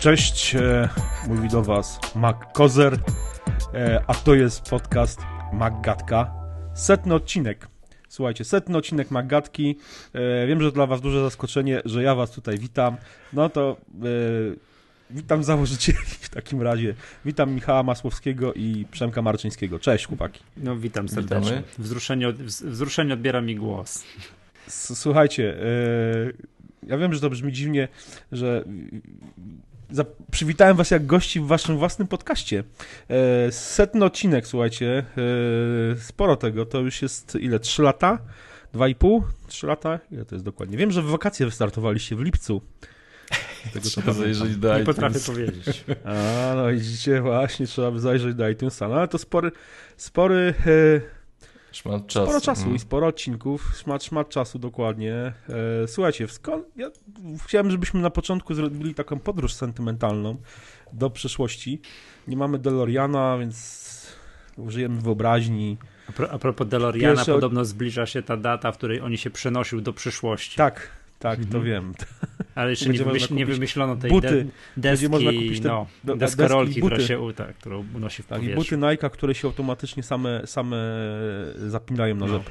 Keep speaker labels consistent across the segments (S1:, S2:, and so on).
S1: Cześć, e, mówi do Was Mac Kozer, e, a to jest podcast Maggatka. Setny odcinek. Słuchajcie, setny odcinek Maggatki. E, wiem, że dla Was duże zaskoczenie, że ja Was tutaj witam. No to witam założycieli w takim razie. Witam Michała Masłowskiego i Przemka Marczyńskiego. Cześć, chłopaki.
S2: No witam serdecznie. Wzruszenie, wzruszenie odbiera mi głos.
S1: Słuchajcie, ja wiem, że to brzmi dziwnie, że przywitałem was jak gości w waszym własnym podcaście. E, setny odcinek, słuchajcie, e, sporo tego, to już jest ile, trzy lata? Dwa i pół? Trzy lata? Ile to jest dokładnie? Wiem, że w wakacje wystartowaliście w lipcu.
S2: Tego trzeba zajrzeć do Nie potrafię powiedzieć.
S1: A, no widzicie, właśnie, trzeba by zajrzeć do iTunesa. No ale to spory, spory... E,
S3: Szmat czasu.
S1: Sporo czasu mm. i sporo odcinków, szmat, szmat czasu dokładnie. E, słuchajcie, skąd, ja chciałem, żebyśmy na początku zrobili taką podróż sentymentalną do przeszłości. Nie mamy DeLoreana, więc użyjemy wyobraźni.
S2: A, pro, a propos DeLoreana, Pierwsze... podobno zbliża się ta data, w której oni się przenosił do przyszłości.
S1: Tak, tak, mhm. to wiem.
S2: Ale jeszcze nie, wymyśl, nie, wymyślono tej buty. De deski, można kupić te, no, deskorolki, buty. która się tak, którą unosi w tak, powietrzu.
S1: I buty Nike, które się automatycznie same, same zapinają na rzep.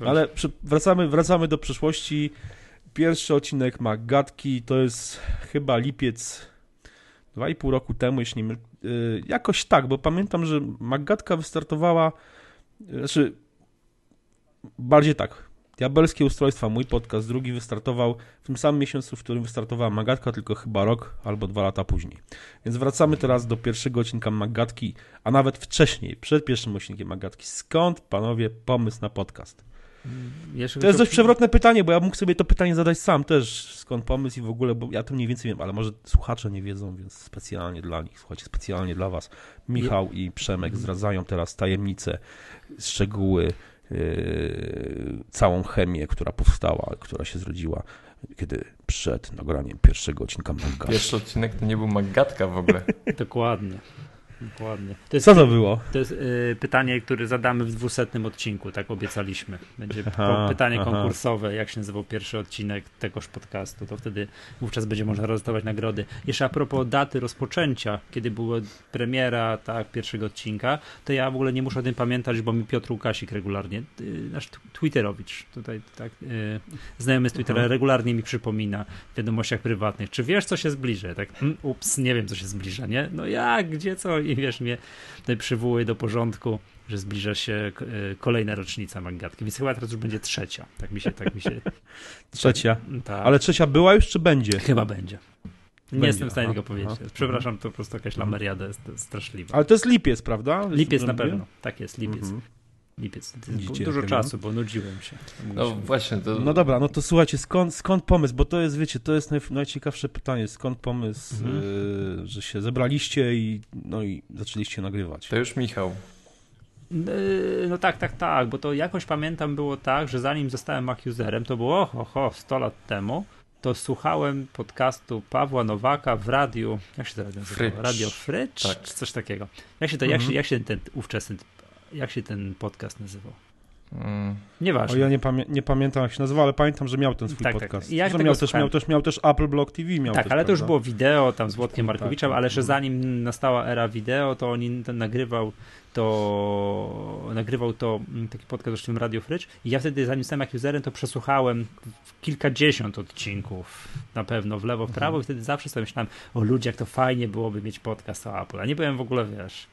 S1: No, Ale przy, wracamy, wracamy do przyszłości. Pierwszy odcinek ma gadki, to jest chyba lipiec dwa i pół roku temu, jeśli nie yy, jakoś tak, bo pamiętam, że Maggatka wystartowała, yy, znaczy bardziej tak, Diabelskie Ustrojstwa, mój podcast, drugi wystartował w tym samym miesiącu, w którym wystartowała Magatka, tylko chyba rok albo dwa lata później. Więc wracamy teraz do pierwszego odcinka Magatki, a nawet wcześniej, przed pierwszym odcinkiem Magatki. Skąd, panowie, pomysł na podcast? Jeszcze to jest dość przewrotne pytanie, bo ja mógł sobie to pytanie zadać sam też, skąd pomysł i w ogóle, bo ja to mniej więcej wiem, ale może słuchacze nie wiedzą, więc specjalnie dla nich, słuchajcie, specjalnie dla was. Michał i Przemek zdradzają teraz tajemnice, szczegóły, całą chemię, która powstała, która się zrodziła, kiedy przed nagraniem pierwszego odcinka Maggatka.
S3: Pierwszy odcinek to nie był Maggatka w ogóle.
S2: Dokładnie. Dokładnie.
S1: To jest, Co to było?
S2: To jest y, pytanie, które zadamy w dwusetnym odcinku, tak obiecaliśmy. Będzie aha, pytanie aha. konkursowe, jak się nazywał pierwszy odcinek tegoż podcastu, to wtedy wówczas będzie można rozdawać nagrody. Jeszcze a propos daty rozpoczęcia, kiedy była premiera tak, pierwszego odcinka, to ja w ogóle nie muszę o tym pamiętać, bo mi Piotr Łukasik regularnie, y, nasz Twitterowicz, tutaj tak, y, znajomy z Twittera, aha. regularnie mi przypomina w wiadomościach prywatnych, czy wiesz, co się zbliża? Tak, mm, ups, nie wiem, co się zbliża, nie? No jak, gdzie, co? I wiesz, mnie tutaj przywołuje do porządku, że zbliża się e, kolejna rocznica Mangatki, więc chyba teraz już będzie trzecia. Tak mi się, tak mi się...
S1: trzecia. Tak. Ale trzecia była już, czy będzie?
S2: Chyba będzie. Nie będzie. jestem w stanie aha, tego powiedzieć. Aha. Przepraszam, to po prostu jakaś lameriada jest straszliwa.
S1: Ale to jest lipiec, prawda?
S2: Lipiec na pewno. Tak jest, lipiec. Mhm. Lipiec. Widzicie, dużo czasu, bo nudziłem się.
S3: No właśnie. To...
S1: No dobra, no to słuchajcie, skąd, skąd pomysł? Bo to jest, wiecie, to jest naj, najciekawsze pytanie. Skąd pomysł, mhm. y, że się zebraliście i, no i zaczęliście nagrywać?
S3: To już Michał.
S2: Y, no tak, tak, tak, bo to jakoś pamiętam było tak, że zanim zostałem Mac-userem, to było oho, 100 lat temu, to słuchałem podcastu Pawła Nowaka w radiu, jak się to nazywa? Radio Frycz? Tak. Czy coś takiego. Jak się, to, mhm. jak, się, jak się ten ówczesny jak się ten podcast nazywał?
S1: Mm. Nieważne. O, ja nie, pamię nie, pamiętam jak się nazywał, ale pamiętam, że miał ten swój tak, tak. podcast. Tak. Ja miał, też, miał, też, miał też Apple Block TV. Miał
S2: tak,
S1: też,
S2: ale to już było wideo tam z Włodkiem tak, Markowiczem, tak, ale że zanim nastała era wideo, to on nagrywał to nagrywał to mm, taki podcast o Radio Frycz i ja wtedy zanim stałem jak userem, to przesłuchałem kilkadziesiąt odcinków na pewno w lewo, w prawo mhm. i wtedy zawsze sobie myślałem o ludzie, jak to fajnie byłoby mieć podcast o Apple, a nie byłem w ogóle, wiesz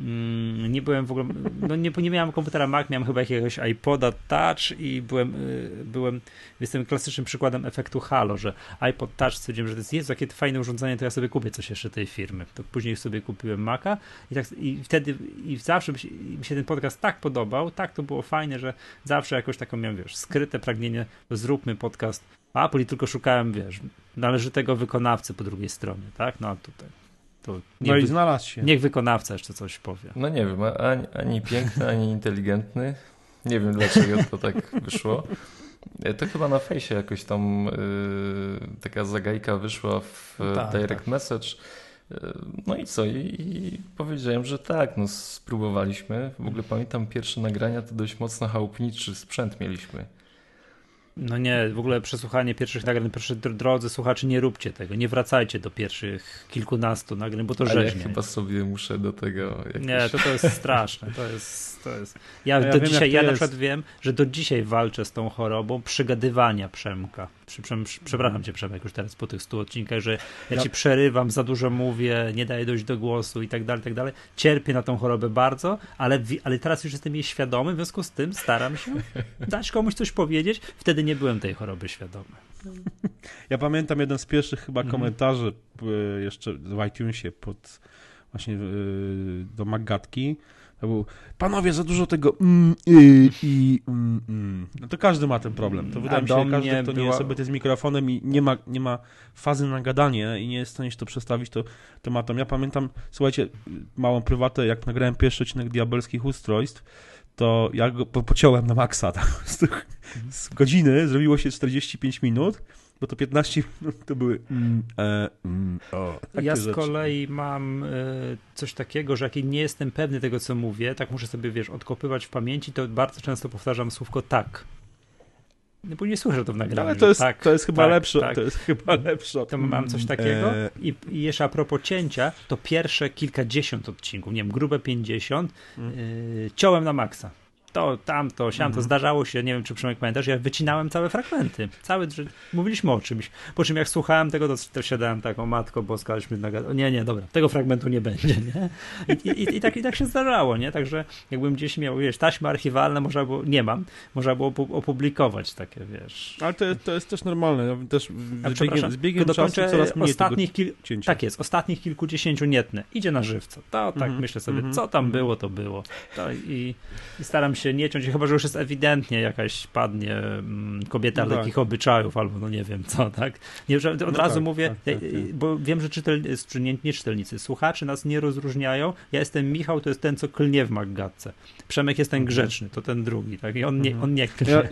S2: Mm, nie byłem w ogóle, no nie, nie miałem komputera Mac, miałem chyba jakiegoś iPoda Touch i byłem, y, byłem, jestem klasycznym przykładem efektu Halo, że iPod Touch stwierdziłem, że to jest, jakie fajne urządzenie, to ja sobie kupię coś jeszcze tej firmy. To później sobie kupiłem Maca i, tak, i wtedy, i zawsze mi się, mi się ten podcast tak podobał, tak to było fajne, że zawsze jakoś taką miałem, wiesz, skryte pragnienie, zróbmy podcast Apple i tylko szukałem, wiesz, należytego wykonawcy po drugiej stronie, tak? No a tutaj
S1: to no i znalazł się.
S2: Niech wykonawca jeszcze coś powie.
S3: No nie wiem, ani, ani piękny, ani inteligentny. Nie wiem dlaczego to tak wyszło. To chyba na fejsie jakoś tam yy, taka zagajka wyszła w tak, direct tak. message. No i co? I, I, powiedziałem, że tak, no spróbowaliśmy. W ogóle pamiętam pierwsze nagrania, to dość mocno chałupniczy sprzęt mieliśmy.
S2: No nie, w ogóle przesłuchanie pierwszych nagrań, proszę drodzy słuchacze, nie róbcie tego, nie wracajcie do pierwszych kilkunastu nagrań, bo to
S3: Ale
S2: rzeźnie.
S3: ja chyba sobie muszę do tego jakoś...
S2: Nie, to, to jest straszne, to jest... To jest... Ja, ja do wiem, dzisiaj, ja na przykład wiem, że do dzisiaj walczę z tą chorobą przygadywania Przemka. Przy, przepraszam cię Przemek już teraz po tych stu odcinkach, że ja ci przerywam, za dużo mówię, nie daję dojść do głosu i tak dalej, tak dalej. Cierpię na tą chorobę bardzo, ale, ale teraz już jestem jej świadomy, w związku z tym staram się dać komuś coś powiedzieć. Wtedy nie byłem tej choroby świadomy.
S1: Ja pamiętam jeden z pierwszych chyba mhm. komentarzy e, jeszcze w iTunesie pod właśnie e, do Maggatki. To był, panowie, za dużo tego mm, y, i mm, mm. No to każdy ma ten problem. To wydaje mi się, że każdy, kto była... nie sobie z mikrofonem i nie ma, nie ma fazy na gadanie i nie jest w stanie się to przestawić, to, to ma to. Ja pamiętam, słuchajcie, małą prywatę, jak nagrałem pierwszy odcinek Diabelskich Ustrojstw, to ja go pociąłem na maksa. Tak? Z godziny zrobiło się 45 minut, bo to 15 minut to były mm, e, mm,
S2: o, Ja z rzeczy. kolei mam y, coś takiego, że jak nie jestem pewny tego, co mówię, tak muszę sobie, wiesz, odkopywać w pamięci, to bardzo często powtarzam słówko tak. No bo nie słyszę to w nagraniu.
S1: Ale to jest, tak, to jest chyba tak, lepsze. Tak. To jest chyba lepsze.
S2: To mam coś takiego. E... I, I, jeszcze a propos cięcia, to pierwsze kilkadziesiąt odcinków, nie wiem, grube pięćdziesiąt, mm. y, ciąłem na maksa to, tamto, siam, to mhm. zdarzało się, nie wiem czy Przemek pamiętasz, ja wycinałem całe fragmenty, całe, że mówiliśmy o czymś, po czym jak słuchałem tego, to, to siadałem tak, o matko boska, aleśmy nagadali, nie, nie, dobra, tego fragmentu nie będzie, nie? I, i, i, tak, I tak się zdarzało, nie? Także jakbym gdzieś miał, wiesz, taśmy archiwalne, można było, nie mam, można było opublikować takie, wiesz.
S1: Ale to, to jest też normalne, ja też z biegiem, z biegiem czasu coraz mniej ostatnich kil...
S2: Tak jest, ostatnich kilkudziesięciu nietne, idzie na żywco, to tak mm -hmm. myślę sobie, mm -hmm. co tam było, to było. To i, i staram się się nie ciąć, chyba że już jest ewidentnie jakaś padnie mm, kobieta no takich tak. obyczajów, albo no nie wiem co, tak? Nie, że od no razu tak, mówię, tak, tak, tak. bo wiem, że czytel, czy nie, nie czytelnicy, słuchacze nas nie rozróżniają. Ja jestem Michał, to jest ten, co klnie w Maggatce. Przemek jest ten mhm. grzeczny, to ten drugi, tak? I on nie, mhm. on nie klnie. Ja...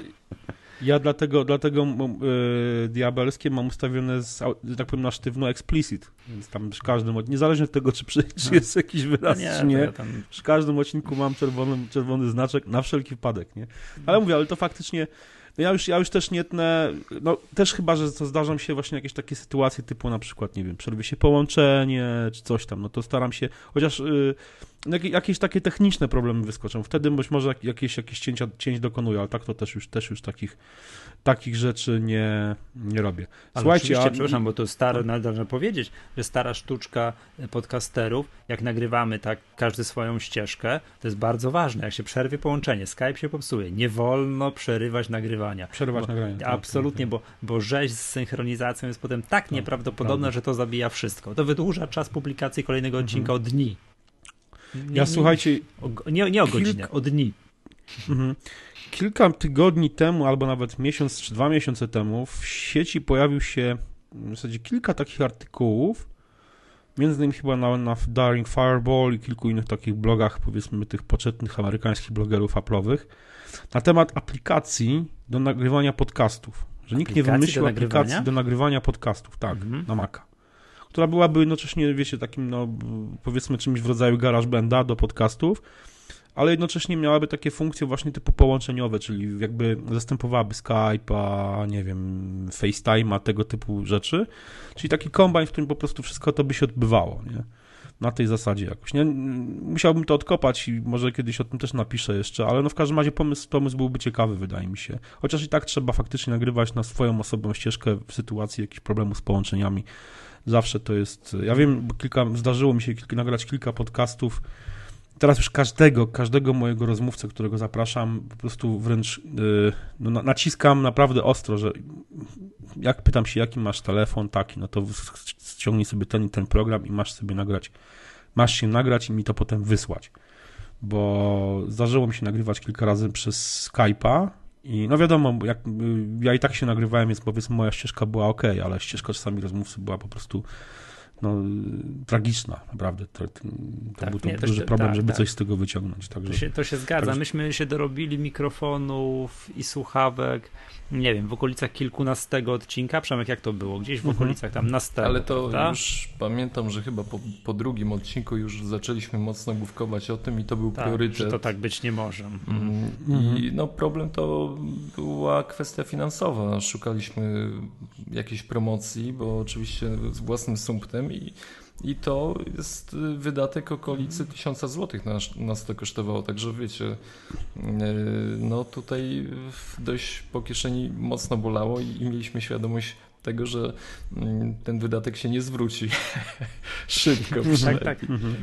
S1: Ja dlatego, dlatego yy, diabelskie mam ustawione, z, że tak powiem, na sztywno explicit, więc tam przy każdym, niezależnie od tego, czy, przy, czy no. jest jakiś wyraz, no nie, czy nie, ja tam... przy każdym odcinku mam czerwony, czerwony znaczek na wszelki wypadek, nie? Ale mówię, ale to faktycznie no ja już, ja już też nie tnę, no też chyba, że to zdarzą się właśnie jakieś takie sytuacje typu na przykład, nie wiem, przerwie się połączenie, czy coś tam, no to staram się, chociaż yy, jakieś takie techniczne problemy wyskoczą, wtedy być może jakieś, jakieś cięcia, cięć dokonuję, ale tak to też już, też już takich, takich rzeczy nie, nie robię.
S2: Ale Słuchajcie, a... przepraszam, bo to stare, no. należy powiedzieć, że stara sztuczka podcasterów, jak nagrywamy tak każdy swoją ścieżkę, to jest bardzo ważne, jak się przerwie połączenie, Skype się popsuje, nie wolno przerywać nagrywania.
S1: Przerywać bo, nagrywania. Tak,
S2: absolutnie, tak, tak. Bo, bo rzeź z synchronizacją jest potem tak, tak nieprawdopodobna, że to zabija wszystko. To wydłuża czas publikacji kolejnego mhm. odcinka mhm. o dni.
S1: Nie, ja słuchajcie.
S2: O, nie, nie o godzinę, kilk... o dni.
S1: Mhm. Kilka tygodni temu, albo nawet miesiąc czy dwa miesiące temu, w sieci pojawił się w zasadzie kilka takich artykułów, między innymi chyba na, na Daring Fireball i kilku innych takich blogach, powiedzmy tych poczytnych amerykańskich blogerów Apple'owych, na temat aplikacji do nagrywania podcastów. Że nikt nie wymyślił do aplikacji do nagrywania podcastów, tak, mhm. na Maca która byłaby jednocześnie, wiecie, takim, no, powiedzmy czymś w rodzaju GarageBanda do podcastów, ale jednocześnie miałaby takie funkcje właśnie typu połączeniowe, czyli jakby zastępowałaby Skype'a, nie wiem, FaceTime'a, tego typu rzeczy, czyli taki kombajn, w którym po prostu wszystko to by się odbywało, nie? Na tej zasadzie jakoś, nie? Musiałbym to odkopać i może kiedyś o tym też napiszę jeszcze, ale no w każdym razie pomysł, pomysł byłby ciekawy, wydaje mi się. Chociaż i tak trzeba faktycznie nagrywać na swoją osobną ścieżkę w sytuacji jakichś problemów z połączeniami, Zawsze to jest. Ja wiem, kilka, zdarzyło mi się kilka, nagrać kilka podcastów. Teraz już każdego, każdego mojego rozmówcę, którego zapraszam, po prostu wręcz yy, no, naciskam naprawdę ostro, że jak pytam się, jaki masz telefon, taki, no to ściągnij sobie ten ten program i masz sobie nagrać, masz się nagrać i mi to potem wysłać. Bo zdarzyło mi się nagrywać kilka razy przez Skype'a i no wiadomo, jak, ja i tak się nagrywałem, więc powiedzmy moja ścieżka była ok, ale ścieżka czasami rozmówcy była po prostu no, tragiczna, naprawdę. To, to tak, był to nie, duży to, problem, tak, żeby tak. coś z tego wyciągnąć. Także,
S2: to, się, to się zgadza. Także... Myśmy się dorobili mikrofonów i słuchawek, nie wiem, w okolicach kilkunastego odcinka. Przemek, jak to było? Gdzieś w mhm. okolicach tam następnego.
S3: Ale to prawda? już pamiętam, że chyba po, po, drugim odcinku już zaczęliśmy mocno główkować o tym i to był
S2: tak,
S3: priorytet.
S2: Że to tak być nie może.
S3: Mm, mhm. I no, problem to była kwestia finansowa. Szukaliśmy jakiejś promocji, bo oczywiście z własnym sumptem i i to jest wydatek okolicy tysiąca złotych nas, nas to kosztowało. Także wiecie, e, no tutaj dość po kieszeni mocno bolało i, mieliśmy świadomość tego, że mm, ten wydatek się nie zwróci szybko.
S2: Tak, tak,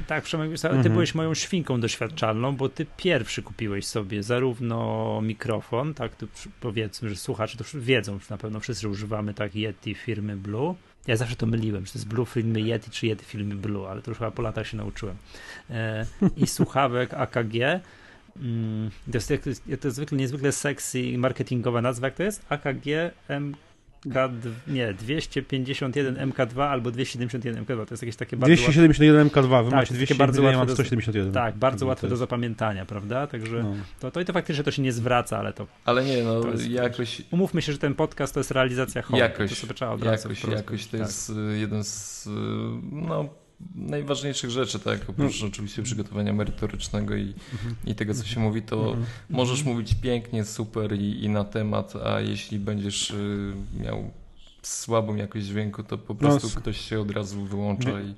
S2: tak Przemek, ty mhm. byłeś moją świnką doświadczalną, bo ty pierwszy kupiłeś sobie zarówno mikrofon, tak, tu powiedzmy, że słuchacze to wiedzą, że na pewno wszyscy używamy tak Yeti firmy Blue, ja zawsze to myliłem, czy to jest Blue filmy Yeti, czy Yeti filmy Blue, ale to już chyba po latach się nauczyłem. E, I słuchawek AKG. Mm, to, jest, to, jest, to jest zwykle, niezwykle sexy marketingowa nazwa, jak to jest? AKG M K, nie, 251 MK2 albo 271 MK2. To jest jakieś takie
S1: bardzo 271 MK2, wy tak, macie 271, bardzo ja mam 171.
S2: Tak, bardzo łatwe do zapamiętania, prawda? Także no. to, to, to faktycznie to się nie zwraca, ale to...
S3: Ale nie, no jest, jakoś...
S2: Umówmy się, że ten podcast to jest realizacja hobby.
S3: Jakoś, to sobie trzeba od razu jakoś, jakoś to tak. jest y, jeden z, y, no najważniejszych rzeczy, tak? Oprócz no. oczywiście przygotowania merytorycznego i, mhm. i tego, co się mówi, to mhm. możesz mhm. mówić pięknie, super i, i na temat, a jeśli będziesz y, miał słabą jakość dźwięku, to po no, prostu no. ktoś się od razu wyłącza i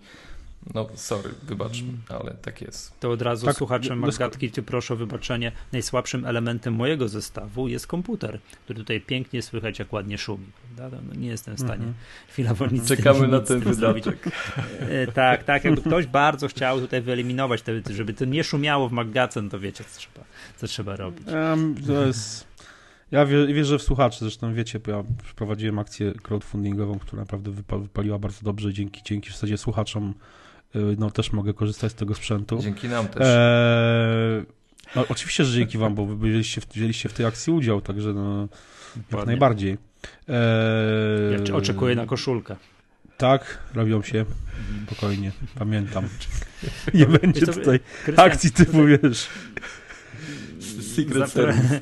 S3: no, sorry, wybacz, mm. ale tak jest.
S2: To od razu tak, słuchaczem Magatki, ty proszę o wybaczenie. Najsłabszym elementem mojego zestawu jest komputer, który tutaj pięknie słychać, jak ładnie szumi. Prawda? No, nie jestem w stanie mm -hmm. chwila wolnicy.
S3: Czekamy na ten wydatek.
S2: E, tak, tak. Jakby ktoś bardzo chciał tutaj wyeliminować, te, żeby to nie szumiało w Magacen, to wiecie, co trzeba, co trzeba robić. Um,
S1: to jest... Ja wierzę w słuchaczy, zresztą wiecie, bo ja przeprowadziłem akcję crowdfundingową, która naprawdę wypaliła bardzo dobrze dzięki, dzięki w zasadzie słuchaczom no też mogę korzystać z tego sprzętu.
S3: Dzięki nam też. Eee,
S1: no, oczywiście, że dzięki wam, bo wy wzięliście w, wzięliście w tej akcji udział, także no, jak najbardziej.
S2: Eee, ja oczekuję na koszulkę.
S1: Tak, robią się. Spokojnie, pamiętam. Nie będzie tutaj akcji typu, wiesz...
S3: Secret Service.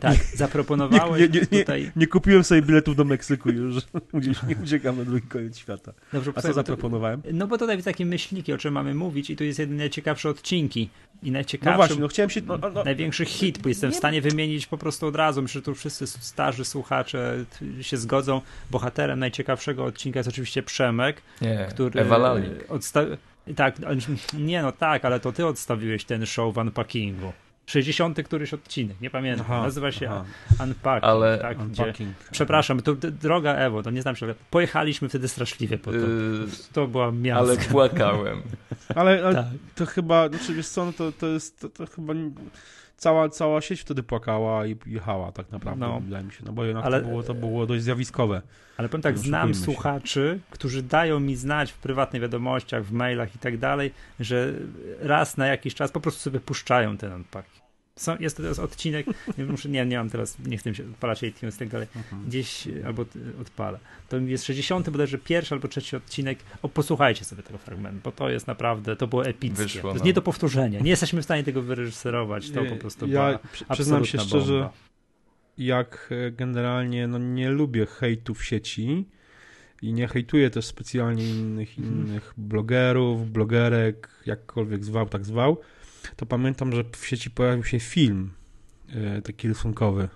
S2: Tak, zaproponowałeś nie, nie,
S1: nie,
S2: tutaj...
S1: Nie, kupiłem sobie biletów do Meksyku już, gdzieś nie uciekam na drugi koniec świata. Dobrze, A co zaproponowałem?
S2: No bo tutaj takie myślniki, o czym mamy mówić i tu jest jedyne ciekawsze odcinki i najciekawszy,
S1: no właśnie, no chciałem się... No, no,
S2: największy hit, bo jestem w stanie wymienić po prostu od razu, myślę, że tu wszyscy starzy słuchacze się zgodzą. Bohaterem najciekawszego odcinka jest oczywiście Przemek,
S3: nie, który... Ewa Lalik. Odsta...
S2: Tak, nie no tak, ale to ty odstawiłeś ten show w unpackingu. 60 któryś odcinek, nie pamiętam. Aha, Nazywa się aha. Unpacking. Ale... Tak, unpacking. Gdzie, przepraszam, to droga Ewo, to nie znam się, ale pojechaliśmy wtedy straszliwie po to. Yy, to była miasta.
S3: Ale płakałem.
S1: ale, ale tak. to chyba, znaczy wiesz co, no to, to jest, to, to chyba cała, cała sieć wtedy płakała i jechała tak naprawdę, no. wydaje mi się, no bo jednak ale, to, było, to było dość zjawiskowe.
S2: Ale powiem tak, znam słuchaczy, którzy dają mi znać w prywatnych wiadomościach, w mailach i tak dalej, że raz na jakiś czas po prostu sobie puszczają ten unpacking. Są, jest to teraz odcinek, nie, muszę, nie, nie mam teraz, nie chcę się odpalać iTunes i tak dalej, mhm. gdzieś albo odpalę. To jest 60 bodajże pierwszy albo trzeci odcinek. O, posłuchajcie sobie tego fragmentu, bo to jest naprawdę, to było epickie. Wyszło, to jest no. nie do powtórzenia. Nie jesteśmy w stanie tego wyreżyserować. To po prostu ja była przyznam się szczerze, bomba.
S1: jak e, generalnie no, nie lubię hejtu w sieci i nie hejtuję też specjalnie innych, mhm. innych blogerów, blogerek, jakkolwiek zwał, tak zwał, to pamiętam, że w sieci pojawił się film e, taki rysunkowy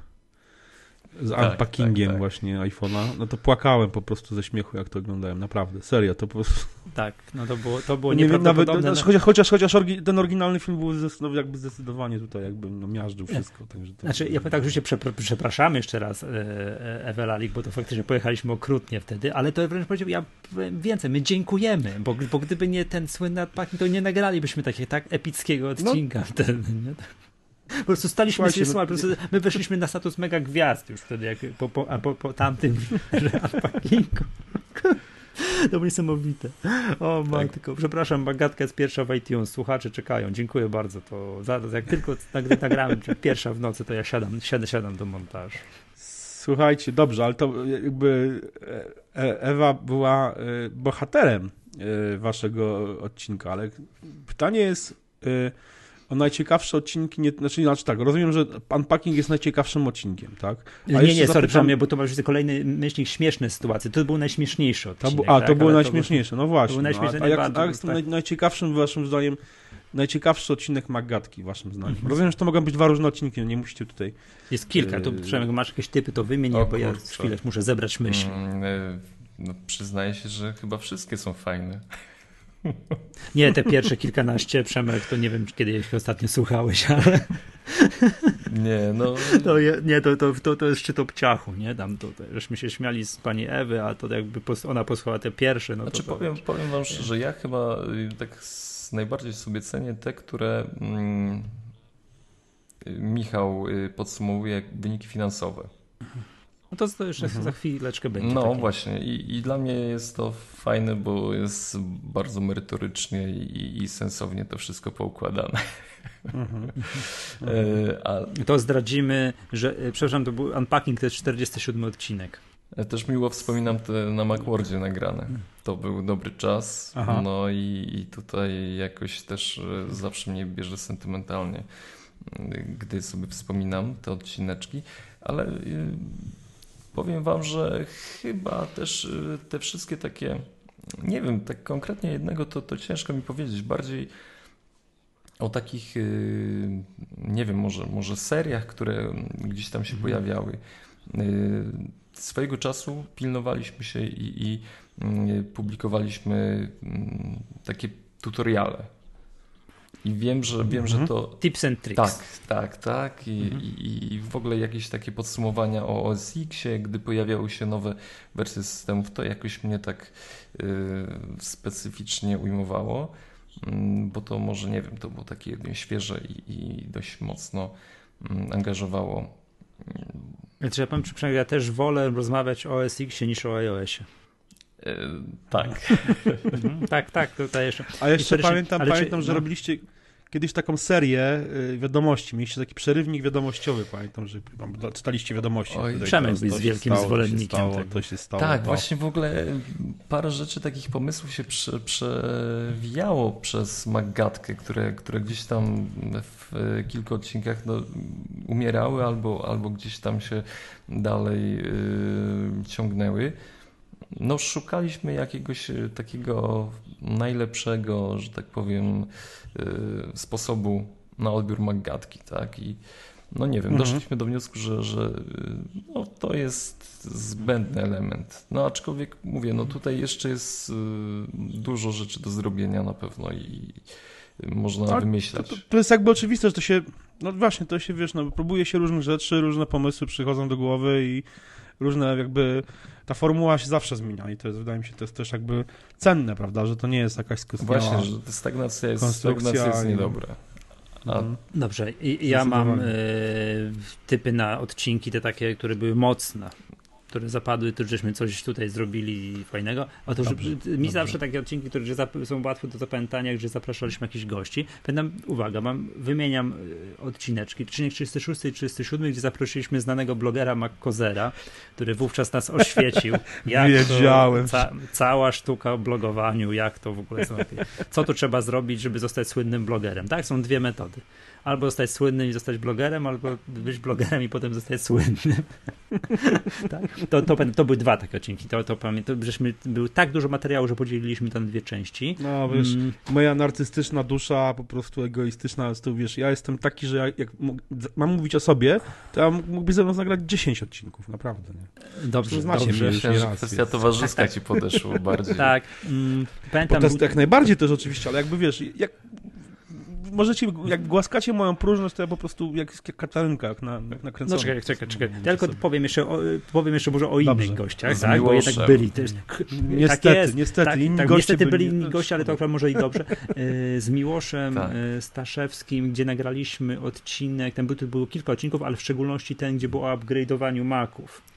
S1: z tak, unpackingiem tak, tak. właśnie iPhone'a, no to płakałem po prostu ze śmiechu, jak to oglądałem, naprawdę, serio, to po prostu...
S2: Tak, no to było, to było nie, nieprawdopodobne. Nawet,
S1: chociaż, chociaż, chociaż ten oryginalny film był no, jakby zdecydowanie tutaj jakby no, miażdżył wszystko. Także to,
S2: znaczy, ja tak, że się przepraszamy jeszcze raz e, e, Ewe Lalik, bo to faktycznie pojechaliśmy okrutnie wtedy, ale to wręcz powiedział, ja więcej, my dziękujemy, bo, bo gdyby nie ten słynny unpacking, to nie nagralibyśmy takiego tak epickiego no. odcinka no. wtedy, nie? Po prostu staliśmy się słabi. My weszliśmy na status mega gwiazd już wtedy, jak po, po, po, po tamtym unpackingu. To było niesamowite. O tak. matko, przepraszam, Bagatka jest pierwsza w iTunes, słuchacze czekają, dziękuję bardzo. To zaraz, jak tylko nagramy pierwsza w nocy, to ja siadam, siadam, siadam do montażu.
S1: Słuchajcie, dobrze, ale to jakby e, e, Ewa była e, bohaterem waszego odcinka, ale pytanie jest najciekawsze odcinki, nie, znaczy, znaczy tak, rozumiem, że Unpacking jest najciekawszym odcinkiem, tak?
S2: A nie, nie, sorry, zapytam... bo to był kolejny myślnik śmieszny sytuacie. To był najśmieszniejszy odcinek.
S1: To bu, a, tak? to było najśmieszniejsze, no właśnie. To był najśmieszniejszy, no, a, a, jak, a jak tak. naj, najciekawszym waszym zdaniem, najciekawszy odcinek Magatki waszym zdaniem? Mhm. Rozumiem, że to mogą być dwa różne odcinki, no nie musicie tutaj...
S2: Jest kilka, to yy, przynajmniej masz jakieś typy, to wymień, bo ja chwilę muszę zebrać myśli. Mm,
S3: e, no, przyznaję się, że chyba wszystkie są fajne.
S2: Nie, te pierwsze kilkanaście, Przemek, to nie wiem, kiedy ich ostatnio słuchałeś, ale...
S3: Nie, no...
S2: To, nie, to, to, to, to jest szczyt obciachu, nie? Tam to, to, żeśmy się śmiali z pani Ewy, a to jakby ona posłuchała te pierwsze, no
S3: znaczy,
S2: to...
S3: powiem, to... powiem wam szczerze, ja chyba y, tak najbardziej sobie cenię te, które mm, Michał y, podsumowuje wyniki finansowe.
S2: No to, to jeszcze mhm. za chwileczkę będzie.
S3: No właśnie I, i dla mnie jest to fajne, bo jest bardzo merytorycznie i, i sensownie to wszystko poukładane. Mhm.
S2: e, a... To zdradzimy, że, e, przepraszam, to był Unpacking, to jest 47 odcinek.
S3: Ja też miło wspominam te na Macwordzie nagrane. To był dobry czas. Aha. No i, i tutaj jakoś też e, zawsze mnie bierze sentymentalnie, gdy sobie wspominam te odcineczki, ale e, powiem Wam, że chyba też y, te wszystkie takie, nie wiem, tak konkretnie jednego to, to ciężko mi powiedzieć, bardziej o takich, y, nie wiem, może, może seriach, które gdzieś tam się mhm. pojawiały. Y, swojego czasu pilnowaliśmy się i, i publikowaliśmy mm, takie tutoriale i wiem, że wiem, że mhm. to.
S2: Tips and tricks.
S3: Tak, tak, tak. I, mhm. i, i w ogóle jakieś takie podsumowania o OS Xie, gdy pojawiały się nowe wersje systemów, to jakoś mnie tak y, specyficznie ujmowało, y, bo to może nie wiem, to było takie jedno świeże i, i dość mocno y, angażowało.
S2: Znaczy, ja powiem, przynajmniej ja też wolę rozmawiać o OS Xie niż o iOSie.
S3: E, tak.
S2: Mhm. tak, tak, tutaj jeszcze.
S1: A jeszcze pamiętam, pamiętam czy, że no. robiliście kiedyś taką serię y, wiadomości. Mieliście taki przerywnik wiadomościowy, pamiętam, że czytaliście wiadomości.
S2: Oj, Przemek był większym zwolennikiem.
S3: To się, stało, to się stało. Tak, no. właśnie w ogóle parę rzeczy, takich pomysłów się prze, przewijało przez Maggatkę, które, które gdzieś tam w kilku odcinkach no, umierały albo, albo gdzieś tam się dalej yy, ciągnęły no, szukaliśmy jakiegoś e, takiego najlepszego, że tak powiem, e, sposobu na odbiór Maggatki, tak? I no nie wiem, mhm. doszliśmy do wniosku, że, że e, no, to jest zbędny element. No aczkolwiek mówię, no tutaj jeszcze jest dużo rzeczy do zrobienia na pewno i można tak, wymyślać.
S1: To, to, jest jakby oczywiste, że to się, no właśnie, to się wiesz, no, próbuje się różnych rzeczy, różne pomysły przychodzą do głowy i różne jakby ta formuła się zawsze zmienia i to jest, wydaje mi się, to jest też jakby cenne, prawda, że to nie jest jakaś skuteczna
S3: Właśnie, że stagnacja jest, stagnacja jest niedobra.
S2: A... Mhm. Dobrze, i ja mam y, typy na odcinki te takie, które były mocne które zapadły, to żeśmy coś tutaj zrobili fajnego. Otóż dobrze, mi dobrze. zawsze takie odcinki, które są łatwe do zapamiętania, gdzie zapraszaliśmy jakichś gości. Pamiętam, uwaga, mam, wymieniam e, odcineczki. Odcinek 36 i 37, gdzie zaprosiliśmy znanego blogera MacCozera, który wówczas nas oświecił.
S1: Jak Wiedziałem.
S2: Ca, cała sztuka o blogowaniu, jak to w ogóle są. Co tu trzeba zrobić, żeby zostać słynnym blogerem. Tak, są dwie metody albo zostać słynnym i zostać blogerem, albo być blogerem i potem zostać słynnym. tak? to, to, to, były dwa takie odcinki. To, to pamiętam, żeśmy, było tak dużo materiału, że podzieliliśmy to na dwie części.
S1: No wiesz, mm. moja narcystyczna dusza, po prostu egoistyczna, to wiesz, ja jestem taki, że jak, jak mam mówić o sobie, to ja mógłbym ze mną nagrać 10 odcinków, naprawdę. Nie?
S2: Dobrze, znacie dobrze.
S3: Mnie już raz, kwestia towarzyska ci podeszło bardziej.
S2: Tak. Mm, pamiętam,
S1: to jest jak najbardziej też oczywiście, ale jakby wiesz, jak możecie, jak głaskacie moją próżność, to ja po prostu jak katarynka, jak, na, jak nakręcony.
S2: No czekaj, czekaj, czekaj. Ja tylko powiem jeszcze, o, powiem jeszcze może o innych Dobrze. gościach, tak? bo jednak byli też.
S1: Niestety, tak jest, niestety. Tak, inni tak,
S2: niestety byli inni goście, ale to akurat może i dobrze. E, z Miłoszem tak. E, Staszewskim, gdzie nagraliśmy odcinek, ten był, było kilka odcinków, ale w szczególności ten, gdzie było o upgrade'owaniu Maców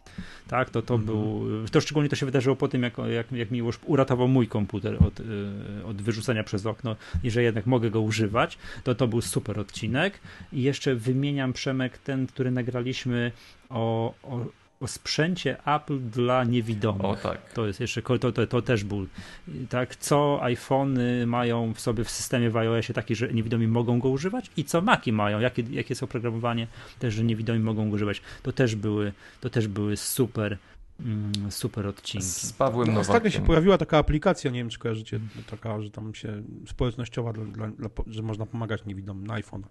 S2: tak, to, to mhm. był, to szczególnie to się wydarzyło po tym, jak, jak, jak Miłosz uratował mój komputer od, y, od wyrzucenia przez okno i że jednak mogę go używać, to to był super odcinek i jeszcze wymieniam Przemek ten, który nagraliśmy o o sprzęcie Apple dla niewidomych.
S3: O tak.
S2: To jest jeszcze, to, to, to też był, tak, co iPhony mają w sobie w systemie w iOSie taki, że niewidomi mogą go używać i co Maci mają, jakie, jakie jest oprogramowanie też, że niewidomi mogą go używać. To też były, to też były super mm, super odcinki.
S3: Z Pawłem no,
S1: Ostatnio się pojawiła taka aplikacja, nie wiem czy kojarzycie, taka, że tam się społecznościowa, dla, dla, dla, że można pomagać niewidomym na iPhone.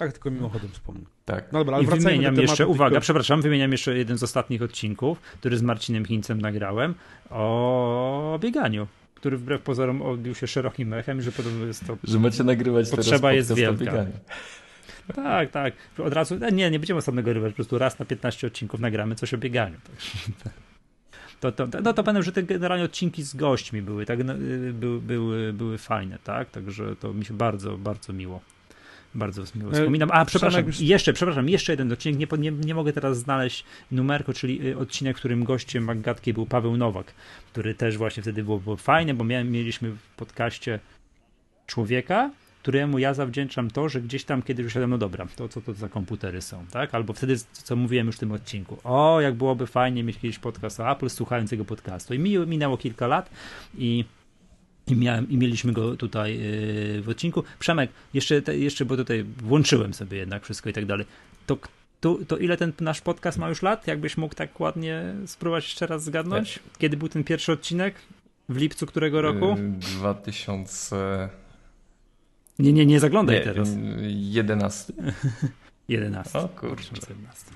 S1: Tak, tylko mimochodem wspomnę.
S2: Tak. No dobra, ale I wymieniam jeszcze, uwaga, tylko... przepraszam, wymieniam jeszcze jeden z ostatnich odcinków, który z Marcinem Chińcem nagrałem, o bieganiu który wbrew pozorom odbił się szerokim echem, że podobno jest to...
S3: Że macie nagrywać
S2: Potrzeba jest wielka. Tak, tak. Od razu, nie, nie będziemy osobnego grywać, po prostu raz na 15 odcinków nagramy coś o bieganiu. To, to, no to pamiętam, że te generalnie odcinki z gośćmi były, tak, no, y, były, były, były fajne, tak, także to mi się bardzo, bardzo miło bardzo miło wspominam. A, przepraszam, już... jeszcze, przepraszam, jeszcze jeden odcinek, nie, nie, nie mogę teraz znaleźć numerku, czyli y, odcinek, w którym gościem Magatki był Paweł Nowak, który też właśnie wtedy było, było fajne, bo miałem, mieliśmy w podcaście człowieka, któremu ja zawdzięczam to, że gdzieś tam kiedyś usiadłem, no dobra, to co to za komputery są, tak? Albo wtedy, co mówiłem już w tym odcinku, o, jak byłoby fajnie mieć kiedyś podcast o Apple, słuchając tego podcastu. I minęło kilka lat i i, miałem, I mieliśmy go tutaj yy, w odcinku. Przemek, jeszcze, te, jeszcze bo tutaj włączyłem sobie jednak wszystko i tak dalej. To, to, to ile ten nasz podcast ma już lat? Jakbyś mógł tak ładnie spróbować jeszcze raz zgadnąć? Tak. Kiedy był ten pierwszy odcinek? W lipcu którego roku?
S3: 2000.
S2: Nie, nie, nie zaglądaj nie, teraz.
S3: 11.
S2: 11.
S3: O kurczę.
S1: 2011.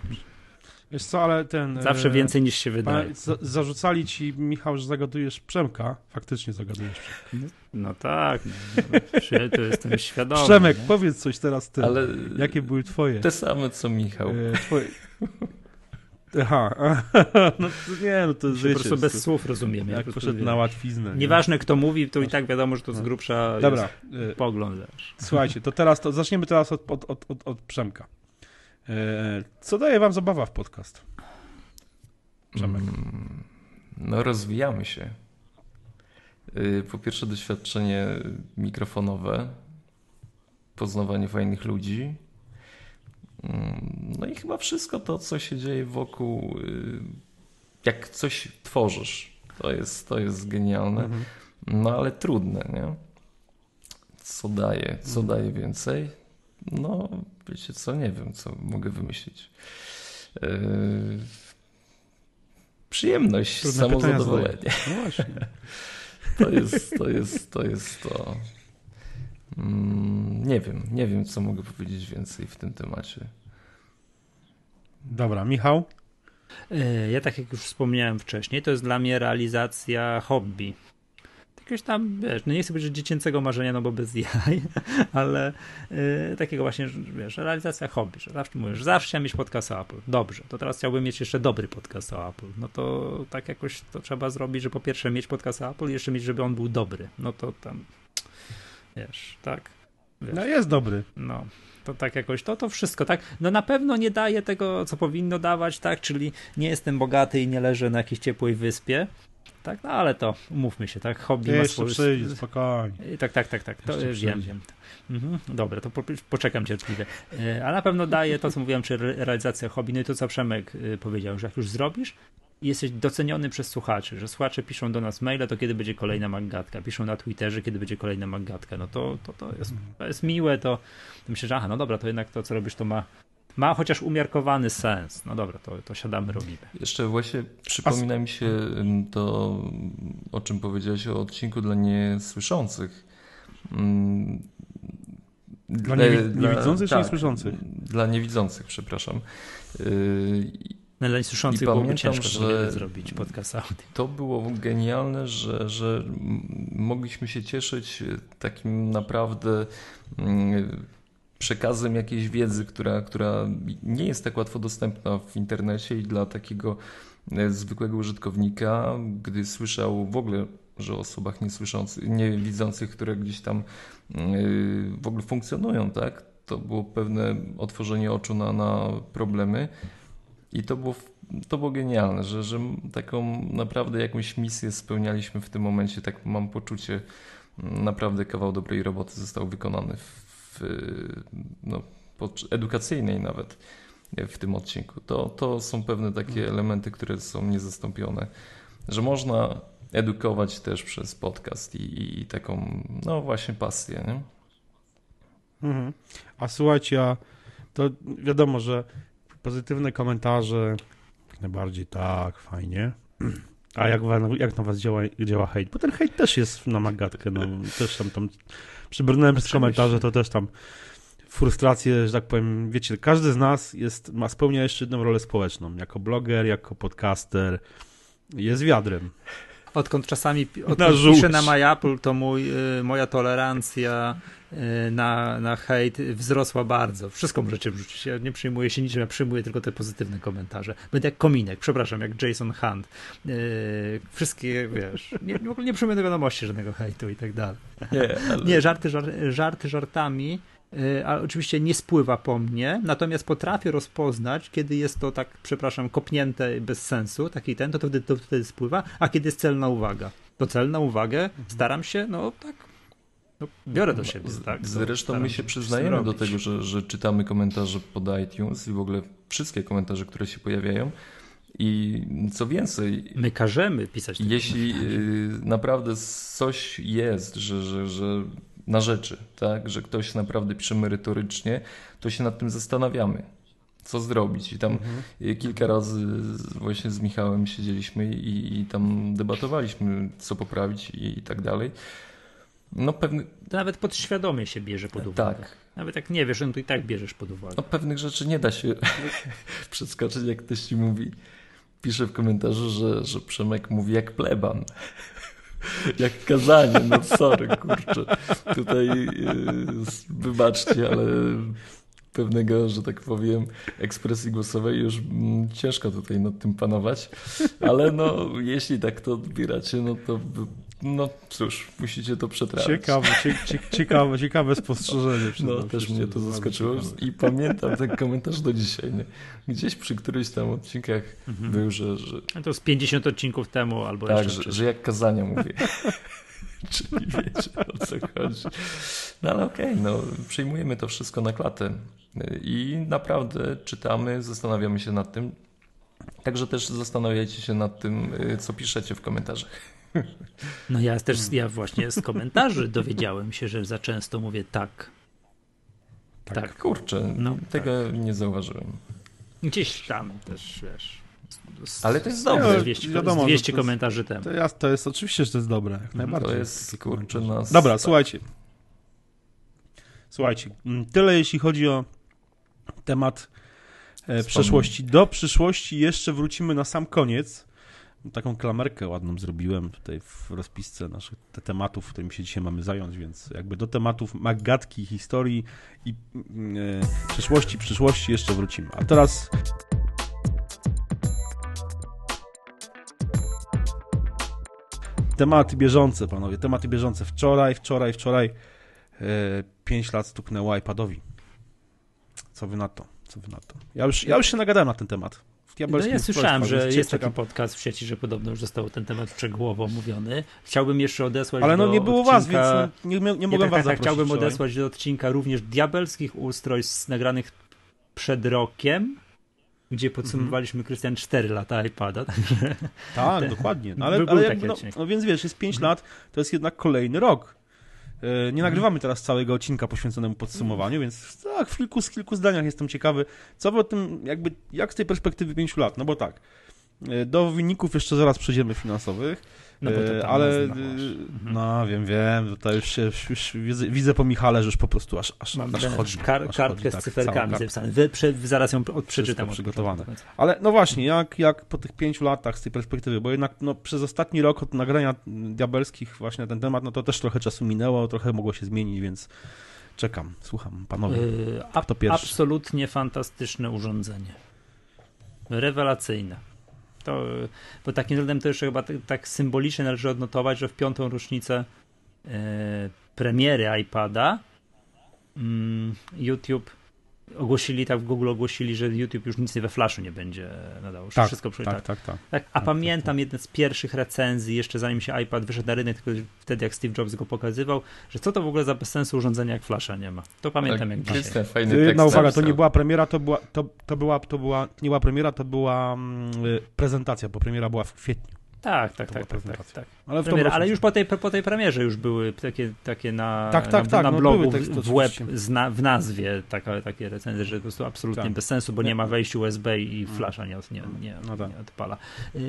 S1: Wiesz co, ale ten...
S2: Zawsze e, więcej niż się wydaje.
S1: zarzucali ci, Michał, że zagadujesz Przemka. Faktycznie zagadujesz
S2: Przemka. No, no tak, no, no to jestem świadomy.
S1: Przemek, nie? powiedz coś teraz ty. Ale Jakie były twoje?
S3: Te same, co Michał. E, twoje...
S1: Aha, no to nie, no to jest
S2: Po prostu bez słów rozumiemy.
S1: Jak poszedł na łatwiznę.
S2: Nieważne kto mówi, to i tak wiadomo, że to z no. grubsza Dobra. jest pogląd.
S1: Słuchajcie, to teraz to zaczniemy teraz od, od, od, od Przemka. E, co daje wam zabawa w podcast?
S3: Przemek. Mm, no, rozwijamy się. Y, po pierwsze, doświadczenie mikrofonowe, poznawanie fajnych ludzi. Mm, no i chyba wszystko to, co się dzieje wokół, y, jak coś tworzysz. To jest, to jest genialne, mhm. no ale trudne, nie? Co daje, co mhm. daje więcej? No, wiecie co, nie wiem, co mogę wymyślić. Yy... Przyjemność, Trudne samozadowolenie. No właśnie. to jest to. Jest, to, jest to. Mm, nie wiem, nie wiem, co mogę powiedzieć więcej w tym temacie.
S1: Dobra, Michał?
S2: Yy, ja tak jak już wspomniałem wcześniej, to jest dla mnie realizacja hobby jakiegoś tam, wiesz, no nie chcę powiedzieć dziecięcego marzenia, no bo bez jaj, ale y, takiego właśnie, wiesz, realizacja hobby, że zawsze mówisz, zawsze chciałem mieć podcast o Apple. Dobrze, to teraz chciałbym mieć jeszcze dobry podcast o Apple. No to tak jakoś to trzeba zrobić, że po pierwsze mieć podcast o Apple i jeszcze mieć, żeby on był dobry. No to tam, wiesz, tak. Wiesz,
S1: no jest dobry.
S2: No, to tak jakoś, to, to wszystko, tak? No na pewno nie daje tego, co powinno dawać, tak? Czyli nie jestem bogaty i nie leżę na jakiejś ciepłej wyspie, tak, no ale to umówmy się, tak? Hobby
S1: Jeszcze ma swój... przyjdzie, spokojnie.
S2: Tak, tak, tak, tak. To Jeszcze wiem, wiem. Mhm. Dobra, to po, poczekam cierpliwie. E, a na pewno daje to, co mówiłem, czy realizacja hobby, no i to, co Przemek e, powiedział, że jak już zrobisz, jesteś doceniony przez słuchaczy, że słuchacze piszą do nas maile, to kiedy będzie kolejna magatka, piszą na Twitterze, kiedy będzie kolejna magatka, no to, to, to, jest, to jest miłe, to, to myślę, że aha, no dobra, to jednak to, co robisz, to ma ma chociaż umiarkowany sens. No dobra, to, to siadamy, robimy.
S3: Jeszcze właśnie przypomina mi się to, o czym powiedziałeś o odcinku dla niesłyszących.
S1: Mm, dla, nie, niewidzących czy tak, niesłyszących?
S3: Dla niewidzących, przepraszam.
S2: No, dla niesłyszących byłoby ciężko że zrobić podcast audio.
S3: To było genialne, że, że mogliśmy się cieszyć takim naprawdę mm, przekazem jakiejś wiedzy, która, która nie jest tak łatwo dostępna w internecie i dla takiego e, zwykłego użytkownika, gdy słyszał w ogóle, że o osobach niesłyszących, niewidzących, które gdzieś tam e, w ogóle funkcjonują, tak? To było pewne otworzenie oczu na, na problemy i to było, to było genialne, że, że taką naprawdę jakąś misję spełnialiśmy w tym momencie, tak mam poczucie, naprawdę kawał dobrej roboty został wykonany w, no, edukacyjnej nawet. w tym odcinku. To, to są pewne takie mhm. elementy, które są niezastąpione, że można edukować też przez podcast i, i taką, no właśnie pasję. Nie?
S1: Mhm. A słuchajcie, a to wiadomo, że pozytywne komentarze jak najbardziej tak, fajnie. A jak, jak na was działa, działa hejt? Bo ten hejt też jest na magatkę, no też tam, tam przybrnąłem przez komentarze, to też tam frustrację, że tak powiem, wiecie, każdy z nas jest, ma spełnia jeszcze jedną rolę społeczną, jako bloger, jako podcaster, jest wiadrem.
S2: Odkąd czasami odkąd na piszę na MyApple, to mój, y, moja tolerancja y, na, na hejt wzrosła bardzo. Wszystko możecie wrzucić. Ja nie przyjmuję się niczym, ja przyjmuję tylko te pozytywne komentarze. Będę jak Kominek, przepraszam, jak Jason Hunt. Y, wszystkie, wiesz, nie, w ogóle nie przyjmuję do wiadomości żadnego hejtu i tak dalej. Nie, ale... nie żarty, żarty, żarty żartami, Y, a oczywiście nie spływa po mnie, natomiast potrafię rozpoznać, kiedy jest to tak, przepraszam, kopnięte bez sensu, taki ten, to wtedy, to wtedy spływa, a kiedy jest celna uwaga. To celna uwagę staram się, no tak, no, biorę do siebie. Tak,
S3: Zresztą my się przyznajemy do tego, że, że czytamy komentarze pod iTunes i w ogóle wszystkie komentarze, które się pojawiają. I co więcej.
S2: My każemy pisać.
S3: Jeśli y, naprawdę coś jest, że, że, że na rzeczy, tak, że ktoś naprawdę pisze merytorycznie, to się nad tym zastanawiamy, co zrobić. I tam mhm. kilka razy właśnie z Michałem siedzieliśmy i, i tam debatowaliśmy, co poprawić i, i tak dalej.
S2: No pewny... Nawet podświadomie się bierze pod uwagę. Tak. Nawet jak nie wiesz, no to i tak bierzesz pod uwagę.
S3: No pewnych rzeczy nie da się przeskoczyć, jak ktoś ci mówi, pisze w komentarzu, że, że Przemek mówi jak pleban. Jak kazanie, no sorry, kurczę. Tutaj yy, wybaczcie, ale pewnego, że tak powiem, ekspresji głosowej już mm, ciężko tutaj nad tym panować, ale no jeśli tak to odbieracie, no to no cóż, musicie to przetrawić.
S1: Ciekawe, cie, ciekawe, ciekawe spostrzeżenie.
S3: No też mnie to zaskoczyło i pamiętam ten komentarz do dzisiaj. Nie? Gdzieś przy którychś tam odcinkach mhm. był, że, że...
S2: To z 50 odcinków temu albo
S3: Tak, że, że, jak kazania mówię. Czyli wiecie o co chodzi. No ale okej, okay, no przyjmujemy to wszystko na klatę i naprawdę czytamy, zastanawiamy się nad tym. Także też zastanawiajcie się nad tym, co piszecie w komentarzach.
S2: No ja też, ja właśnie z komentarzy dowiedziałem się, że za często mówię tak.
S3: Tak, tak. kurczę, no, tego tak. nie zauważyłem.
S2: Gdzieś tam też, wiesz.
S3: Z, Ale to jest dobre.
S2: 200, wiadomo, 200 to komentarzy jest, temu.
S1: To jest, to jest oczywiście, że to jest dobre, jak najbardziej.
S3: To jest, kurczę, nas...
S1: Dobra, tak. słuchajcie. Słuchajcie, mm, tyle jeśli chodzi o temat e, przeszłości. Do przyszłości jeszcze wrócimy na sam koniec taką klamerkę ładną zrobiłem tutaj w rozpisce naszych te tematów, którymi się dzisiaj mamy zająć, więc jakby do tematów magatki, historii i e, przeszłości, przyszłości jeszcze wrócimy. A teraz tematy bieżące, panowie, tematy bieżące. Wczoraj, wczoraj, wczoraj e, 5 lat stuknęło iPadowi. Co wy na to? Co wy na to? Ja już, ja już się nagadałem na ten temat
S2: no ja słyszałem, że jest taki podcast w sieci, że podobno już został ten temat szczegółowo omówiony. Chciałbym jeszcze odesłać
S1: Ale no nie było
S2: odcinka...
S1: was, więc nie, nie, nie mogłem tak, was tak,
S2: Chciałbym wczoraj. odesłać do odcinka również diabelskich ustrojstw nagranych przed rokiem, gdzie podsumowaliśmy, mm -hmm. Krystian, 4 lata iPada. Także
S1: tak, dokładnie. No, ale, ale jak, no, no, więc wiesz, jest 5 lat, to jest jednak kolejny rok. E, nie nagrywamy teraz całego odcinka poświęconemu podsumowaniu, więc tak, w kilku, z kilku zdaniach jestem ciekawy, co wy o tym, jakby, jak z tej perspektywy pięciu lat, no bo tak, do wyników jeszcze zaraz przejdziemy finansowych, no e, ale mhm. no wiem, wiem, to już, się, już, już widzę, widzę, po Michale, że już po prostu aż, aż,
S2: Mam
S1: aż chodzi.
S2: Kar, aż kartkę chodzi, z tak, cyferkami zapisane. Wy, zaraz ją przeczytam.
S1: przygotowane. Ale no właśnie, jak, jak po tych pięciu latach z tej perspektywy, bo jednak no, przez ostatni rok od nagrania diabelskich właśnie na ten temat, no to też trochę czasu minęło, trochę mogło się zmienić, więc czekam, słucham, panowie. Yy,
S2: to pierwszy? Absolutnie fantastyczne urządzenie. Rewelacyjne. To, bo takim względem to jeszcze chyba tak, tak symbolicznie należy odnotować, że w piątą rocznicę e, premiery iPada mm, YouTube ogłosili, tak w Google ogłosili, że YouTube już nic nie we Flashu nie będzie nadało. Tak, wszystko
S1: tak, tak, tak, tak,
S2: tak. A tak, pamiętam tak, jeden z pierwszych recenzji, jeszcze zanim się iPad wyszedł na rynek, tylko wtedy jak Steve Jobs go pokazywał, że co to w ogóle za bez sensu urządzenia jak Flasha nie ma. To pamiętam jak dzisiaj.
S1: Fajny no uwaga, to nie była premiera, to była, to, to była, to była, nie była premiera, to była mm, prezentacja, bo premiera była w kwietniu.
S2: Tak, tak, tak, tak, tak, tak. Ale, Premiera, ale już po tej, po tej premierze już były takie, takie na, tak, tak, na, tak, na no, blogu w web zna, w nazwie taka, takie recenzje, że po prostu absolutnie tak. bez sensu, bo nie ma wejść USB i mm. flasha nie, nie, nie, no tak. nie odpala. Yy,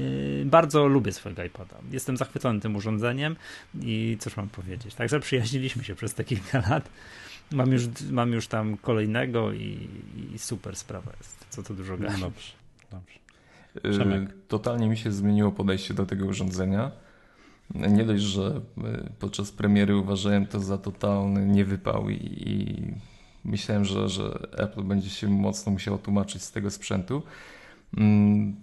S2: bardzo lubię swojego iPada. Jestem zachwycony tym urządzeniem i cóż mam powiedzieć. Tak zaprzyjaźniliśmy się przez te kilka lat. Mam już, mam już tam kolejnego i, i super sprawa jest. Co to dużo gadać.
S1: No dobrze, dobrze.
S3: Przemek. Totalnie mi się zmieniło podejście do tego urządzenia. Nie dość, że y, podczas premiery uważałem to za totalny niewypał i, i myślałem, że, że Apple będzie się mocno musiało tłumaczyć z tego sprzętu. Mm,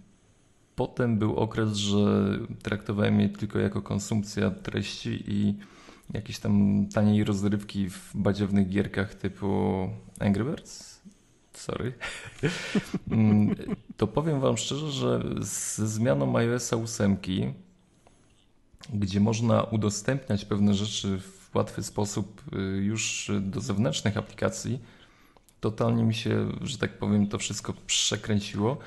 S3: potem był okres, że traktowałem je tylko jako konsumpcja treści i jakieś tam taniej rozrywki w badziewnych gierkach typu Angry Birds sorry, mm, to powiem Wam szczerze, że ze zmianą iOS 8, gdzie można udostępniać pewne rzeczy w łatwy sposób y, już do zewnętrznych aplikacji, totalnie mi się, że tak powiem, to wszystko przekręciło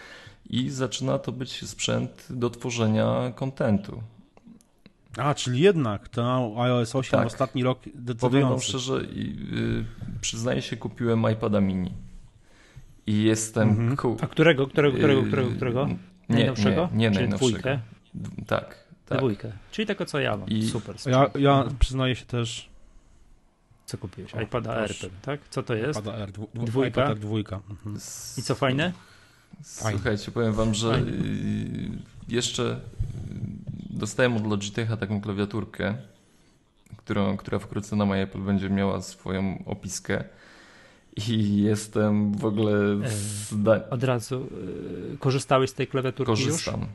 S3: i zaczyna to być sprzęt do tworzenia kontentu.
S1: A, czyli jednak to iOS 8 tak. ostatni rok decydujący.
S3: Powiem wam szczerze, yy, przyznaję się, kupiłem iPada mini. I jestem mhm.
S2: cool. A którego, którego, którego, którego, którego?
S3: Nie, najnowszego? Nie, nie najnowszego.
S2: Dwójkę?
S3: Tak, tak.
S2: Dwójkę. Czyli tego, co ja mam. I... Super.
S1: Ja, ja przyznaję się też...
S2: Co kupiłeś? O, iPada R, tak? Co to jest?
S1: iPada R, dwu, dwójka. iPad dwójka. Mhm.
S2: I co fajne?
S3: Słuchajcie, powiem wam, że Fajne. jeszcze dostałem od Logitecha taką klawiaturkę, którą, która wkrótce na MyApple będzie miała swoją opiskę. I jestem w ogóle. Zda...
S2: Od razu y, korzystałeś z tej klawiatury
S3: Korzystam.
S2: już?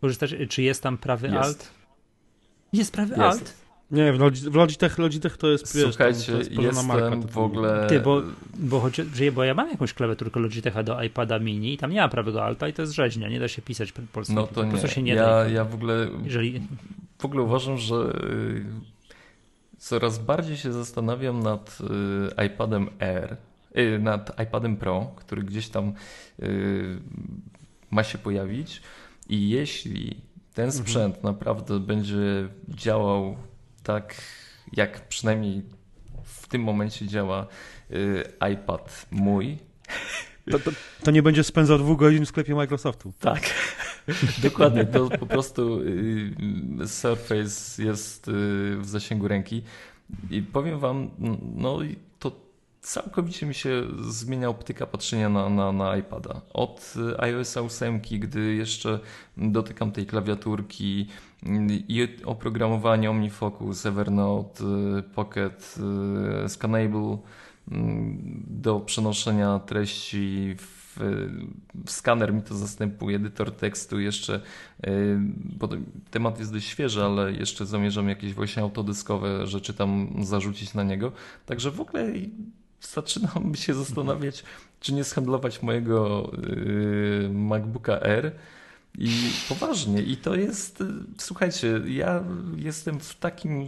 S2: Korzystasz? Czy jest tam prawy
S3: jest.
S2: Alt? Jest prawy jest. Alt?
S1: Nie, w, Logitech, Logitech to jest.
S3: Słuchajcie, to jest jestem marka, w ogóle.
S2: Ty, bo, bo, choć, bo ja mam jakąś klawiaturkę Logitecha do iPada mini i tam nie ma prawego alta i to jest rzeźnia, nie da się pisać po polsku.
S3: No to nie. Się nie ja, da. ja w ogóle. Jeżeli... W ogóle uważam, że y, Coraz bardziej się zastanawiam nad y, iPadem Air, y, nad iPadem Pro, który gdzieś tam y, ma się pojawić. I jeśli ten mhm. sprzęt mhm. naprawdę będzie działał tak, jak przynajmniej w tym momencie działa iPad mój,
S1: to, to, to, nie będzie spędzał dwóch godzin w sklepie Microsoftu.
S3: Tak, dokładnie. To po prostu y, Surface jest y, w zasięgu ręki. I powiem Wam, no to całkowicie mi się zmienia optyka patrzenia na, na, na iPada. Od y, iOS 8, gdy jeszcze dotykam tej klawiaturki i oprogramowanie OmniFocus, Evernote, Pocket, Scanable, do przenoszenia treści w, w skaner mi to zastępuje, edytor tekstu jeszcze, y, bo temat jest dość świeży, ale jeszcze zamierzam jakieś właśnie autodyskowe rzeczy tam zarzucić na niego. Także w ogóle zaczynam się zastanawiać, czy nie zhandlować mojego y, MacBooka R. I poważnie, i to jest, y, słuchajcie, ja jestem w takim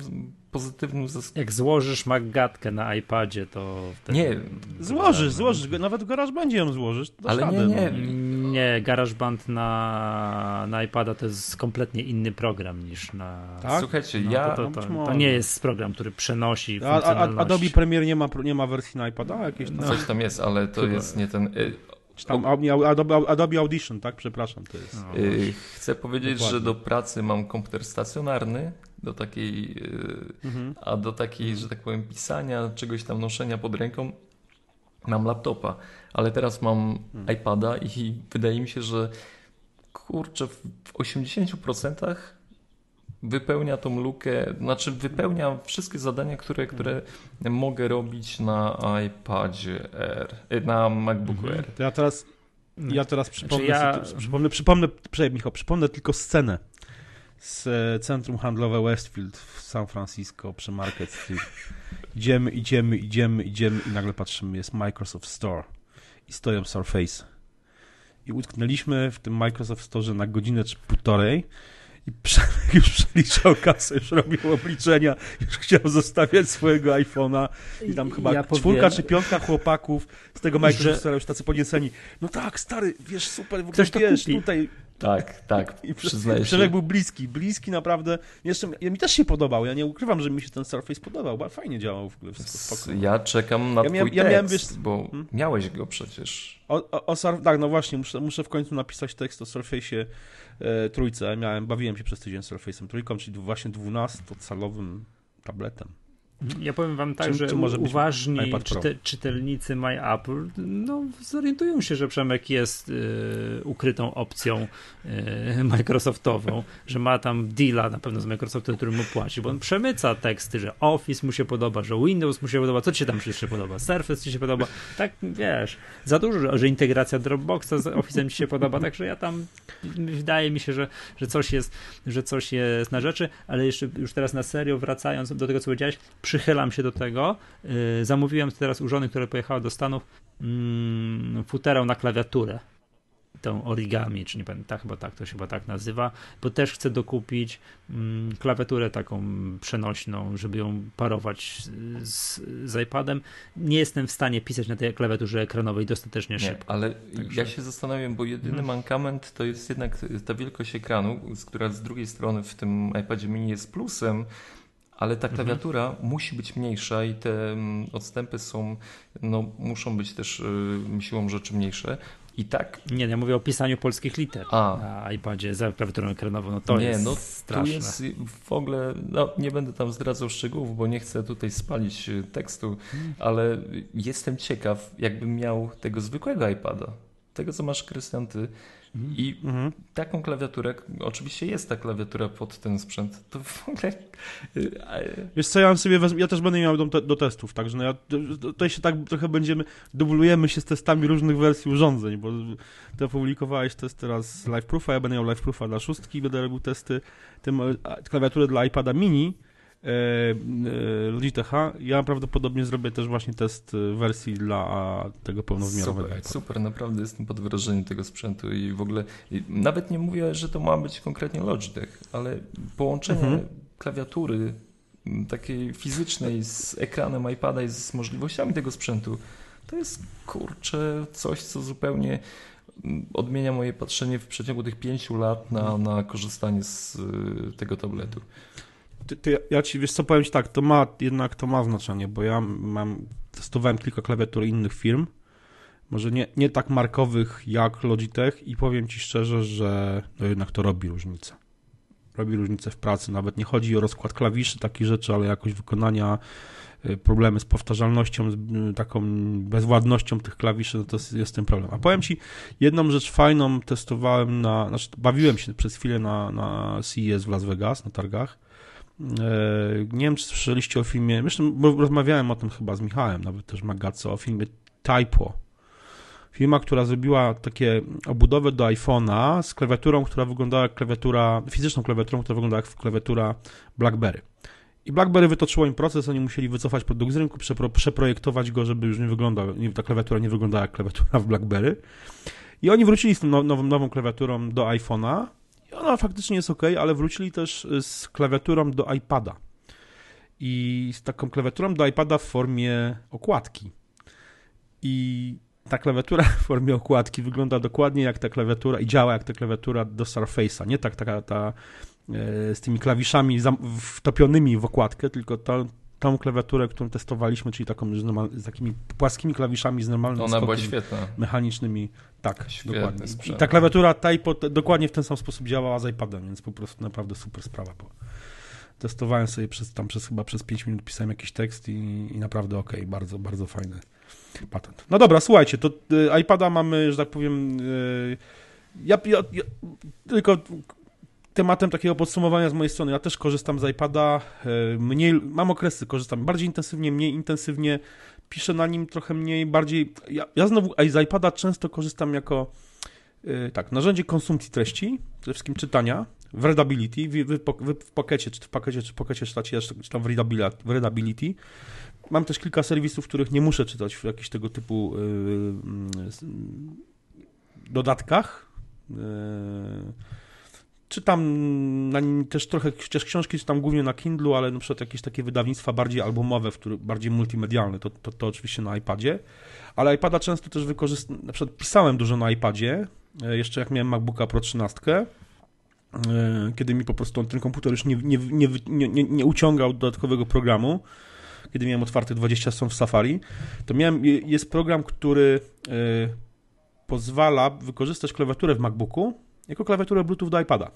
S3: pozytywnym zaskoczeniu.
S2: Jak złożysz Maggatkę na iPadzie, to wtedy...
S1: Nie, złożysz, złożysz, nawet w będzie ją złożysz.
S3: Ale nie, nie.
S2: No. Nie, GarageBand na, na iPada to jest kompletnie inny program niż na...
S3: Tak? Słuchajcie, no, ja...
S2: To, to, to, to, nie jest program, który przenosi
S1: a, a, Adobe Premiere nie ma, nie ma wersji na iPada? Jakieś
S3: tam? Coś tam jest, ale to Chyba. jest nie ten... Y,
S1: tam Adobe, Adobe Audition, tak? Przepraszam. To jest. No,
S3: y, Chcę powiedzieć, Dokładnie. że do pracy mam komputer stacjonarny, do takiej, y, mhm. a do takiej, że tak powiem, pisania, czegoś tam noszenia pod ręką mam laptopa, ale teraz mam mhm. iPada i wydaje mi się, że kurczę, w 80% wypełnia tą lukę, znaczy wypełnia wszystkie zadania, które, które mogę robić na iPadzie R, y, na MacBooku mhm. R.
S1: To ja teraz, ja teraz przypomnę, znaczy ja... przypomnę, przypomnę, przypomnę, Michał, przypomnę tylko scenę z e, centrum handlowe Westfield w San Francisco przy Market Street. Idziemy, idziemy, idziemy, idziemy i nagle patrzymy, jest Microsoft Store i stoją Surface. I utknęliśmy w tym Microsoft Store na godzinę czy półtorej i już przeliczał kasę, już robił obliczenia, już chciał zostawiać swojego iPhone'a i tam chyba ja czwórka powiem, czy piątka chłopaków z tego Microsoft Store już tacy podnieceni. No tak, stary, wiesz, super, w ogóle Ktoś wiesz, tutaj
S3: tak, tak,
S1: I przyznaję Przemek był bliski, bliski naprawdę. Jeszcze, ja, mi też się podobał, ja nie ukrywam, że mi się ten Surface podobał, bo fajnie działał w ogóle, wszystko
S3: Ja czekam na ja miałem, twój ja miałem, tekst, wiesz, bo hmm? miałeś go przecież.
S1: O, o, o tak, no właśnie, muszę, muszę w końcu napisać tekst o Surface'ie e, trójce. Miałem, bawiłem się przez tydzień Surface'em trójką, czyli właśnie 12-calowym tabletem.
S2: Ja powiem wam tak, czym, że uważni czyte, czytelnicy MyApple no, zorientują się, że Przemek jest y, ukrytą opcją y, Microsoftową, że ma tam deala na pewno z Microsoftem, który mu płaci, bo on przemyca teksty, że Office mu się podoba, że Windows mu się podoba, co ci się tam jeszcze podoba, Surface ci się podoba, tak wiesz, za dużo, że integracja Dropboxa z Office'em ci się podoba, także ja tam wydaje mi się, że, że coś jest, że coś jest na rzeczy, ale jeszcze już teraz na serio wracając do tego, co powiedziałeś, przychylam się do tego. Y, zamówiłem teraz u żony, która pojechała do Stanów, mm, futerę na klawiaturę. Tą origami, czy nie pamiętam, tak, chyba tak to się chyba tak nazywa, bo też chcę dokupić mm, klawiaturę taką przenośną, żeby ją parować z, z iPadem. Nie jestem w stanie pisać na tej klawiaturze ekranowej dostatecznie nie, szybko.
S3: Ale Także... ja się zastanawiam, bo jedyny hmm. mankament to jest jednak ta wielkość ekranu, która z drugiej strony w tym iPadzie mini jest plusem, ale ta mhm. klawiatura mhm. musi być mniejsza i te mm, odstępy są, no, muszą być też y, siłą rzeczy mniejsze. I tak.
S2: Nie, ja mówię o pisaniu polskich liter A. na iPadzie za klawiaturą ekranową. No to nie, jest no, straszne. Tu jest
S3: w ogóle, no, nie będę tam zdradzał szczegółów, bo nie chcę tutaj spalić y, tekstu, hmm. ale jestem ciekaw, jakbym miał tego zwykłego iPada, tego co masz, Krystian, ty, i mhm. taką klawiaturę, oczywiście jest ta klawiatura pod ten sprzęt, to w ogóle...
S1: Y, Wiesz co, ja sobie wezmę, ja też będę miał do, do testów, także no ja, tutaj się tak trochę będziemy, dublujemy się z testami różnych wersji urządzeń, bo ty opublikowałeś test teraz LiveProofa, ja będę miał LiveProofa dla szóstki, będę robił testy tym, klawiatury dla iPada mini, E, e, Logitecha. Ja prawdopodobnie zrobię też właśnie test e, wersji dla tego pełnowymiarowego.
S3: Super, super, naprawdę jestem pod wrażeniem tego sprzętu i w ogóle nawet nie mówię, że to ma być konkretnie Logitech, ale połączenie mhm. klawiatury takiej fizycznej z ekranem iPada i z możliwościami tego sprzętu to jest kurczę coś, co zupełnie odmienia moje patrzenie w przeciągu tych pięciu lat na, na korzystanie z tego tabletu
S1: ty, ty, ja ci, wiesz co, powiem ci tak, to ma, jednak to ma znaczenie, bo ja mam, testowałem kilka klawiatur innych firm, może nie, nie tak markowych jak Logitech i powiem ci szczerze, że no jednak to robi różnicę. Robi różnicę w pracy, nawet nie chodzi o rozkład klawiszy, takich rzeczy, ale jakość wykonania, y, problemy z powtarzalnością, z taką bezwładnością tych klawiszy, no to jest, jest ten problem. A powiem Ci, jedną rzecz fajną testowałem na, znaczy bawiłem się przez chwilę na, na CES w Las Vegas, na targach nie wiem, czy słyszeliście o filmie, bo rozmawiałem o tym chyba z Michałem, nawet też Magaco, o filmie Typo. Firma, która zrobiła takie obudowę do iPhone'a z klawiaturą, która wyglądała jak klawiatura, fizyczną klawiaturą, która wyglądała jak klawiatura BlackBerry. I BlackBerry wytoczyło im proces, oni musieli wycofać produkt z rynku, przepro, przeprojektować go, żeby już nie wyglądał, ta klawiatura nie wyglądała jak klawiatura w BlackBerry. I oni wrócili z tą nową, nową klawiaturą do iPhone'a ona faktycznie jest ok, ale wrócili też y, z klawiaturą do iPada. I z taką klawiaturą do iPada w formie okładki. I ta klawiatura w formie okładki wygląda dokładnie jak ta klawiatura i działa jak ta klawiatura do Surface'a. Nie tak taka ta e, z tymi klawiszami wtopionymi w okładkę, tylko ta, tą klawiaturę, którą testowaliśmy, czyli taką z, normal, z takimi płaskimi klawiszami z normalnymi
S3: Ona była świetna.
S1: mechanicznymi. Tak, Świetny dokładnie. Sprzęt. I ta klawiatura Typo dokładnie w ten sam sposób działała z iPadem, więc po prostu naprawdę super sprawa była. Testowałem sobie przez, tam przez chyba przez 5 minut, pisałem jakiś tekst i, i naprawdę ok, bardzo, bardzo fajny patent. No dobra, słuchajcie, to y, iPada mamy, że tak powiem, y, ja, ja, ja, tylko tematem takiego podsumowania z mojej strony. Ja też korzystam z iPada. E, mniej, mam okresy, korzystam bardziej intensywnie, mniej intensywnie. Piszę na nim trochę mniej, bardziej. Ja, ja znowu z iPada często korzystam jako e, tak, narzędzie konsumpcji treści, przede wszystkim czytania. w Readability, w pakiecie, czy w pakiecie, czy w pakiecie czytacie, czy tam w Readability, w Readability. Mam też kilka serwisów, których nie muszę czytać w jakichś tego typu yy, yy, dodatkach. Yy, czytam na nim też trochę, chociaż książki czytam głównie na Kindlu, ale na przykład jakieś takie wydawnictwa bardziej albumowe, w który, bardziej multimedialne, to, to, to oczywiście na iPadzie. Ale iPada często też wykorzystam, na przykład pisałem dużo na iPadzie, e, jeszcze jak miałem MacBooka Pro 13, e, kiedy mi po prostu ten komputer już nie, nie, nie, nie, nie uciągał dodatkowego programu, kiedy miałem otwarte 20 stron w Safari, to miałem, jest program, który e, pozwala wykorzystać klawiaturę w MacBooku jako klawiaturę Bluetooth do iPada.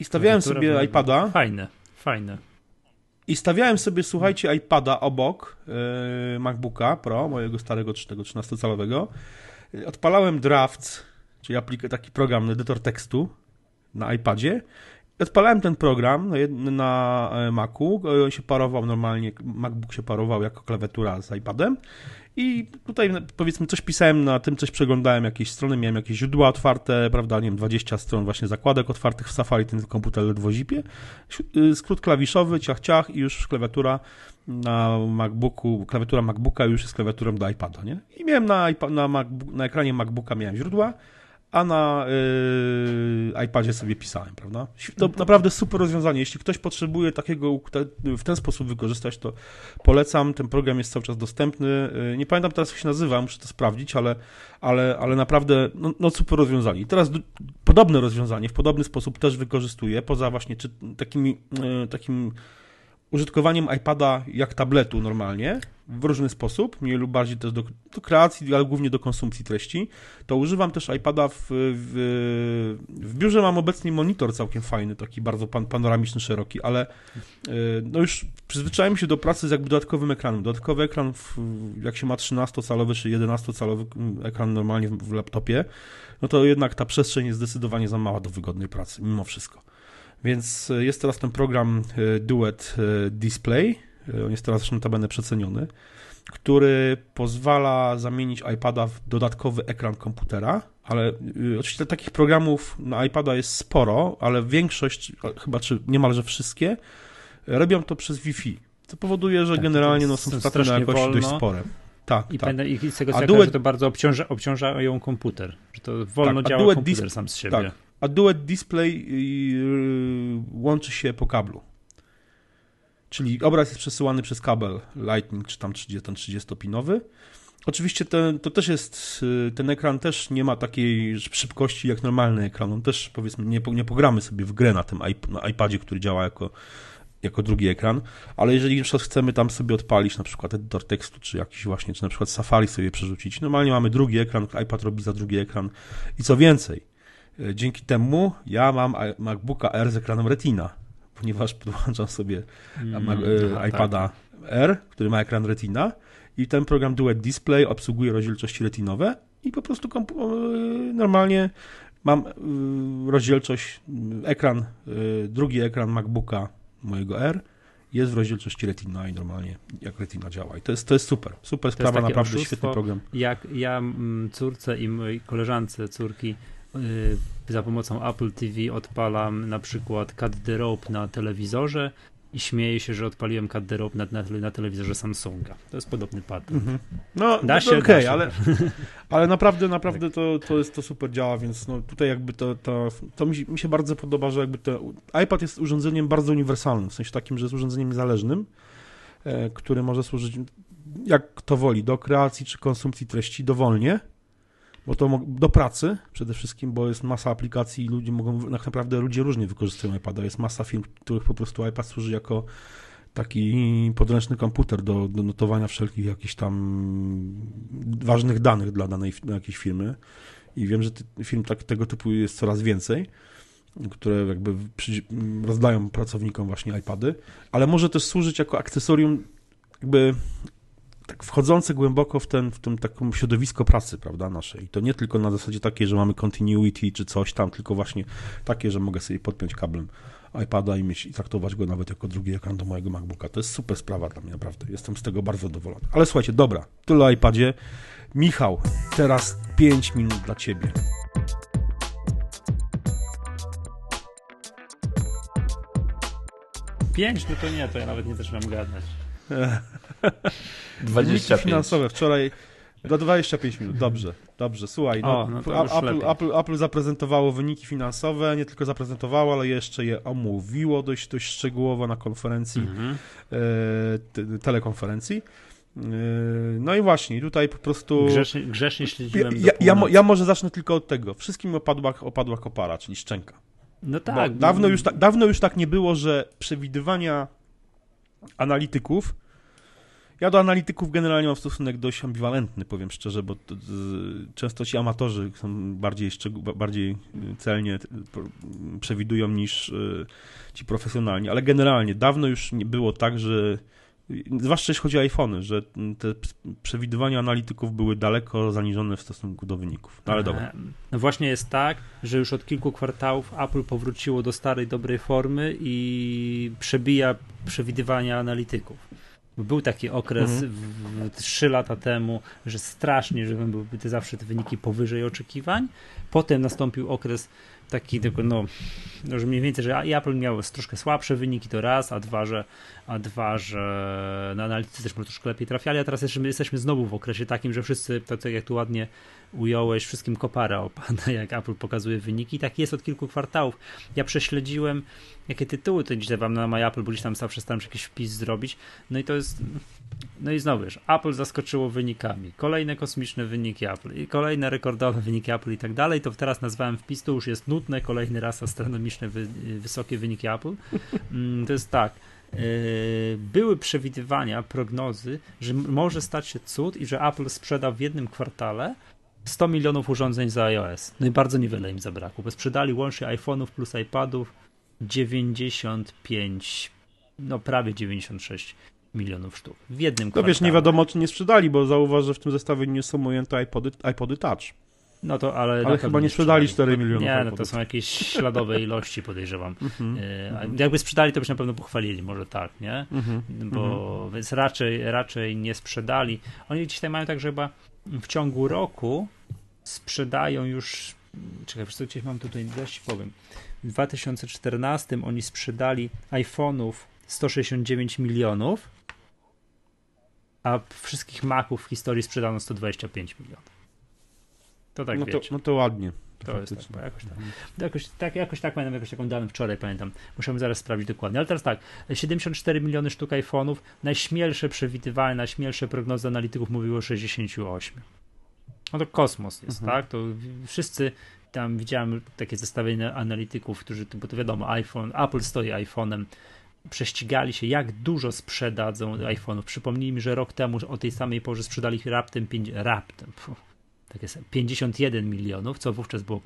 S1: I stawiałem sobie iPada.
S2: Fajne, fajne.
S1: I stawiałem sobie, słuchajcie, iPada obok yy, MacBooka Pro, mojego starego 13-calowego. Odpalałem Drafts, czyli aplik- taki program, edytor tekstu na iPadzie. Odpalałem ten program na, e, Macu. Się parował normalnie, MacBook się parował jako klawiatura z iPadem. I tutaj powiedzmy coś pisałem na tym, coś przeglądałem, jakieś strony, miałem jakieś źródła otwarte, prawda, nie wiem, 20 stron właśnie zakładek otwartych w Safari, ten komputer ledwo zipie. Y, skrót klawiszowy, ciach, ciach i już klawiatura na MacBooku, klawiatura MacBooka już jest klawiaturą do iPada, nie? I miałem na, na, MacBook, na ekranie MacBooka miałem źródła, a na yy, iPadzie sobie pisałem, prawda? To naprawdę super rozwiązanie. Jeśli ktoś potrzebuje takiego w ten sposób wykorzystać, to polecam. Ten program jest cały czas dostępny. Yy, nie pamiętam teraz, jak się nazywa, muszę to sprawdzić, ale, ale, ale naprawdę no, no super rozwiązanie. I teraz podobne rozwiązanie w podobny sposób też wykorzystuję, poza właśnie czy, takimi, yy, takim użytkowaniem iPada jak tabletu normalnie, w różny sposób, mniej lub bardziej też do, do, kreacji, ale głównie do konsumpcji treści, to używam też iPada w, w, w biurze mam obecnie monitor całkiem fajny, taki bardzo pan, panoramiczny, szeroki, ale e, no już przyzwyczaiłem się do pracy z jakby dodatkowym ekranem. Dodatkowy ekran, w, jak się ma 13-calowy czy 11-calowy ekran normalnie w, w laptopie, no to jednak ta przestrzeń jest zdecydowanie za mała do wygodnej pracy, mimo wszystko. Więc e, jest teraz ten program e, Duet e, Display, on jest teraz zresztą notabene przeceniony, który pozwala zamienić iPada w dodatkowy ekran komputera, ale oczywiście takich programów na iPada jest sporo, ale większość, chyba czy niemalże wszystkie, robią to przez Wi-Fi, co powoduje, że tak, generalnie no, są straty na jakości wolno. dość spore.
S2: Tak, I, tak. i z tego co duet... to bardzo obciąża, obciążają komputer, że to wolno tak, działa komputer sam z siebie. Tak
S1: a Duet Display y, łączy się po kablu. Czyli obraz jest przesyłany przez kabel Lightning, czy tam 30, 30-pinowy. Oczywiście ten, to też jest, y, ten ekran też nie ma takiej szybkości jak normalny ekran. On też powiedzmy nie, nie pogramy sobie w grę na tym na iPadzie, który działa jako, jako drugi ekran, ale jeżeli na chcemy tam sobie odpalić na przykład edytor tekstu, czy jakiś właśnie, czy na przykład Safari sobie przerzucić, normalnie mamy drugi ekran, iPad robi za drugi ekran i co więcej, dzięki temu ja mam MacBooka R z ekranem Retina, ponieważ podłączam sobie mm, e, iPada tak. R, który ma ekran Retina i ten program Duet Display obsługuje rozdzielczości retinowe i po prostu e, normalnie mam rozdzielczość, ekran, drugi ekran MacBooka mojego R jest w rozdzielczości Retina i normalnie jak Retina działa. I to jest, to jest super, super sprawa, naprawdę świetny program.
S2: Jak ja córce i mojej koleżance córki za pomocą Apple TV odpalam na przykład Cut the Rope na telewizorze i śmieję się, że odpaliłem Cut the Rope na, na, na telewizorze Samsunga. To jest podobny patent. Mm -hmm.
S1: No, da się, okej, okay, ale, ale naprawdę, naprawdę to, to, jest, to super działa, więc no tutaj jakby to, to, to mi, mi się bardzo podoba, że jakby to iPad jest urządzeniem bardzo uniwersalnym, w sensie takim, że jest urządzeniem zależnym, e, który może służyć jak to woli, do kreacji czy konsumpcji treści dowolnie, bo to do pracy przede wszystkim, bo jest masa aplikacji i ludzie mogą, tak naprawdę ludzie różnie wykorzystują iPada. Jest masa firm, których po prostu iPad służy jako taki podręczny komputer do, do notowania wszelkich jakichś tam ważnych danych dla danej dla jakiejś firmy. I wiem, że firm tak, tego typu jest coraz więcej, które jakby przy, rozdają pracownikom właśnie iPady, ale może też służyć jako akcesorium jakby tak wchodzące głęboko w ten, w tym takim środowisko pracy, prawda, nasze. I to nie tylko na zasadzie takiej, że mamy continuity czy coś tam, tylko właśnie takie, że mogę sobie podpiąć kablem iPada i, mieć, i traktować go nawet jako drugi ekran do mojego MacBooka. To jest super sprawa dla mnie, naprawdę. Jestem z tego bardzo zadowolony. Ale słuchajcie, dobra, tyle o iPadzie. Michał, teraz 5 minut dla Ciebie.
S2: Pięć? No to nie, to ja nawet nie zaczynam gadać.
S3: 25.
S1: finansowe wczoraj do 25 minut, dobrze, dobrze. Słuchaj, no, o, no Apple, Apple, Apple, zaprezentowało wyniki finansowe, nie tylko zaprezentowało, ale jeszcze je omówiło dość, dość szczegółowo na konferencji, mhm. e, telekonferencji. E, no i właśnie, tutaj po prostu.
S2: Grzecznie, grzecznie śledziłem.
S1: Ja, ja, ja, może zacznę tylko od tego. Wszystkim opadła, opadła kopara, czyli szczęka.
S2: No tak.
S1: Bo dawno, już tak, dawno już tak nie było, że przewidywania analityków. Ja do analityków generalnie mam stosunek dość ambiwalentny, powiem szczerze, bo to, często ci amatorzy są bardziej, bardziej celnie przewidują niż e, ci profesjonalni, ale generalnie dawno już nie było tak, że zwłaszcza jeśli chodzi o iPhony, że te przewidywania analityków były daleko zaniżone w stosunku do wyników. No ale dobra.
S2: No właśnie jest tak, że już od kilku kwartałów Apple powróciło do starej, dobrej formy i przebija przewidywania analityków. Był taki okres mhm. trzy lata temu, że strasznie, że były te zawsze te wyniki powyżej oczekiwań. Potem nastąpił okres taki tylko, no, no, że mniej więcej, że Apple miał troszkę słabsze wyniki, to raz, a dwa, że, a dwa, że na analitycy też może troszkę lepiej trafiali, a teraz jesteśmy, jesteśmy znowu w okresie takim, że wszyscy, tak jak tu ładnie ująłeś, wszystkim kopara opada, jak Apple pokazuje wyniki. Tak jest od kilku kwartałów. Ja prześledziłem, jakie tytuły to dzisiaj wam na My Apple, bo gdzieś tam zawsze staram się jakiś wpis zrobić. No i to jest, no i znowu wiesz, Apple zaskoczyło wynikami. Kolejne kosmiczne wyniki Apple i kolejne rekordowe wyniki Apple i tak dalej. To teraz nazwałem wpis, to już jest nudne, kolejny raz astronomiczne, wy, wysokie wyniki Apple. Mm, to jest tak. Yy, były przewidywania, prognozy, że może stać się cud i że Apple sprzeda w jednym kwartale 100 milionów urządzeń za iOS. No i bardzo niewiele im zabrakło, bo sprzedali łącznie iPhone'ów plus iPadów 95, no prawie 96 milionów sztuk w jednym kwartale.
S1: No wiesz, nie wiadomo czy nie sprzedali, bo zauważ, że w tym zestawieniu nie są ujęte iPody, iPody Touch.
S2: No to, ale,
S1: ale chyba nie sprzedali 4 milionów.
S2: Nie, no to są jakieś śladowe ilości, podejrzewam. Mhm, e, jakby sprzedali, to byś na pewno pochwalili, może tak, nie? Mhm, bo mhm. więc raczej, raczej nie sprzedali. Oni dzisiaj mają tak, że chyba w ciągu roku sprzedają już. Czekaj, co gdzieś mam tutaj, zaś ci powiem. W 2014 oni sprzedali iPhone'ów 169 milionów, a wszystkich Maców w historii sprzedano 125 milionów. To tak
S1: no
S2: to,
S1: no to ładnie.
S2: To jest tak, jakoś tak. Jakoś tak, jakoś tak pamiętam, jakoś taką daną wczoraj pamiętam. Musimy zaraz sprawdzić dokładnie. Ale teraz tak, 74 miliony sztuk iPhone'ów, najśmielsze przewidywania, najśmielsze prognozy analityków mówiły o 68. No to kosmos jest, mhm. tak? To wszyscy tam widziałem takie zestawienie analityków, którzy, bo to wiadomo, iPhone, Apple stoi iPhone'em, prześcigali się, jak dużo sprzedadzą iPhone'ów. Przypomnijmy, że rok temu o tej samej porze sprzedali raptem, raptem, tak jest, 51 milionów, co wówczas było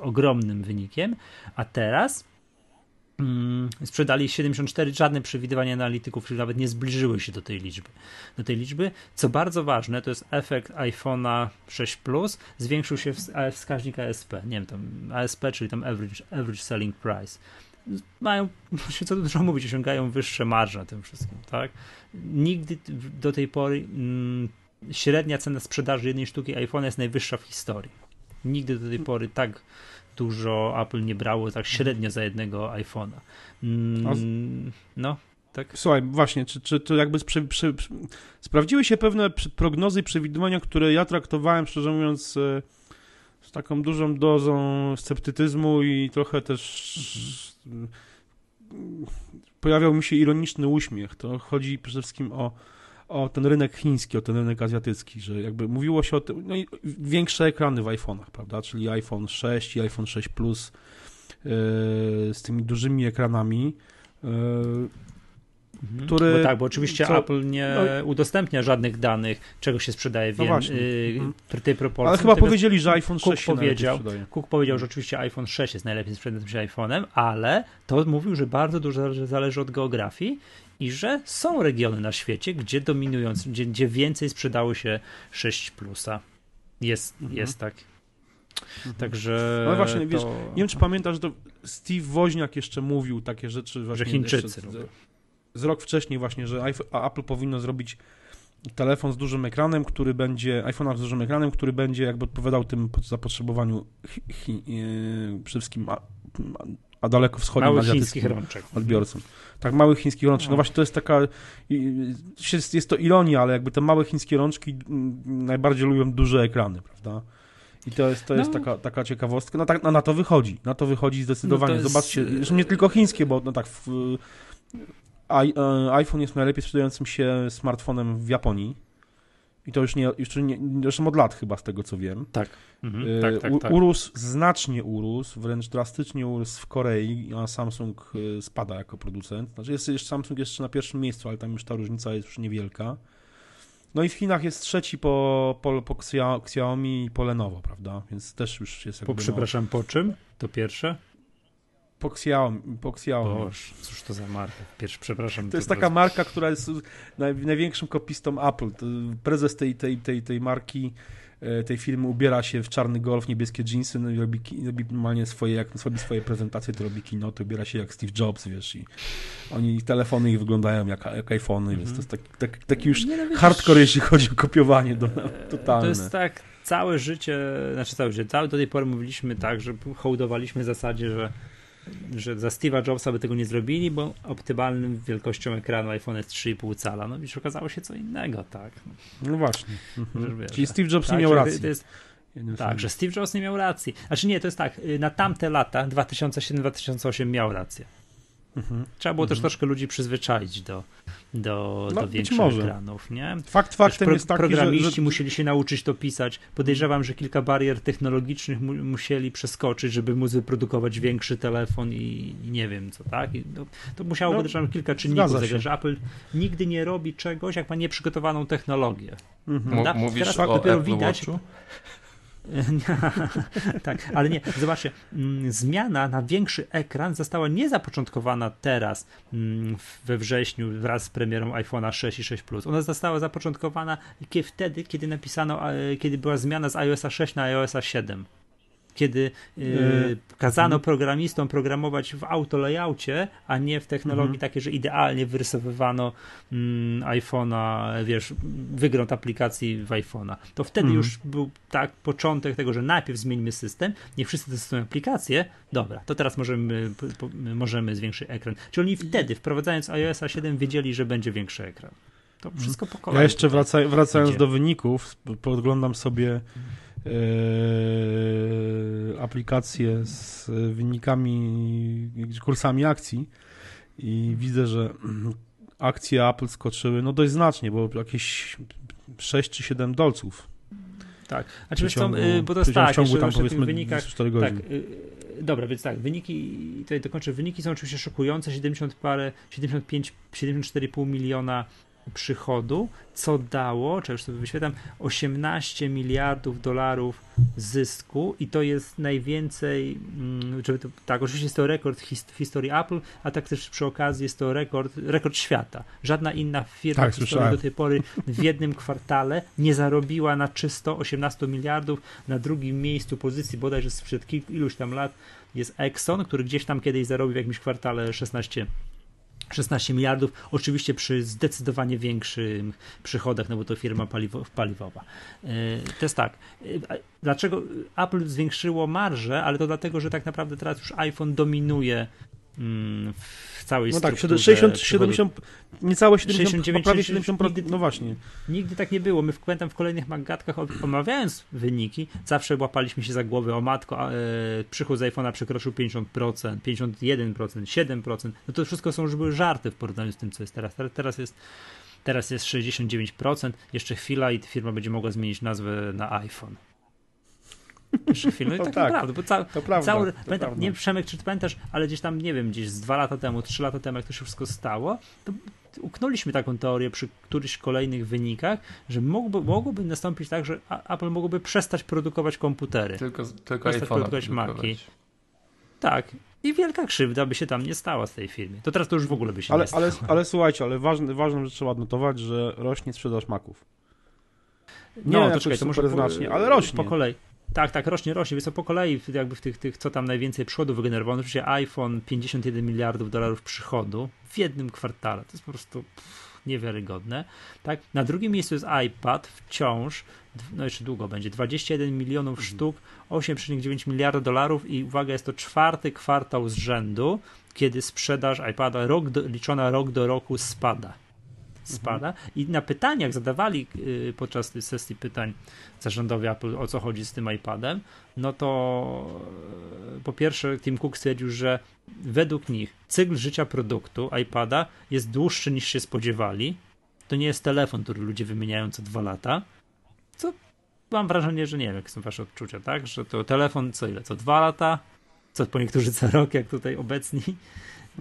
S2: ogromnym wynikiem, a teraz mm, sprzedali 74, żadne przewidywania analityków, czyli nawet nie zbliżyły się do tej liczby. Do tej liczby, co bardzo ważne, to jest efekt iPhone'a 6 Plus, zwiększył się wskaźnik ASP, nie wiem, tam ASP, czyli tam average, average selling price. Mają, co tu dużo mówić, osiągają wyższe marże na tym wszystkim, tak? Nigdy do tej pory mm, średnia cena sprzedaży jednej sztuki iPhone jest najwyższa w historii. Nigdy do tej pory tak dużo Apple nie brało tak średnio za jednego iPhone'a. Mm, no, tak.
S1: Słuchaj, właśnie, czy, czy to jakby sprawdziły się pewne prognozy i przewidywania, które ja traktowałem, szczerze mówiąc, e, z taką dużą dozą sceptycyzmu i trochę też mhm. pojawiał mi się ironiczny uśmiech. To chodzi przede wszystkim o o ten rynek chiński, o ten rynek azjatycki, że jakby mówiło się o tym, no i większe ekrany w iPhone'ach, prawda, czyli iPhone 6 i iPhone 6 Plus yy, z tymi dużymi ekranami, yy,
S2: Mhm. Który, bo tak, bo oczywiście co, Apple nie no, udostępnia żadnych danych, czego się sprzedaje w no yy, tej proporcji.
S1: Ale chyba powiedzieli, że iPhone 6
S2: Cook powiedział, Cook powiedział, że oczywiście iPhone 6 jest najlepiej sprzedającym się iPhone'em, ale to mówił, że bardzo dużo zależy od geografii i że są regiony na świecie, gdzie dominując, gdzie, gdzie więcej sprzedało się 6 plusa. Jest, mhm. jest tak. Mhm. Także.
S1: No właśnie, to... wiesz, nie wiem, czy pamiętasz, to Steve Woźniak jeszcze mówił takie rzeczy.
S2: Właśnie że Chińczycy.
S1: Z, z rok wcześniej, właśnie, że Apple powinno zrobić telefon z dużym ekranem, który będzie, iPhone z dużym ekranem, który będzie jakby odpowiadał tym zapotrzebowaniu hi, hi, e, przede wszystkim a daleko wschodnim
S2: małych chińskich rączek.
S1: odbiorcom. Tak, małych chińskich rączek. No. no właśnie to jest taka, jest, jest to ironia, ale jakby te małe chińskie rączki mm, najbardziej lubią duże ekrany, prawda? I to jest, to jest no. taka, taka ciekawostka. No tak, no, na to wychodzi. Na to wychodzi zdecydowanie. No jest... Zobaczcie, zresztą nie tylko chińskie, bo no tak, w, I, e, iPhone jest najlepiej sprzedającym się smartfonem w Japonii. I to już nie, już nie, zresztą od lat chyba, z tego co wiem.
S2: Tak.
S1: Mhm. Tak, tak, tak. Urósł, znacznie urósł, wręcz drastycznie urósł w Korei, a Samsung e, spada jako producent. Znaczy jest jeszcze Samsung jeszcze na pierwszym miejscu, ale tam już ta różnica jest już niewielka. No i w Chinach jest trzeci po, po, po Xiaomi i po Lenovo, prawda? Więc też już jest jakby...
S2: Po, przepraszam, no... po czym? To pierwsze?
S1: Po Xiaomi. Po Xiaomi.
S2: Boż, cóż to za marka? Pierwszy, przepraszam.
S1: To jest taka marka, która jest naj, największym kopistą Apple. Prezes tej, tej, tej, tej marki E, tej firmy ubiera się w czarny golf, niebieskie jeansy, no i robi, robi normalnie swoje, jak robi swoje prezentacje, to robi keynote, ubiera się jak Steve Jobs, wiesz, i oni, telefony ich wyglądają jak, jak iPhony, mm -hmm. więc to jest taki, taki, taki już no, hardcore, jeśli chodzi o kopiowanie do, totalne.
S2: To jest tak, całe życie, znaczy całe życie, całe do tej pory mówiliśmy tak, że hołdowaliśmy w zasadzie, że że za Steve'a Jobsa by tego nie zrobili, bo optymalnym wielkością ekranu iPhone jest 3,5 cala. No już okazało się co innego, tak.
S1: No właśnie. Mhm. Wiesz, Czyli Steve Jobs tak, nie miał racji. Jest,
S2: tak, że Steve Jobs nie miał racji. Znaczy nie, to jest tak, y, na tamte lata, 2007-2008 miał rację. Mhm. Trzeba było mhm. też troszkę ludzi przyzwyczaić do, do, no, do większych ekranów, nie?
S1: Fakt faktem pro, jest taki,
S2: Programiści że,
S1: że...
S2: musieli się nauczyć to pisać. Podejrzewam, że kilka barier technologicznych mu, musieli przeskoczyć, żeby móc wyprodukować większy telefon i, i nie wiem co, tak? I to, to musiało, no, podejrzewam, kilka czynników zagrać, że Apple nigdy nie robi czegoś, jak ma nieprzygotowaną technologię.
S3: Mhm. Mówisz Teraz o dopiero Apple widać... Watchu?
S2: tak, ale nie, zobaczcie, mm, zmiana na większy ekran została nie zapoczątkowana teraz mm, we wrześniu wraz z premierą iPhone'a 6 i 6 Plus. Ona została zapoczątkowana wtedy, kiedy napisano, kiedy była zmiana z iOSa 6 na iOSa 7 kiedy yy, kazano mhm. programistom programować w autolayoutie, a nie w technologii mm. takiej, że idealnie wyrysowywano mm, iPhone'a, wiesz, wygląd aplikacji w iPhone'a. To wtedy mm. już był tak początek tego, że najpierw zmieńmy system, nie wszyscy testują aplikacje, dobra, to teraz możemy, po, możemy zwiększyć ekran. Czyli oni wtedy, wprowadzając iOS 7, wiedzieli, że będzie większy ekran. To mhm. wszystko po kolei.
S1: Ja jeszcze wraca, wracając do wyników, podglądam sobie aplikację z wynikami, kursami akcji i widzę, że akcje Apple skoczyły no dość znacznie, bo jakieś 6 czy 7 dolców.
S2: Tak, a czy ciągu, yy, bo to jest tak, ciągu tam powiedzmy wynikach, 4 godzin. Tak, yy, dobra, więc tak, wyniki, tutaj dokończę, wyniki są oczywiście szokujące, 70 parę, 75, 74,5 miliona przychodu, co dało, czy już sobie wyświetlam, 18 miliardów dolarów zysku i to jest najwięcej, żeby mm, to, tak, oczywiście jest to rekord w historii Apple, a tak też przy okazji jest to rekord, rekord świata. Żadna inna firma tak, w historii do tej pory w jednym kwartale nie zarobiła na czysto 18 miliardów. Na drugim miejscu pozycji bodajże sprzed kilku, iluś tam lat jest Exxon, który gdzieś tam kiedyś zarobił w jakimś kwartale 16 16 miliardów, oczywiście przy zdecydowanie większych przychodach, no bo to firma paliwo, paliwowa. E, to jest tak, e, dlaczego Apple zwiększyło marżę, ale to dlatego, że tak naprawdę teraz już iPhone dominuje w całej
S1: No tak, 60, 70, niecałe 70, 69, prawie 70%, nigdy, no właśnie.
S2: Nigdy tak nie było. My w, w kolejnych magatkach omawiając wyniki, zawsze łapaliśmy się za głowę, o matko, e, przychód z iPhone'a przekroczył 50%, 51%, 7%. No to wszystko są już były żarty w porównaniu z tym, co jest teraz. Teraz jest Teraz jest 69%, jeszcze chwila i firma będzie mogła zmienić nazwę na iPhone. Jeszcze chwilę. No, tak, tak, naprawdę, bo ca, to prawda, cały, to pamiętam, prawda. nie wiem, Przemek, czy pamiętasz, ale gdzieś tam, nie wiem, gdzieś z dwa lata temu, trzy lata temu, jak to się wszystko stało, to uknęliśmy taką teorię przy którychś kolejnych wynikach, że mógłby, mogłoby nastąpić tak, że Apple mogłoby przestać produkować komputery.
S3: Tylko, tylko przestać produkować Maci.
S2: Tak. I wielka krzywda by się tam nie stała z tej firmy. To teraz to już w ogóle by się
S1: ale,
S2: nie stało.
S1: Ale, ale słuchajcie, ale ważne, ważną rzecz trzeba odnotować, że rośnie sprzedaż maków. Nie no, to czekaj, to może znacznie, ale rośnie.
S2: Po kolei. Tak, tak, rośnie, rośnie. Więc po kolei, jakby w tych, tych, co tam najwięcej przychodów wygenerowano, oczywiście iPhone 51 miliardów dolarów przychodu w jednym kwartale. To jest po prostu pff, niewiarygodne. Tak? Na drugim miejscu jest iPad wciąż, no jeszcze długo będzie, 21 milionów mhm. sztuk, 8,9 miliarda dolarów i uwaga, jest to czwarty kwartał z rzędu, kiedy sprzedaż iPada rok do, liczona rok do roku spada spada. I na pytaniach zadawali y, podczas tej sesji pytań zarządowi Apple, o co chodzi z tym iPadem, no to y, po pierwsze Tim Cook stwierdził, że według nich cykl życia produktu iPada jest dłuższy niż się spodziewali. To nie jest telefon, który ludzie wymieniają co dwa lata. Co mam wrażenie, że nie wiem, jakie są wasze odczucia, tak? Że to telefon co ile? Co dwa lata? Co po niektórzy co rok, jak tutaj obecni,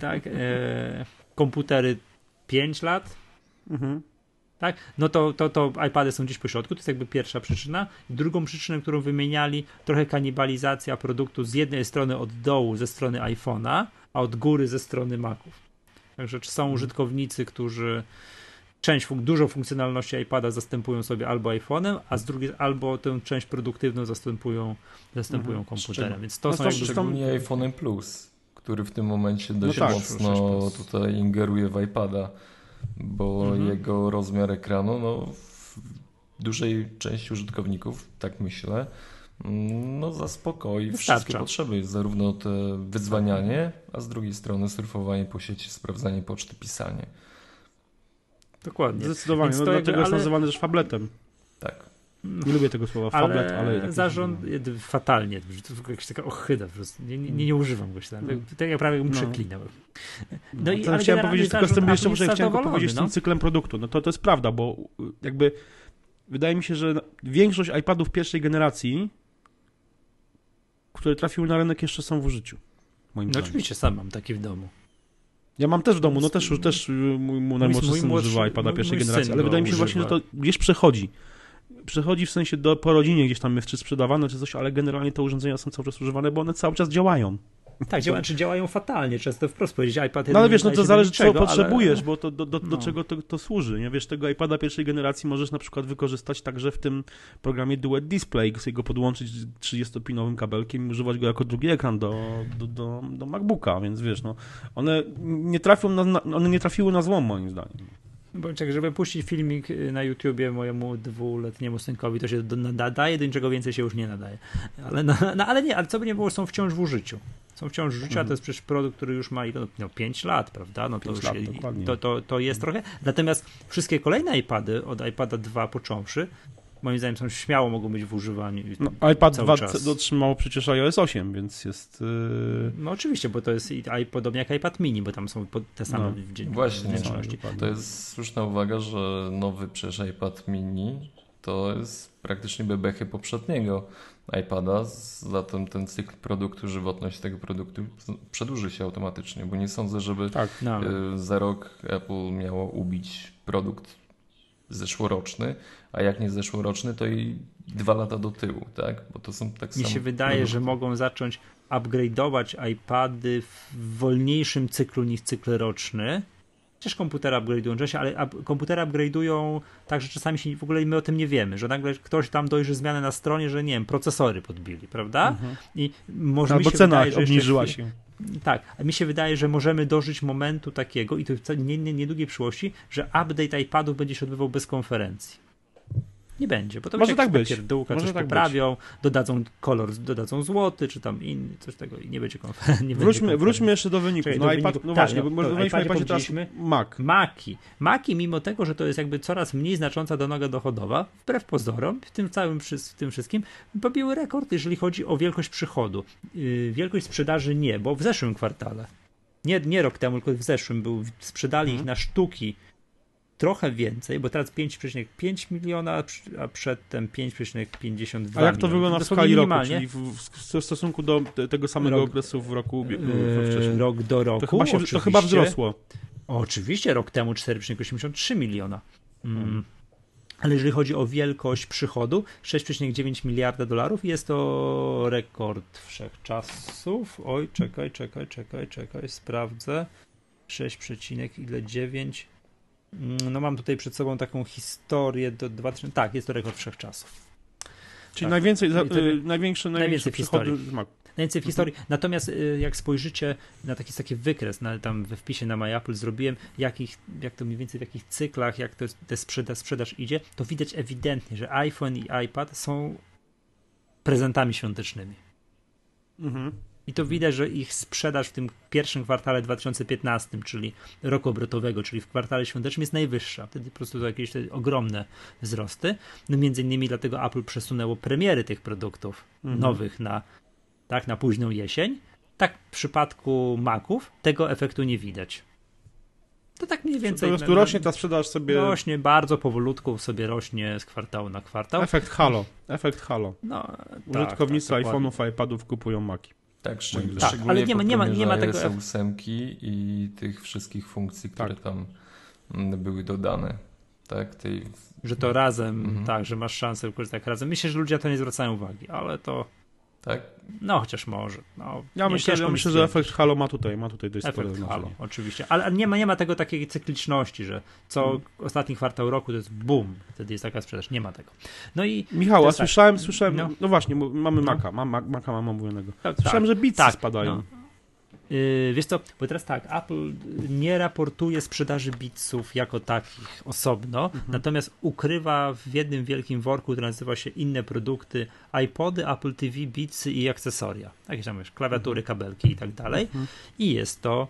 S2: tak? E, komputery 5 lat, Mhm. Tak? No to, to, to iPady są gdzieś po środku, to jest jakby pierwsza przyczyna. Drugą przyczyną, którą wymieniali, trochę kanibalizacja produktu z jednej strony od dołu, ze strony iPhone'a, a od góry ze strony Maców. Także czy są mhm. użytkownicy, którzy część, dużo funkcjonalności iPada zastępują sobie albo iPhone'em, a z drugiej albo tę część produktywną zastępują, zastępują mhm. komputerem. Więc to no są
S3: to szczególnie jakby... iPhone Plus, który w tym momencie dość no tak, mocno tutaj ingeruje w iPada bo mhm. jego rozmiar ekranu no, w dużej części użytkowników, tak myślę, no zaspokoi Wystarcza. wszystkie potrzeby, zarówno te wyzwanianie, a z drugiej strony surfowanie po sieci, sprawdzanie poczty, pisanie.
S1: Dokładnie. Zdecydowanie, no, dlatego ale... jest nazywany też fabletem.
S3: Tak.
S1: Nie lubię tego słowa fablet, ale... ale
S2: zarząd fatalnie, to jest jakaś taka ochyda po prostu. Nie, nie, nie używam go. Tak, tak ja prawie bym no. przeklinał.
S1: No, no i, ale chciałem powiedzieć tylko z tym jeszcze, może chciałem powiedzieć no? tym cyklem produktu. No to, to jest prawda, bo jakby wydaje mi się, że większość iPadów pierwszej generacji, które trafiły na rynek jeszcze są w użyciu.
S2: Moim no oczywiście, sam mam taki w domu.
S1: Ja mam też w domu, no też, też mój, mój najmłodszy syn używa iPada pierwszej generacji, ale wydaje mi się właśnie, że to gdzieś przechodzi przechodzi w sensie do, po rodzinie gdzieś tam jest czy sprzedawane, czy coś, ale generalnie te urządzenia są cały czas używane, bo one cały czas działają.
S2: Tak, działają, czy działają fatalnie, często wprost powiedzieć iPad
S1: No ale wiesz, no to zależy czego potrzebujesz, ale... bo to do, do, do no. czego to, to, służy, nie? Wiesz, tego iPada pierwszej generacji możesz na przykład wykorzystać także w tym programie Duet Display, sobie go podłączyć 30-pinowym kabelkiem i używać go jako drugi ekran do, do, do, do MacBooka, więc wiesz, no, one nie trafią na, one nie trafiły na złom moim zdaniem.
S2: Bądź jak, żeby puścić filmik y, na YouTubie mojemu dwuletniemu synkowi, to się nadaje, do niczego więcej się już nie nadaje. Ale, no, no, ale nie, ale co by nie było, są wciąż w użyciu. Są wciąż w życiu, a to jest przecież produkt, który już ma no, 5 lat, prawda? No to, już, lat, to, to, to jest trochę. Natomiast wszystkie kolejne iPady, od iPada 2 począwszy, moim zdaniem są śmiało mogą być w używaniu.
S1: No, iPad 2 dotrzymał przecież iOS 8, więc jest. Yy...
S2: No oczywiście, bo to jest podobnie jak iPad mini, bo tam są te same
S3: no, Właśnie, to jest słuszna uwaga, że nowy przecież iPad mini to jest praktycznie bebechy poprzedniego iPada, zatem ten cykl produktu, żywotność tego produktu przedłuży się automatycznie, bo nie sądzę, żeby tak, no. Y, za rok Apple miało ubić produkt zeszłoroczny, a jak nie zeszłoroczny, to i dwa lata do tyłu, tak? Bo to są tak
S2: Mi się wydaje, produkty. że mogą zacząć upgrade'ować iPady w wolniejszym cyklu niż cykl roczny. Przecież komputery upgrade'ują rzeczy, ale komputery upgrade'ują tak, że czasami się w ogóle my o tym nie wiemy, że nagle ktoś tam dojrzy zmianę na stronie, że nie wiem, procesory podbili, prawda? Mhm. I może
S1: Albo
S2: mi się
S1: cena
S2: wydaje,
S1: obniżyła się.
S2: Tak, mi się wydaje, że możemy dożyć momentu takiego i to w nie, nie, niedługiej przyszłości, że update iPadów będzie się odbywał bez konferencji. Nie będzie, bo to
S1: Może tak być.
S2: Pierdółka, Może coś tak poprawią, być. dodadzą kolor, dodadzą złoty, czy tam inny, coś tego i nie będzie konferencji.
S1: Wróćmy, wróćmy jeszcze do wyników. Czekaj, no, do iPad, no tak, właśnie, no, bo iPadzie teraz Mac.
S2: Maki. Maki, mimo tego, że to jest jakby coraz mniej znacząca donoga dochodowa, wbrew pozorom, w tym całym w tym wszystkim, pobiły rekord, jeżeli chodzi o wielkość przychodu. Yy, wielkość sprzedaży nie, bo w zeszłym kwartale nie, nie rok temu, tylko w zeszłym był, sprzedali hmm. ich na sztuki trochę więcej, bo teraz 5,5 miliona, a przedtem 5,52 A
S1: jak to wygląda w skali roku, czyli w, w, stosunku do tego samego rok, okresu w roku
S2: yy, wcześniej? Rok do roku,
S1: to chyba, się, to chyba wzrosło.
S2: Oczywiście, rok temu 4,83 miliona. Mm. Ale jeżeli chodzi o wielkość przychodu, 6,9 miliarda dolarów, jest to rekord wszechczasów. Oj, czekaj, czekaj, czekaj, czekaj, sprawdzę. 6, ile 9 Mm, no mam tutaj przed sobą taką historię do 2000. Tak, jest to rekord wszechczasów.
S1: Czyli tak. najwięcej, za, y, największe,
S2: najwięcej w historii. najwięcej w mhm. historii. Natomiast y, jak spojrzycie na taki, taki wykres, na, tam we wpisie na MyApple zrobiłem, jakich, jak to mniej więcej w jakich cyklach, jak to te sprzedaż, sprzedaż idzie, to widać ewidentnie, że iPhone i iPad są prezentami świątecznymi. Mhm. I to widać, że ich sprzedaż w tym pierwszym kwartale 2015, czyli roku obrotowego, czyli w kwartale świątecznym jest najwyższa. Wtedy po prostu to jakieś ogromne wzrosty. No między innymi dlatego Apple przesunęło premiery tych produktów mhm. nowych na, tak, na późną jesień. Tak w przypadku Maców tego efektu nie widać. To tak mniej więcej.
S1: Po prostu rośnie ta sprzedaż sobie.
S2: Rośnie bardzo powolutku, sobie rośnie z kwartału na kwartał.
S1: Efekt halo. Efekt halo. No, Użytkownicy tak, tak, iPhone'ów, iPadów kupują Maki.
S3: Tak, szczególnie tak, ale nie ma, nie ma, nie ma tego ósemki i tych wszystkich funkcji, które tak. tam mm, były dodane. Tak, tej...
S2: Że to razem, mhm. tak, że masz szansę wykorzystać razem. Myślę, że ludzie to nie zwracają uwagi, ale to
S3: tak?
S2: No, chociaż może. No,
S1: ja myślę, ja myślę że efekt Halo ma tutaj, ma tutaj dość
S2: efekt spore Halo, oczywiście. Ale nie ma, nie ma tego takiej cykliczności, że co hmm. ostatni kwartał roku to jest boom, wtedy jest taka sprzedaż. Nie ma tego. No i
S1: Michał, a tak. słyszałem, tak. słyszałem, no. no, właśnie, mamy no. Maka, mam, Maka mam omówionego. Tak, słyszałem, tak, że bitsy tak, spadają. No.
S2: Yy, wiesz co, bo teraz tak, Apple nie raportuje sprzedaży bitsów jako takich osobno, mhm. natomiast ukrywa w jednym wielkim worku, który nazywa się inne produkty, iPody, Apple TV, bitsy i akcesoria. Jakieś tam wiesz, klawiatury, mhm. kabelki i tak dalej. Mhm. I jest to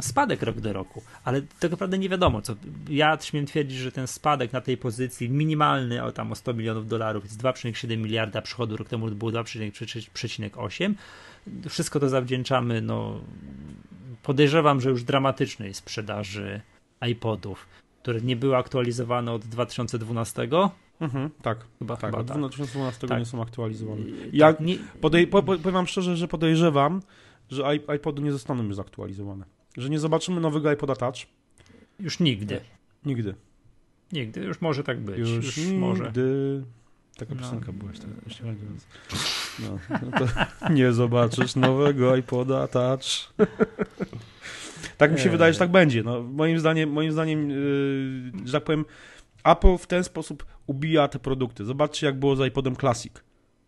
S2: spadek rok do roku, ale tak naprawdę nie wiadomo co. Ja śmiem twierdzić, że ten spadek na tej pozycji minimalny, o tam o 100 milionów dolarów jest 2,7 miliarda przychodu, rok temu było 2,8 wszystko to zawdzięczamy, no podejrzewam, że już dramatycznej sprzedaży iPodów, które nie były aktualizowane od 2012.
S1: Mhm, tak, chyba, tak, chyba od tak. 2012 tak. nie są aktualizowane. Tak, ja tak, nie... podej po, powiem szczerze, że podejrzewam, że iPody nie zostaną już zaktualizowane. Że nie zobaczymy nowego iPoda Touch.
S2: Już nigdy.
S1: Nigdy.
S2: Nigdy, już może tak być.
S1: Już, już nigdy. może. Taka no. piosenka była jeszcze. No, no to nie zobaczysz nowego iPoda Touch. tak mi się wydaje, że tak będzie. No, moim zdaniem, moim zdaniem yy, że tak powiem, Apple w ten sposób ubija te produkty. Zobaczcie, jak było z iPodem Classic.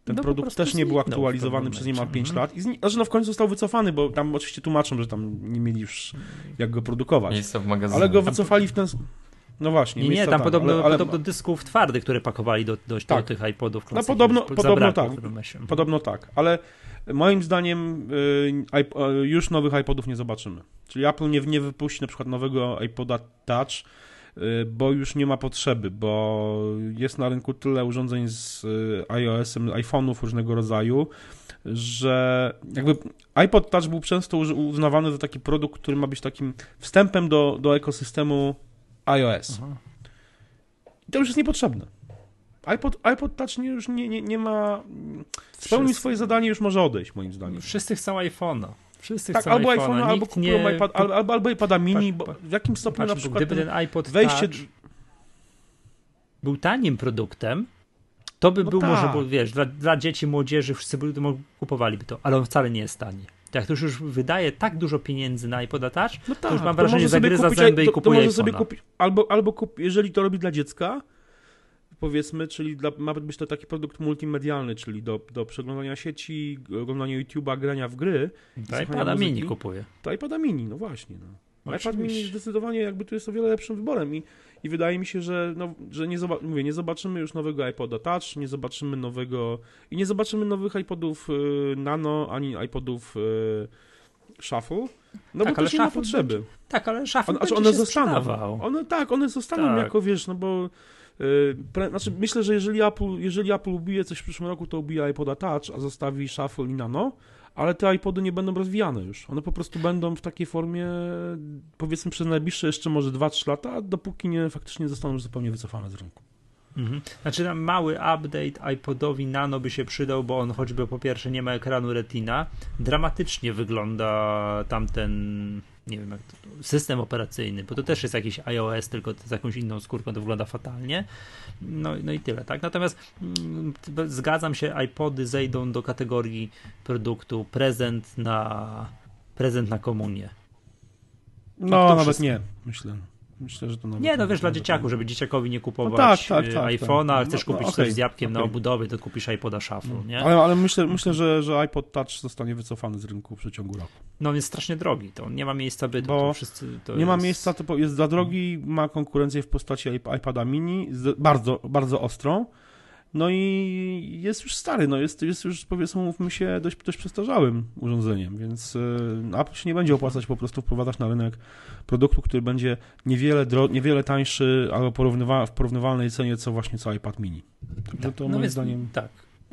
S1: Ten no, produkt też nie był aktualizowany przez niemal 5 mhm. lat. I znaczy, no w końcu został wycofany, bo tam oczywiście tłumaczą, że tam nie mieli już jak go produkować.
S3: Miejsca w magazynie.
S1: Ale go wycofali w ten sposób. No właśnie.
S2: Nie, nie tam, podobno, ale, ale... podobno dysków twardych, które pakowali do, do, tak. do tych iPodów.
S1: No podobno, podobno tak. Podobno tak, ale moim zdaniem y, y, już nowych iPodów nie zobaczymy. Czyli Apple nie, nie wypuści na przykład nowego iPoda Touch, y, bo już nie ma potrzeby, bo jest na rynku tyle urządzeń z iOS-em, iPhone'ów różnego rodzaju, że jakby iPod Touch był często uznawany za taki produkt, który ma być takim wstępem do, do ekosystemu iOS. Aha. I to już jest niepotrzebne. iPod, iPod Touch nie, już nie, nie, nie ma. Spełnił Wszyscy... swoje zadanie, już może odejść, moim zdaniem.
S2: Wszyscy chcą iPhone'a. Wszyscy
S1: tak,
S2: chcą
S1: albo iPhone'a, albo kupują nie... iPad, albo, albo iPada mini, bo w jakim stopniu Patrz, na przykład
S2: gdyby ten iPod wejście... Touch był tanim produktem, to by no był tak. może, bo wiesz, dla, dla dzieci, młodzieży, wszyscy by kupowali by to, ale on wcale nie jest tani. Jak ktoś już wydaje tak dużo pieniędzy na iPoda Touch, no tak, to już mam wrażenie, że zagryza kupić, zęby to, i kupuje to może sobie kupić,
S1: albo, albo kup, jeżeli to robi dla dziecka, powiedzmy, czyli dla, ma być to taki produkt multimedialny, czyli do, do przeglądania sieci, oglądania YouTube'a, grania w gry.
S2: To iPada mini kupuje.
S1: To iPada mini, no właśnie. No. iPad mini zdecydowanie jakby tu jest o wiele lepszym wyborem i, i wydaje mi się, że, no, że nie, zoba- mówię, nie zobaczymy już nowego iPoda Touch, nie zobaczymy nowego i nie zobaczymy nowych iPodów y, Nano, ani iPodów y, Shuffle, no tak, bo też nie ma potrzeby.
S2: Tak, ale Shuffle
S1: On, znaczy one zostaną. One, tak, one zostaną tak. jako, wiesz, no bo y, Pre, znaczy myślę, że jeżeli Apple, jeżeli Apple ubije coś w przyszłym roku, to ubije iPoda Touch, a zostawi Shuffle i Nano, ale te iPody nie będą rozwijane już. One po prostu będą w takiej formie, powiedzmy, przez najbliższe jeszcze może 2-3 lata, dopóki nie faktycznie zostaną już zupełnie wycofane z rynku.
S2: Mhm. Znaczy tam mały update iPodowi Nano by się przydał, bo on choćby po pierwsze nie ma ekranu Retina, dramatycznie wygląda tamten nie wiem jak to, system operacyjny, bo to też jest jakiś iOS, tylko z jakąś inną skórką to wygląda fatalnie. No, no i tyle, tak? Natomiast mm, zgadzam się, iPody zejdą do kategorii produktu prezent na prezent na komunię.
S1: No, nawet nie, myślę. Myślę, że to nawet
S2: Nie, no wiesz, dla dzieciaków, żeby dzieciakowi nie kupować no tak, tak, tak, iPhone'a, tak. chcesz no, kupić no, okay, coś z jabłkiem okay. na obudowie, to kupisz iPoda szafą, no. nie?
S1: Ale, ale myślę, myślę że, że iPod Touch zostanie wycofany z rynku w przeciągu roku.
S2: No więc strasznie drogi, to nie ma miejsca bytu.
S1: Bo
S2: wszyscy,
S1: nie jest... ma miejsca, to jest za drogi, ma konkurencję w postaci iPada mini, bardzo, bardzo ostrą, no i jest już stary, no jest, jest już powiedzmy, mówmy się, dość, dość przestarzałym urządzeniem, więc y, Apple się nie będzie opłacać po prostu wprowadzać na rynek produktu, który będzie niewiele, niewiele tańszy, albo porównywa- w porównywalnej cenie, co właśnie co iPad mini.
S2: Także tak, to no moim więc, zdaniem... Tak,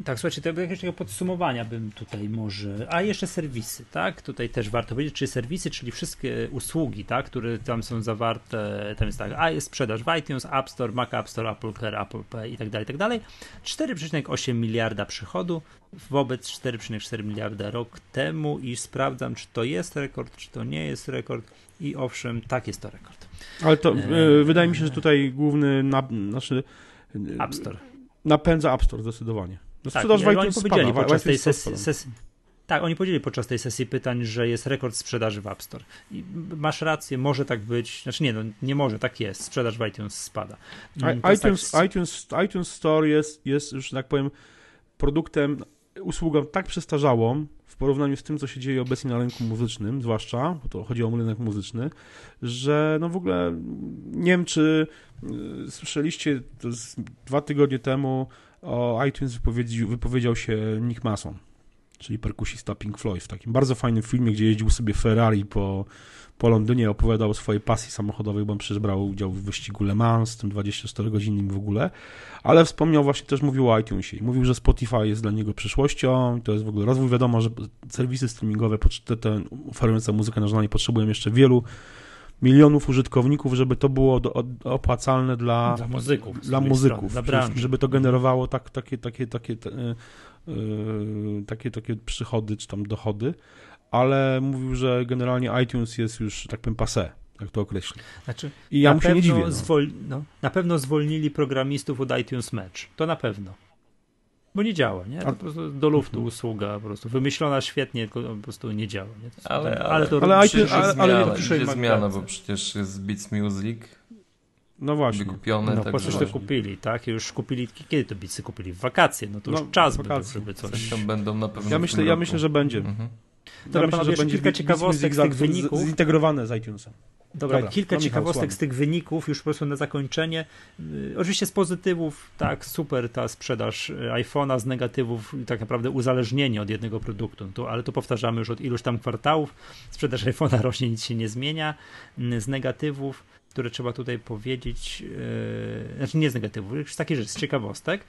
S2: tak, słuchajcie, to jakiegoś takiego podsumowania bym tutaj może. A jeszcze serwisy, tak? Tutaj też warto powiedzieć, czy serwisy, czyli wszystkie usługi, tak, które tam są zawarte, tam jest tak, a jest sprzedaż w iTunes, App Store, Mac App Store, Apple Care, Apple Pay i tak dalej, i tak dalej. 4,8 miliarda przychodu wobec 4,4 miliarda rok temu i sprawdzam, czy to jest rekord, czy to nie jest rekord i owszem, tak jest to rekord.
S1: Ale to e, wydaje mi się, że tutaj główny na, znaczy,
S2: App Store.
S1: Napędza App Store zdecydowanie.
S2: No tak, sprzedaż tak, oni powiedzieli spada, podczas tej sesji, sesji, tak, oni powiedzieli podczas tej sesji pytań, że jest rekord sprzedaży w App Store. I masz rację, może tak być. Znaczy nie, no nie może, tak jest. Sprzedaż w iTunes spada.
S1: Mm, iTunes, tak... iTunes, iTunes Store jest, jest już, tak powiem, produktem, usługą tak przestarzałą w porównaniu z tym, co się dzieje obecnie na rynku muzycznym, zwłaszcza, bo to chodzi o rynek muzyczny, że no w ogóle nie wiem, czy y, słyszeliście dwa tygodnie temu o iTunes wypowiedział, wypowiedział się Nick Mason, czyli perkusista Pink Floyd, w takim bardzo fajnym filmie, gdzie jeździł sobie Ferrari po, po Londynie, opowiadał o swojej pasji samochodowej, bo on przecież brał udział w wyścigu Le Mans, tym 24 godzinnym w ogóle, ale wspomniał właśnie, też mówił o iTunesie. Mówił, że Spotify jest dla niego przyszłością, to jest w ogóle rozwój, wiadomo, że serwisy streamingowe, te, te oferujące muzykę na żądanie potrzebują jeszcze wielu milionów użytkowników, żeby to było do, opłacalne dla,
S2: dla muzyków,
S1: dla muzyków strony, żeby to generowało tak, takie, takie, takie, yy, takie, takie przychody czy tam dochody, ale mówił, że generalnie iTunes jest już, tak powiem, passé jak to określi.
S2: Znaczy,
S1: I ja mu się nie dziwię. No.
S2: Zwol... No, na pewno zwolnili programistów od iTunes Match. To na pewno bo nie działa, nie? To po prostu do luftu mhm. usługa, po prostu wymyślona świetnie, tylko po prostu nie działa. Nie?
S3: To, ale, ale, ale, to ale, iTunes, ale, ale, ale zmiana, zmiana, bo przecież jest Beats Music.
S1: No właśnie.
S3: Wykupione.
S2: No tak po coś to kupili, tak? Już kupili, kiedy to Beatsy kupili? W wakacje, no to już no, czas był, żeby coś.
S3: będą na pewno
S1: Ja myślę, ja myślę, że będzie. Mhm.
S2: Dobra, ja myślę, że będzie kilka ciekawostek z tych wyników.
S1: Zintegrowane z iTunesem.
S2: Dobra, Dobra kilka ciekawostek z tych wyników już po prostu na zakończenie. Yy, oczywiście z pozytywów, tak, super ta sprzedaż y, iPhone'a, z negatywów tak naprawdę uzależnienie od jednego produktu, to, ale to powtarzamy już od iluś tam kwartałów. Sprzedaż iPhone'a rośnie, nic się nie zmienia. Yy, z negatywów, które trzeba tutaj powiedzieć, yy, znaczy nie z negatywów, już takie rzeczy, z ciekawostek,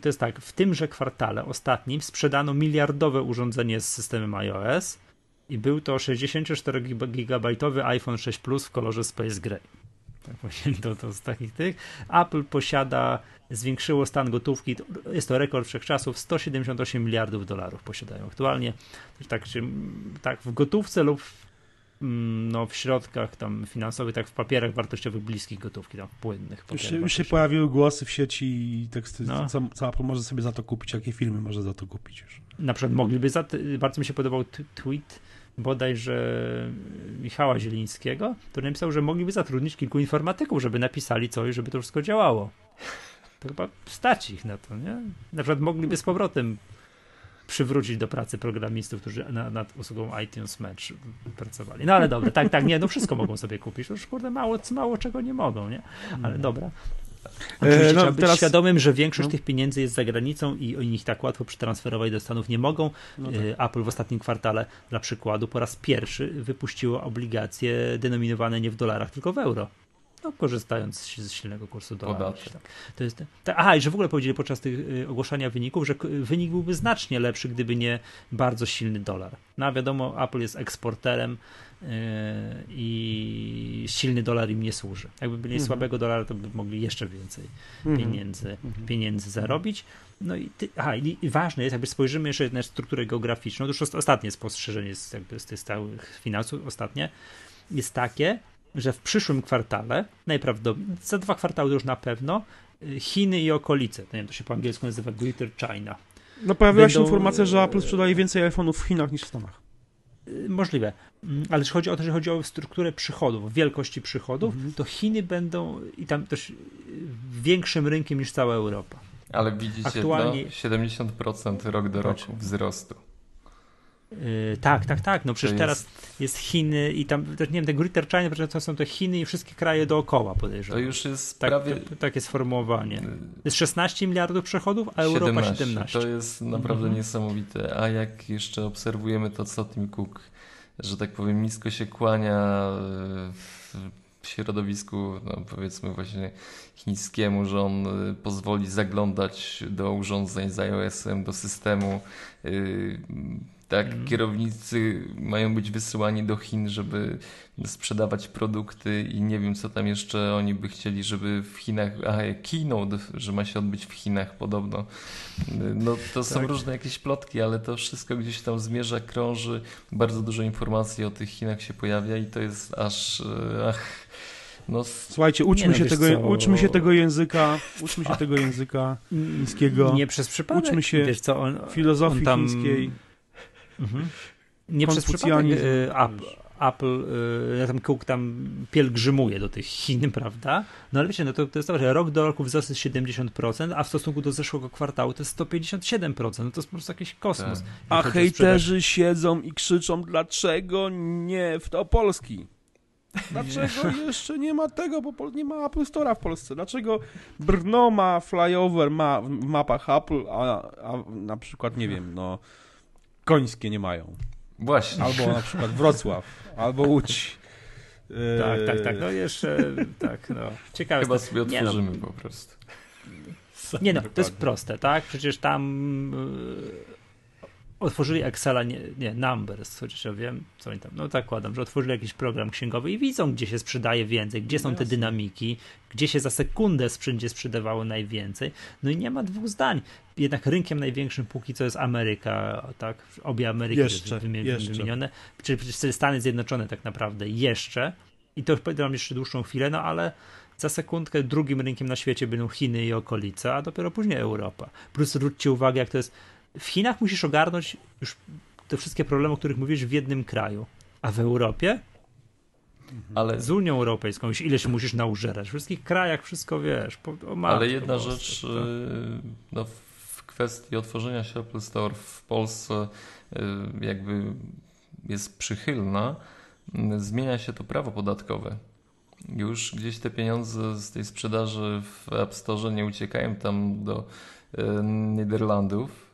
S2: to jest tak, w tymże kwartale ostatnim sprzedano miliardowe urządzenie z systemem iOS, i był to 64-gigabajtowy iPhone 6 Plus w kolorze Space Gray. Tak właśnie to, to z takich tych. Apple posiada, zwiększyło stan gotówki, jest to rekord wszechczasów, 178 miliardów dolarów posiadają aktualnie. Tak, tak w gotówce lub mm, no, w środkach tam finansowych, tak w papierach wartościowych bliskich gotówki, tam płynnych.
S1: Już się, już się pojawiły głosy w sieci i teksty, no. co, co Apple może sobie za to kupić, jakie filmy może za to kupić już.
S2: Na przykład mogliby, za, bardzo mi się podobał tweet bodajże Michała Zielińskiego, który napisał, że mogliby zatrudnić kilku informatyków, żeby napisali coś, żeby to wszystko działało. To chyba stać ich na to, nie? Na przykład mogliby z powrotem przywrócić do pracy programistów, którzy na, nad usługą iTunes Match pracowali. No ale dobra, tak, tak, nie, no wszystko mogą sobie kupić. Już kurde, mało, mało czego nie mogą, nie? Ale dobra. Oczywiście e, no, trzeba być teraz... świadomym, że większość no. tych pieniędzy jest za granicą i oni ich tak łatwo przetransferować do Stanów nie mogą. No tak. E, Apple w ostatnim kwartale, dla przykładu, po raz pierwszy wypuściło obligacje denominowane nie w dolarach, tylko w euro. No, korzystając z silnego kursu dolara. Tak. To jest, to, aha, i że w ogóle powiedzieli podczas tych y, ogłoszenia wyników, że wynik byłby znacznie lepszy, gdyby nie bardzo silny dolar. No a wiadomo, Apple jest eksporterem yy, i silny dolar im nie służy. Jakby byli mhm. słabego dolara, to by mogli jeszcze więcej mhm. pieniędzy, mhm. pieniędzy zarobić. No i, ty, aha, i, i, ważne jest, jakby spojrzymy jeszcze na strukturę geograficzną, to już ostatnie spostrzeżenie z, jakby z tych stałych finansów, ostatnie, jest takie, że w przyszłym kwartale, najprawdopodobniej, za dwa kwartały już na pewno, y, Chiny i okolice, nie wiem, to się po angielsku nazywa Greater China.
S1: No pojawiła Będą... się informacja, że Apple sprzedaje więcej iPhone'ów w Chinach niż w Stanach.
S2: możliwe. Mm, ale jeśli chodzi o to, że chodzi o strukturę przychodów, wielkości przychodów, mhm. to Chiny będą i tam też większym rynkiem niż cała Europa.
S3: Ale widzicie, Aktualnie... no, 70% rok do roku wzrostu.
S2: Yy, tak, tak, tak. No przecież jest... teraz jest Chiny i tam, nie wiem, te Greater China, to są te Chiny i wszystkie kraje dookoła, podejrzewam.
S3: To już jest
S2: tak,
S3: prawie...
S2: To, takie sformułowanie. Yy, jest 16 miliardów przychodów, a Europa 17. 17.
S3: To jest naprawdę mhm. niesamowite. A jak jeszcze obserwujemy to, co Tim Cook, że tak powiem, nisko się kłania w środowisku, no powiedzmy właśnie chińskiemu, że on pozwoli zaglądać do urządzeń z iOS-em, do systemu, tak, mm. kierownicy mają być wysyłani do Chin, żeby sprzedawać produkty i nie wiem, co tam jeszcze oni by chcieli, żeby w Chinach, a keynote, że ma się odbyć w Chinach podobno. No to są tak. różne jakieś plotki, ale to wszystko gdzieś tam zmierza, krąży, bardzo dużo informacji o tych Chinach się pojawia i to jest aż, e, ach,
S1: no, Słuchajcie, uczmy, nie, się tego, uczmy się tego języka, uczmy się tego języka chińskiego.
S2: Nie przez przypadek.
S1: Uczmy się wiesz co, on, filozofii on tam... chińskiej.
S2: Mhm. Nie przez przypadek y, Apple, Apple y, tam Cook tam pielgrzymuje do tych Chin, prawda? No ale wiecie, no to, to jest to, że rok do roku wzrost jest 70%, a w stosunku do zeszłego kwartału to jest 157%. No to jest po prostu jakiś kosmos. Tak.
S1: A hejterzy siedzą i krzyczą, dlaczego nie w to Polski? Dlaczego jeszcze nie ma tego, bo nie ma Apple Store'a w Polsce? Dlaczego Brno ma flyover ma w mapach Apple, a, a na przykład, nie wiem, no końskie nie mają.
S3: Właśnie.
S1: Albo na przykład Wrocław, albo Łódź.
S2: Tak, tak, tak. No jeszcze, tak, no. Ciekawe.
S3: Chyba sobie otworzymy no. po prostu.
S2: Nie no, to jest proste, tak? Przecież tam otworzyli Excela, nie, nie, Numbers, chociaż ja wiem, co oni tam, no tak kładam, że otworzyli jakiś program księgowy i widzą, gdzie się sprzedaje więcej, gdzie są te dynamiki, gdzie się za sekundę będzie sprzedawało najwięcej, no i nie ma dwóch zdań. Jednak rynkiem największym póki co jest Ameryka, tak, obie Ameryki
S1: jeszcze, jeszcze.
S2: wymienione, czyli Stany Zjednoczone tak naprawdę jeszcze i to już powiedziałem jeszcze dłuższą chwilę, no ale za sekundkę drugim rynkiem na świecie będą Chiny i okolice, a dopiero później Europa. Plus zwróćcie uwagę, jak to jest w Chinach musisz ogarnąć już te wszystkie problemy, o których mówisz w jednym kraju, a w Europie ale... z Unią Europejską ile się musisz naużerać. W wszystkich krajach wszystko wiesz.
S3: Ale jedna rzecz tak. Y, no, w kwestii otworzenia się Apple Store w Polsce y, jakby jest przychylna. Zmienia się to prawo podatkowe. Już gdzieś te pieniądze z tej sprzedaży w App Store nie uciekają tam do y, Niderlandów,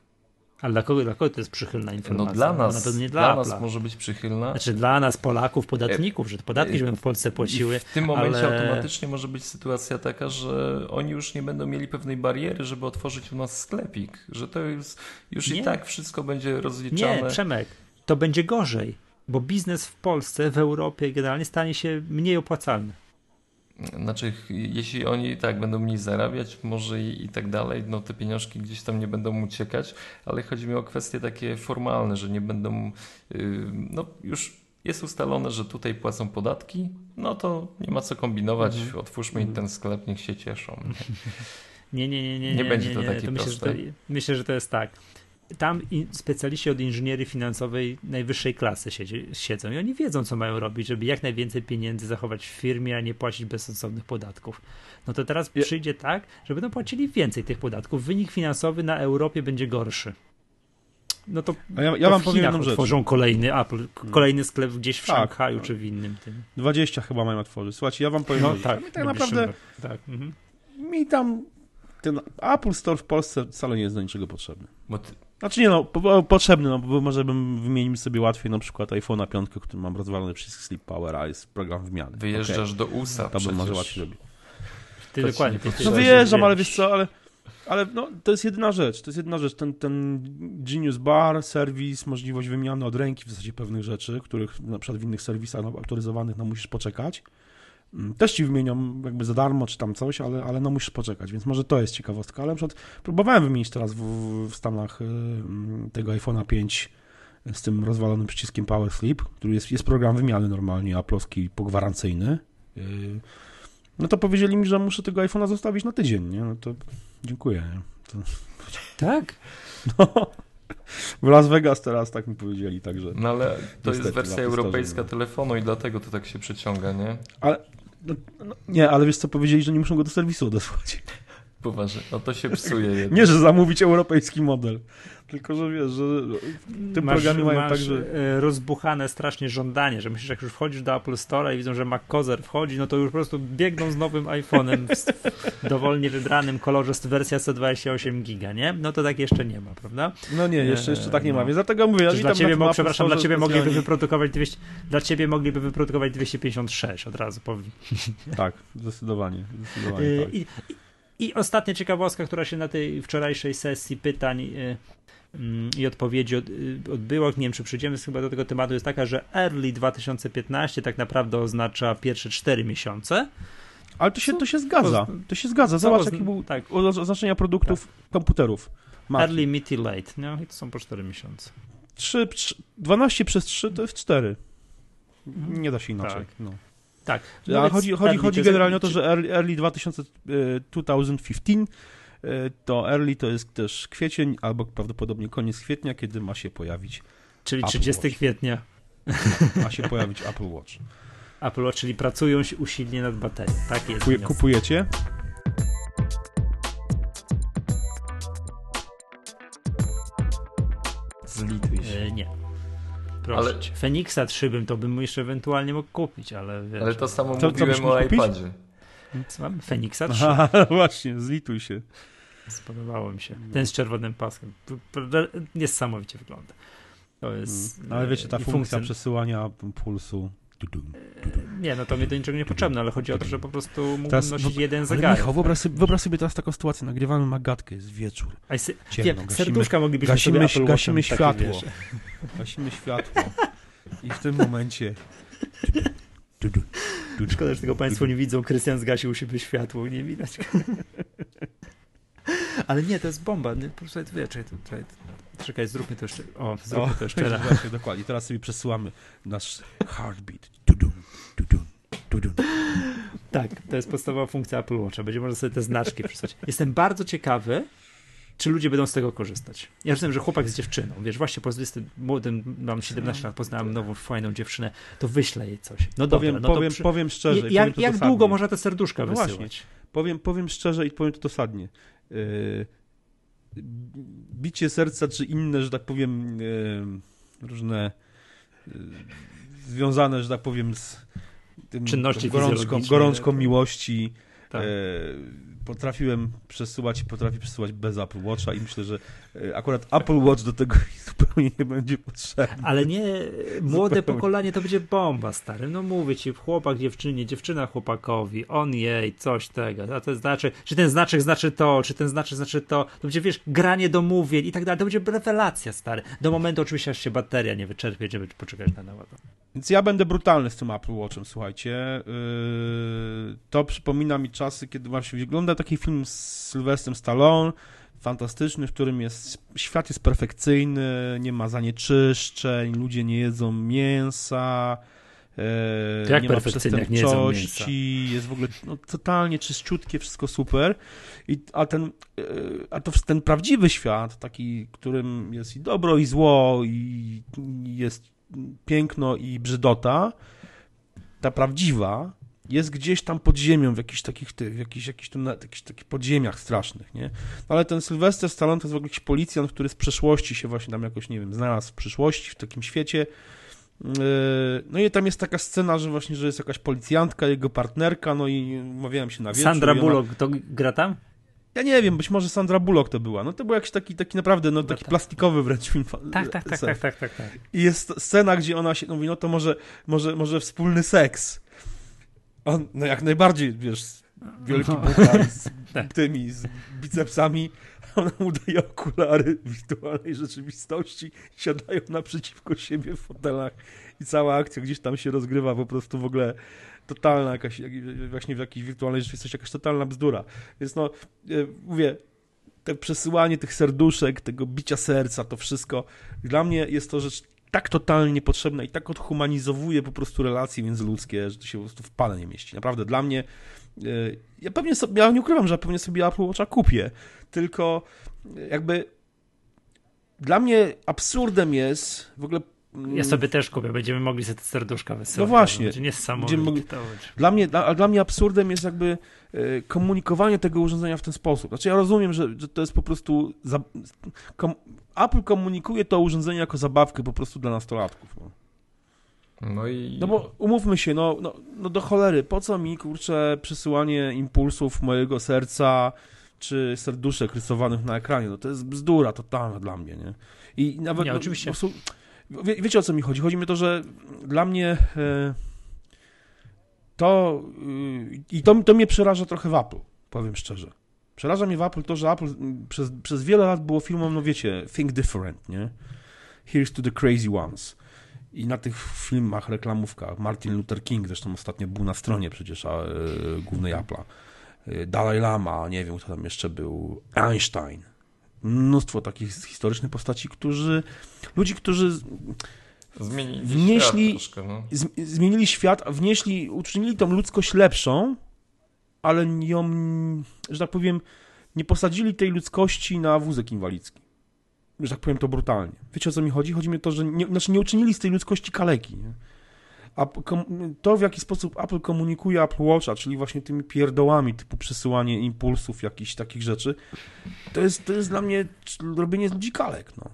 S2: ale dla kogo, dla kogo to jest przychylna informacja?
S3: No dla nas, no, nie dla, dla nas może być przychylna.
S2: Znaczy dla nas, Polaków, podatników, że podatki, żeby w Polsce płaciły.
S3: w tym momencie ale... automatycznie może być sytuacja taka, że oni już nie będą mieli pewnej bariery, żeby otworzyć u nas sklepik, że to jest, już nie. i tak wszystko będzie rozliczane.
S2: Nie, Przemek, to będzie gorzej, bo biznes w Polsce, w Europie generalnie stanie się mniej opłacalny.
S3: Znaczy, jeśli oni tak będą mniej zarabiać, może i, i, tak dalej, no te pieniążki gdzieś tam nie będą uciekać, ale chodzi mi o kwestie takie formalne, że nie będą, yy, no już jest ustalone, że tutaj płacą podatki, no to nie ma co kombinować, mhm. otwórzmy im ten sklep, niech się cieszą.
S2: Nie, nie, nie, nie. Nie,
S3: nie będzie to takie
S2: to
S3: myślę,
S2: proste. Że to, myślę, że to jest tak tam specjaliści od inżynierii finansowej najwyższej klasy siedzi, siedzą i oni wiedzą, co mają robić, żeby jak najwięcej pieniędzy zachować w firmie, a nie płacić bezsensownych podatków. No to teraz ja... przyjdzie tak, że będą płacili więcej tych podatków. Wynik finansowy na Europie będzie gorszy. No to,
S1: ja, ja to wam powiem jedną
S2: rzecz. Tworzą kolejny Apple, kolejny sklep gdzieś w tak, Szanghaju czy w innym tym.
S1: 20 chyba mają otworzyć. Słuchajcie, ja wam powiem, no, tak, tak naprawdę tak. Mhm. mi tam ten Apple Store w Polsce wcale nie jest do niczego potrzebny. Bo ty, znaczy nie no, po, potrzebny, no bo może bym wymienił sobie łatwiej na przykład iPhone'a 5, który mam rozwalony przycisk Sleep Power, a jest program wymiany.
S3: Wyjeżdżasz okay. do USA
S1: To bym może łatwiej zrobić.
S2: Ty dokładnie. Ty
S1: no wyjeżdżam, ale wiesz co, ale, ale no, to jest jedyna rzecz, to jest jedyna rzecz, ten, ten Genius Bar, serwis, możliwość wymiany od ręki w zasadzie pewnych rzeczy, których na przykład w innych serwisach autoryzowanych no, musisz poczekać. Mm, też ci wymienią jakby za darmo, czy tam coś, ale, ale no musisz poczekać, więc może to jest ciekawostka, ale na przykład próbowałem wymienić teraz w, w Stanach y, mm, tego iPhone'a 5 z tym rozwalonym przyciskiem Power Sleep, który jest, jest program wymiany normalnie, aplowski pogwarancyjny. Y, no to powiedzieli mi, że muszę tego iPhone'a zostawić na tydzień, nie? No to dziękuję. Nie? To...
S2: Tak?
S1: No. W Las Vegas teraz tak mi powiedzieli, także.
S3: No ale to jest wersja europejska no. telefonu i dlatego to tak się przeciąga, nie?
S1: Ale, no, no, nie, ale wiesz co, powiedzieli, że nie muszą go do serwisu odesłać.
S3: Poważnie, no to się psuje. Jednak.
S1: Nie, że zamówić europejski model. Tylko, że wiesz, że w tym masz, programie mają masz tak, że...
S2: E, rozbuchane strasznie żądanie, że myślisz, jak już wchodzisz do Apple Store i widzą, że MacCozer wchodzi, no to już po prostu biegną z nowym iPhone'em w dowolnie wybranym kolorze z wersja 128 giga, nie? No to tak jeszcze nie ma, prawda?
S1: No nie, jeszcze, jeszcze tak nie ma, więc dlatego mówię, ja
S2: dla ciebie, mo- przepraszam, dla ciebie mogliby wyprodukować 200, dla ciebie mogliby wyprodukować 256 od razu powiem.
S1: Tak, zdecydowanie. zdecydowanie y, tak. I,
S2: i ostatnia ciekawostka, która się na tej wczorajszej sesji pytań y, mm, i odpowiedzi od, y, odbyło, nie wiem czy przyjdziemy chyba do tego tematu, jest taka, że early 2015 tak naprawdę oznacza pierwsze 4 miesiące.
S1: Ale to się, to się zgadza. To się zgadza. Zobacz, jaki był tak. oznaczenia produktów tak. komputerów.
S2: Early, mid i late. No i to są po 4 miesiące.
S1: 3, 12 przez 3 to jest 4. Mhm. Nie da się inaczej. Tak. No.
S2: Tak.
S1: A chodzi, chodzi, chodzi generalnie o to, że early, early 2000, 2015 e, to early to jest też kwiecień, albo prawdopodobnie koniec kwietnia, kiedy ma się pojawić.
S2: Czyli Apple 30 Watch. kwietnia.
S1: Ma się pojawić Apple Watch.
S2: Apple Watch, czyli pracują się usilnie nad baterią. Tak jest.
S1: Kup, kupujecie?
S2: Zlituj się. E, nie. Proszę ale... Feniksa 3 bym to bym mu jeszcze ewentualnie mógł kupić, ale wiesz,
S3: Ale to samo to, mówiłem o iPadzie.
S2: Co mam? Feniksa 3.
S1: Aha, właśnie, zlituj się.
S2: Spodobało mi się. Ten z czerwonym paskiem. Niesamowicie wygląda. To jest.
S1: Hmm. Ale wiecie, ta funkcja, funkcja przesyłania pulsu.
S2: Nie, no to mnie do niczego nie potrzebne, ale chodzi o to, że po prostu mógłbym teraz, nosić jeden zegarek.
S1: Michał, wyobraź sobie, wyobraź sobie teraz taką sytuację, nagrywamy magatkę, jest wieczór,
S2: sy- ciemno, gasimy, serduszka moglibyśmy
S1: gasimy, sobie gasimy światło, gasimy światło i w tym momencie
S2: Szkoda, że tego Państwo nie widzą. Krystian zgasił siebie światło, nie widać. Ale nie, to jest bomba. Nie, po prostu, czekaj, czekaj, zróbmy to jeszcze. O, zróbmy o, to jeszcze raz.
S1: Właśnie, dokładnie. Teraz sobie przesyłamy nasz heartbeat. Tudum, tudum, tudum.
S2: Tak, to jest podstawowa funkcja Apple Watcha. Będzie można sobie te znaczki przysłać. Jestem bardzo ciekawy, czy ludzie będą z tego korzystać. Ja rozumiem, że chłopak z dziewczyną, wiesz, właśnie po młodym, mam 17 lat, poznałem nową, fajną dziewczynę, to wyślę jej coś. No
S1: powiem,
S2: dobra,
S1: no powiem, przy... powiem szczerze.
S2: Jak,
S1: powiem
S2: jak długo można te serduszka no wysyłać? Właśnie.
S1: Powiem, powiem szczerze i powiem to dosadnie. Yy, bicie serca, czy inne, że tak powiem, yy, różne yy, związane, że tak powiem, z tym
S2: Czynności
S1: gorączką, gorączką miłości. Tak potrafiłem przesyłać i potrafię przesyłać bez Apple Watcha i myślę, że e, akurat Apple Watch do tego zupełnie nie będzie potrzebny.
S2: Ale nie, młode zupełnie. pokolenie to będzie bomba, stary. No mówię ci, chłopak dziewczynie, dziewczyna chłopakowi, on jej, coś tego. A to znaczy, czy ten znaczek znaczy to, czy ten znaczek znaczy to. To będzie, wiesz, granie domówień i tak dalej. To będzie rewelacja, stary. Do momentu oczywiście, aż się bateria nie wyczerpie, żeby poczekać na naładowanie.
S1: Więc ja będę brutalny z tym Apple Watchem, słuchajcie. Yy, to przypomina mi czasy, kiedy właśnie wygląda taki film z Sylwestrem Stallone, fantastyczny, w którym jest, świat jest perfekcyjny, nie ma zanieczyszczeń, ludzie nie jedzą mięsa,
S2: e, jak nie ma przestępczości,
S1: jest w ogóle no, totalnie czyściutkie, wszystko super. I, a ten, e, a to ten prawdziwy świat, taki, którym jest i dobro, i zło, i jest piękno i brzydota, ta prawdziwa, jest gdzieś tam pod ziemią, w jakichś takich tych, w jakichś, jakichś, tu, jakichś takich podziemiach strasznych, nie? No ale ten Sylwester Stallone to jest w ogóle jakiś policjant, który z przeszłości się właśnie tam jakoś, nie wiem, znalazł w przyszłości, w takim świecie. Yy, no i tam jest taka scena, że właśnie, że jest jakaś policjantka, jego partnerka, no i umawiałem się na wieczór.
S2: Sandra
S1: ona...
S2: Bullock to gra tam?
S1: Ja nie wiem, być może Sandra Bullock to była. No to był jakiś taki, taki naprawdę, no taki plastikowy wręcz film.
S2: Tak, tak, tak, tak, tak, tak, tak.
S1: I jest scena, gdzie ona się mówi, no to może, może, może wspólny seks. On, no jak najbardziej, wiesz, wielki no. z tak. tymi, z bicepsami, ona mu daje okulary wirtualnej rzeczywistości, siadają naprzeciwko siebie w fotelach i cała akcja gdzieś tam się rozgrywa po prostu w ogóle totalna jakaś, właśnie w jakiejś wirtualnej rzeczywistości, jakaś totalna bzdura. Więc no, e, mówię, te przesyłanie tych serduszek, tego bicia serca, to wszystko, dla mnie jest to rzecz tak totalnie niepotrzebna i tak odhumanizowuje po prostu relacje międzyludzkie, że to się po prostu w pale nie mieści. Naprawdę, dla mnie, e, ja pewnie sobie, ja nie ukrywam, że pewnie sobie Apple Watcha kupię, tylko jakby dla mnie absurdem jest w ogóle
S2: ja sobie też kupię, będziemy mogli sobie te serduszka wysyłać.
S1: No właśnie.
S2: Będzie niesamowite. Mogli...
S1: Dla, mnie, dla, dla mnie absurdem jest jakby e, komunikowanie tego urządzenia w ten sposób. Znaczy ja rozumiem, że, że to jest po prostu... Za, kom, Apple komunikuje to urządzenie jako zabawkę po prostu dla nastolatków. No. No i... No bo umówmy się, no, no, no do cholery, po co mi, kurczę, przesyłanie impulsów mojego serca czy serduszek rysowanych na ekranie? No to jest bzdura totalna dla mnie, nie? I nawet...
S2: Nie, no, oczywiście.
S1: Prostu, wie, wiecie o co mi chodzi? Chodzi mi o to, że dla mnie e, to y, i to, to mnie przeraża trochę w Apple, powiem szczerze. Przeraża mnie w Apple to, że Apple przez, przez wiele lat było firmą, no wiecie, think different, nie? Here's to the crazy ones. I na tych filmach, reklamówkach, Martin Luther King zresztą ostatnio był na stronie przecież a, e, głównej Apple'a. E, Dalai Lama, nie wiem kto tam jeszcze był, Einstein. Mnóstwo takich historycznych postaci, którzy, ludzi, którzy
S3: Zmienili wnieśli, świat troszkę, no.
S1: zmienili świat, wnieśli, uczynili tą ludzkość lepszą, ale ją, że tak powiem, nie posadzili tej ludzkości na wózek inwalidzki że tak powiem to brutalnie. Wiecie o co mi chodzi? Chodzi mi o to, że nie, znaczy nie uczynili z tej ludzkości kaleki. Nie? A to, w jaki sposób Apple komunikuje Apple Watcha, czyli właśnie tymi pierdołami typu przesyłanie impulsów, jakichś takich rzeczy, to jest, to jest dla mnie robienie z ludzi kalek. No.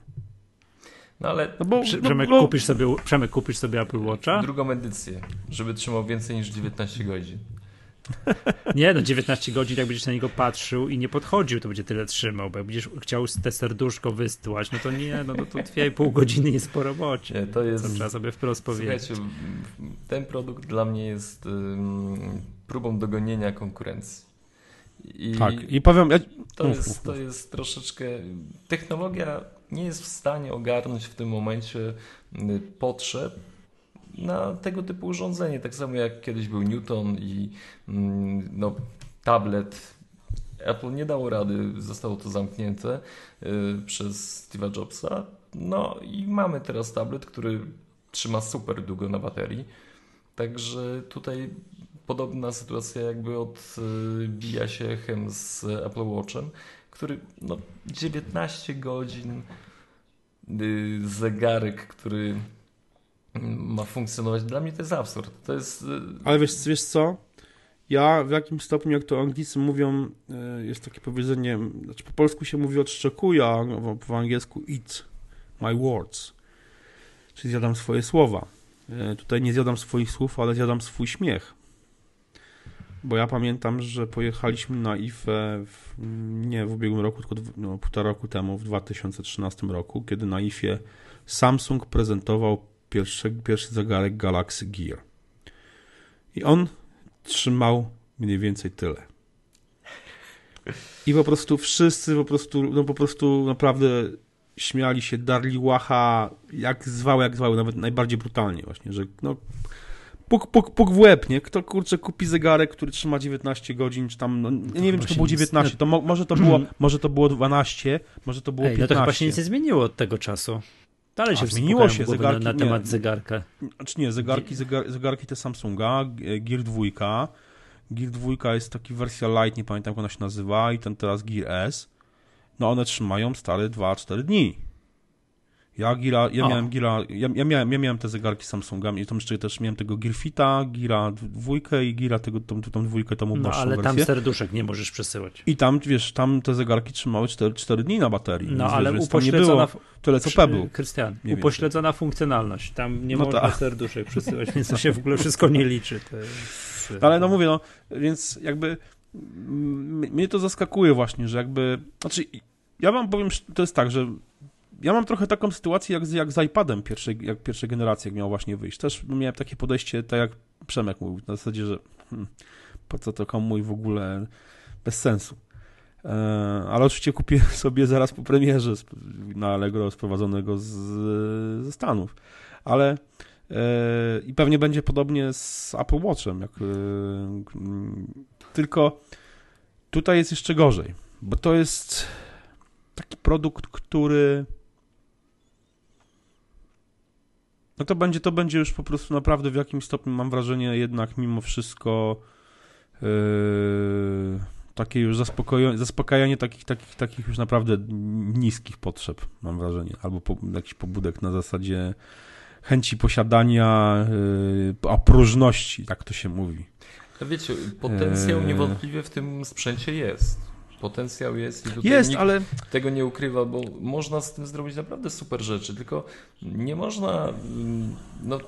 S3: No ale
S2: no bo, no, Przemek, bo... kupisz sobie, Przemek, kupisz sobie Apple Watcha?
S3: Drugą edycję, żeby trzymał więcej niż 19 godzin.
S2: Nie, no 19 godzin, jak będziesz na niego patrzył i nie podchodził, to będzie tyle trzymał, bo jak będziesz chciał te serduszko wystłać, no to nie, no, no to dwie pół godziny jest po robocie. Nie, to jest... Co trzeba sobie wprost powiedzieć.
S3: Słuchajcie, ten produkt dla mnie jest um, próbą dogonienia konkurencji.
S1: I tak, i powiem... Ja...
S3: To, jest, to jest troszeczkę... Technologia nie jest w stanie ogarnąć w tym momencie potrzeb na tego typu urządzenie. Tak samo jak kiedyś był Newton i mm, no, tablet. Apple nie dało rady, zostało to zamknięte y, przez Steve'a Jobsa. No i mamy teraz tablet, który trzyma super długo na baterii. Także tutaj podobna sytuacja jakby odbija się echem z Apple Watchem, który no, 19 godzin y, zegarek, który ma funkcjonować. Dla mnie to jest absurd. To jest... Y,
S1: Ale wiesz, wiesz co? Ja w jakim stopniu, jak to Anglicy mówią, y, jest takie powiedzenie, znaczy po polsku się mówi odszczekuję, a po angielsku eat my words. Czyli zjadam swoje słowa. Y, tutaj nie zjadam swoich słów, ale zjadam swój śmiech. Bo ja pamiętam, że pojechaliśmy na IFE w, nie w ubiegłym roku, tylko no, półtora roku temu, w 2013 roku, kiedy na IFie Samsung prezentował pierwszy, pierwszy zegarek Galaxy Gear. I on trzymał mniej więcej tyle. I po prostu wszyscy po prostu, no po prostu naprawdę śmiali się, darli łacha, jak zwały, jak zwały, nawet najbardziej brutalnie właśnie, że no puk, puk, puk w łeb, nie? Kto, kurczę, kupi zegarek, który trzyma 19 godzin, czy tam, no, nie wiem, czy to było 19, to mo, może to było, może to było 12, może to było Ej, 15. No to
S2: chyba się nic nie zmieniło od tego czasu. Dalej się zmieniło się zegarki, na, na temat nie, zegarka.
S1: Znaczy nie, zegarki, zegar, zegarki te Samsunga, Gear 2. Gear 2 jest taki wersja light, nie pamiętam jak ona się nazywa i ten teraz Gear S. No one trzymają stare 2-4 dni. Ja, gira, ja, miałem gira, ja, ja, miałem, ja miałem te zegarki Samsunga i tam jeszcze też miałem tego Gearfita, Gira dwójkę i Gira tego, tą, tą dwójkę, tą
S2: No ale wersję. tam serduszek nie możesz przesyłać.
S1: I tam, wiesz, tam te zegarki trzymały 4, 4 dni na baterii. No ale wiesz, upośledzona... Tyle co Pebble.
S2: Krystian, upośledzona funkcjonalność. Tam nie no można ta. serduszek przesyłać, więc to się w ogóle wszystko nie liczy. Jest...
S1: Ale no mówię, no, więc jakby mnie to zaskakuje właśnie, że jakby, znaczy ja wam powiem, to jest tak, że ja mam trochę taką sytuację jak z, jak z iPadem pierwszej, jak pierwszej generacji, jak miał właśnie wyjść. Też miałem takie podejście, tak jak Przemek mówił, na zasadzie, że hmm, po co to komu i w ogóle bez sensu. E, ale oczywiście kupię sobie zaraz po premierze na Allegro sprowadzonego z, ze Stanów. Ale e, i pewnie będzie podobnie z Apple Watchem. Jak, e, tylko tutaj jest jeszcze gorzej, bo to jest taki produkt, który No to będzie, to będzie już po prostu naprawdę w jakimś stopniu, mam wrażenie, jednak mimo wszystko yy, Takie już zaspokojenie, zaspokajanie takich, takich, takich już naprawdę niskich potrzeb, mam wrażenie. Albo po, jakiś pobudek na zasadzie chęci posiadania, yy, a próżności, tak to się mówi.
S3: Wiecie, potencjał yy. niewątpliwie w tym sprzęcie jest. Potencjał jest i
S1: tutaj jest, nikt ale...
S3: tego nie ukrywa, bo można z tym zrobić naprawdę super rzeczy, tylko nie można mm, no,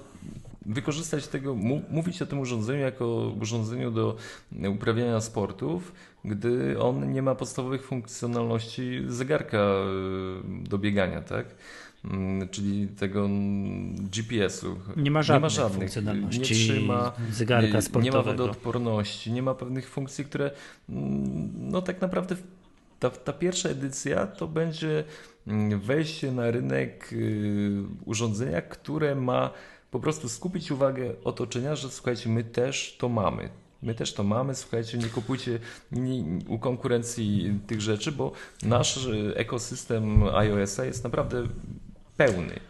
S3: wykorzystać tego, mówić o tym urządzeniu jako urządzeniu do uprawiania sportów, gdy on nie ma podstawowych funkcjonalności zegarka y, do biegania, tak? Mm, czyli tego GPS-u.
S2: Nie ma żadnych, nie ma żadnych funkcjonalności nie trzyma, zegarka sportowego.
S3: Nie ma wodoodporności, nie ma pewnych funkcji, które mm, no tak naprawdę ta, ta pierwsza edycja to będzie mm, wejście na rynek y, urządzenia, które ma po prostu skupić uwagę otoczenia, że słuchajcie, my też to mamy. My też to mamy, słuchajcie, nie kupujcie u konkurencji tych rzeczy, bo nasz y, ekosystem iOS-a jest naprawdę pełny.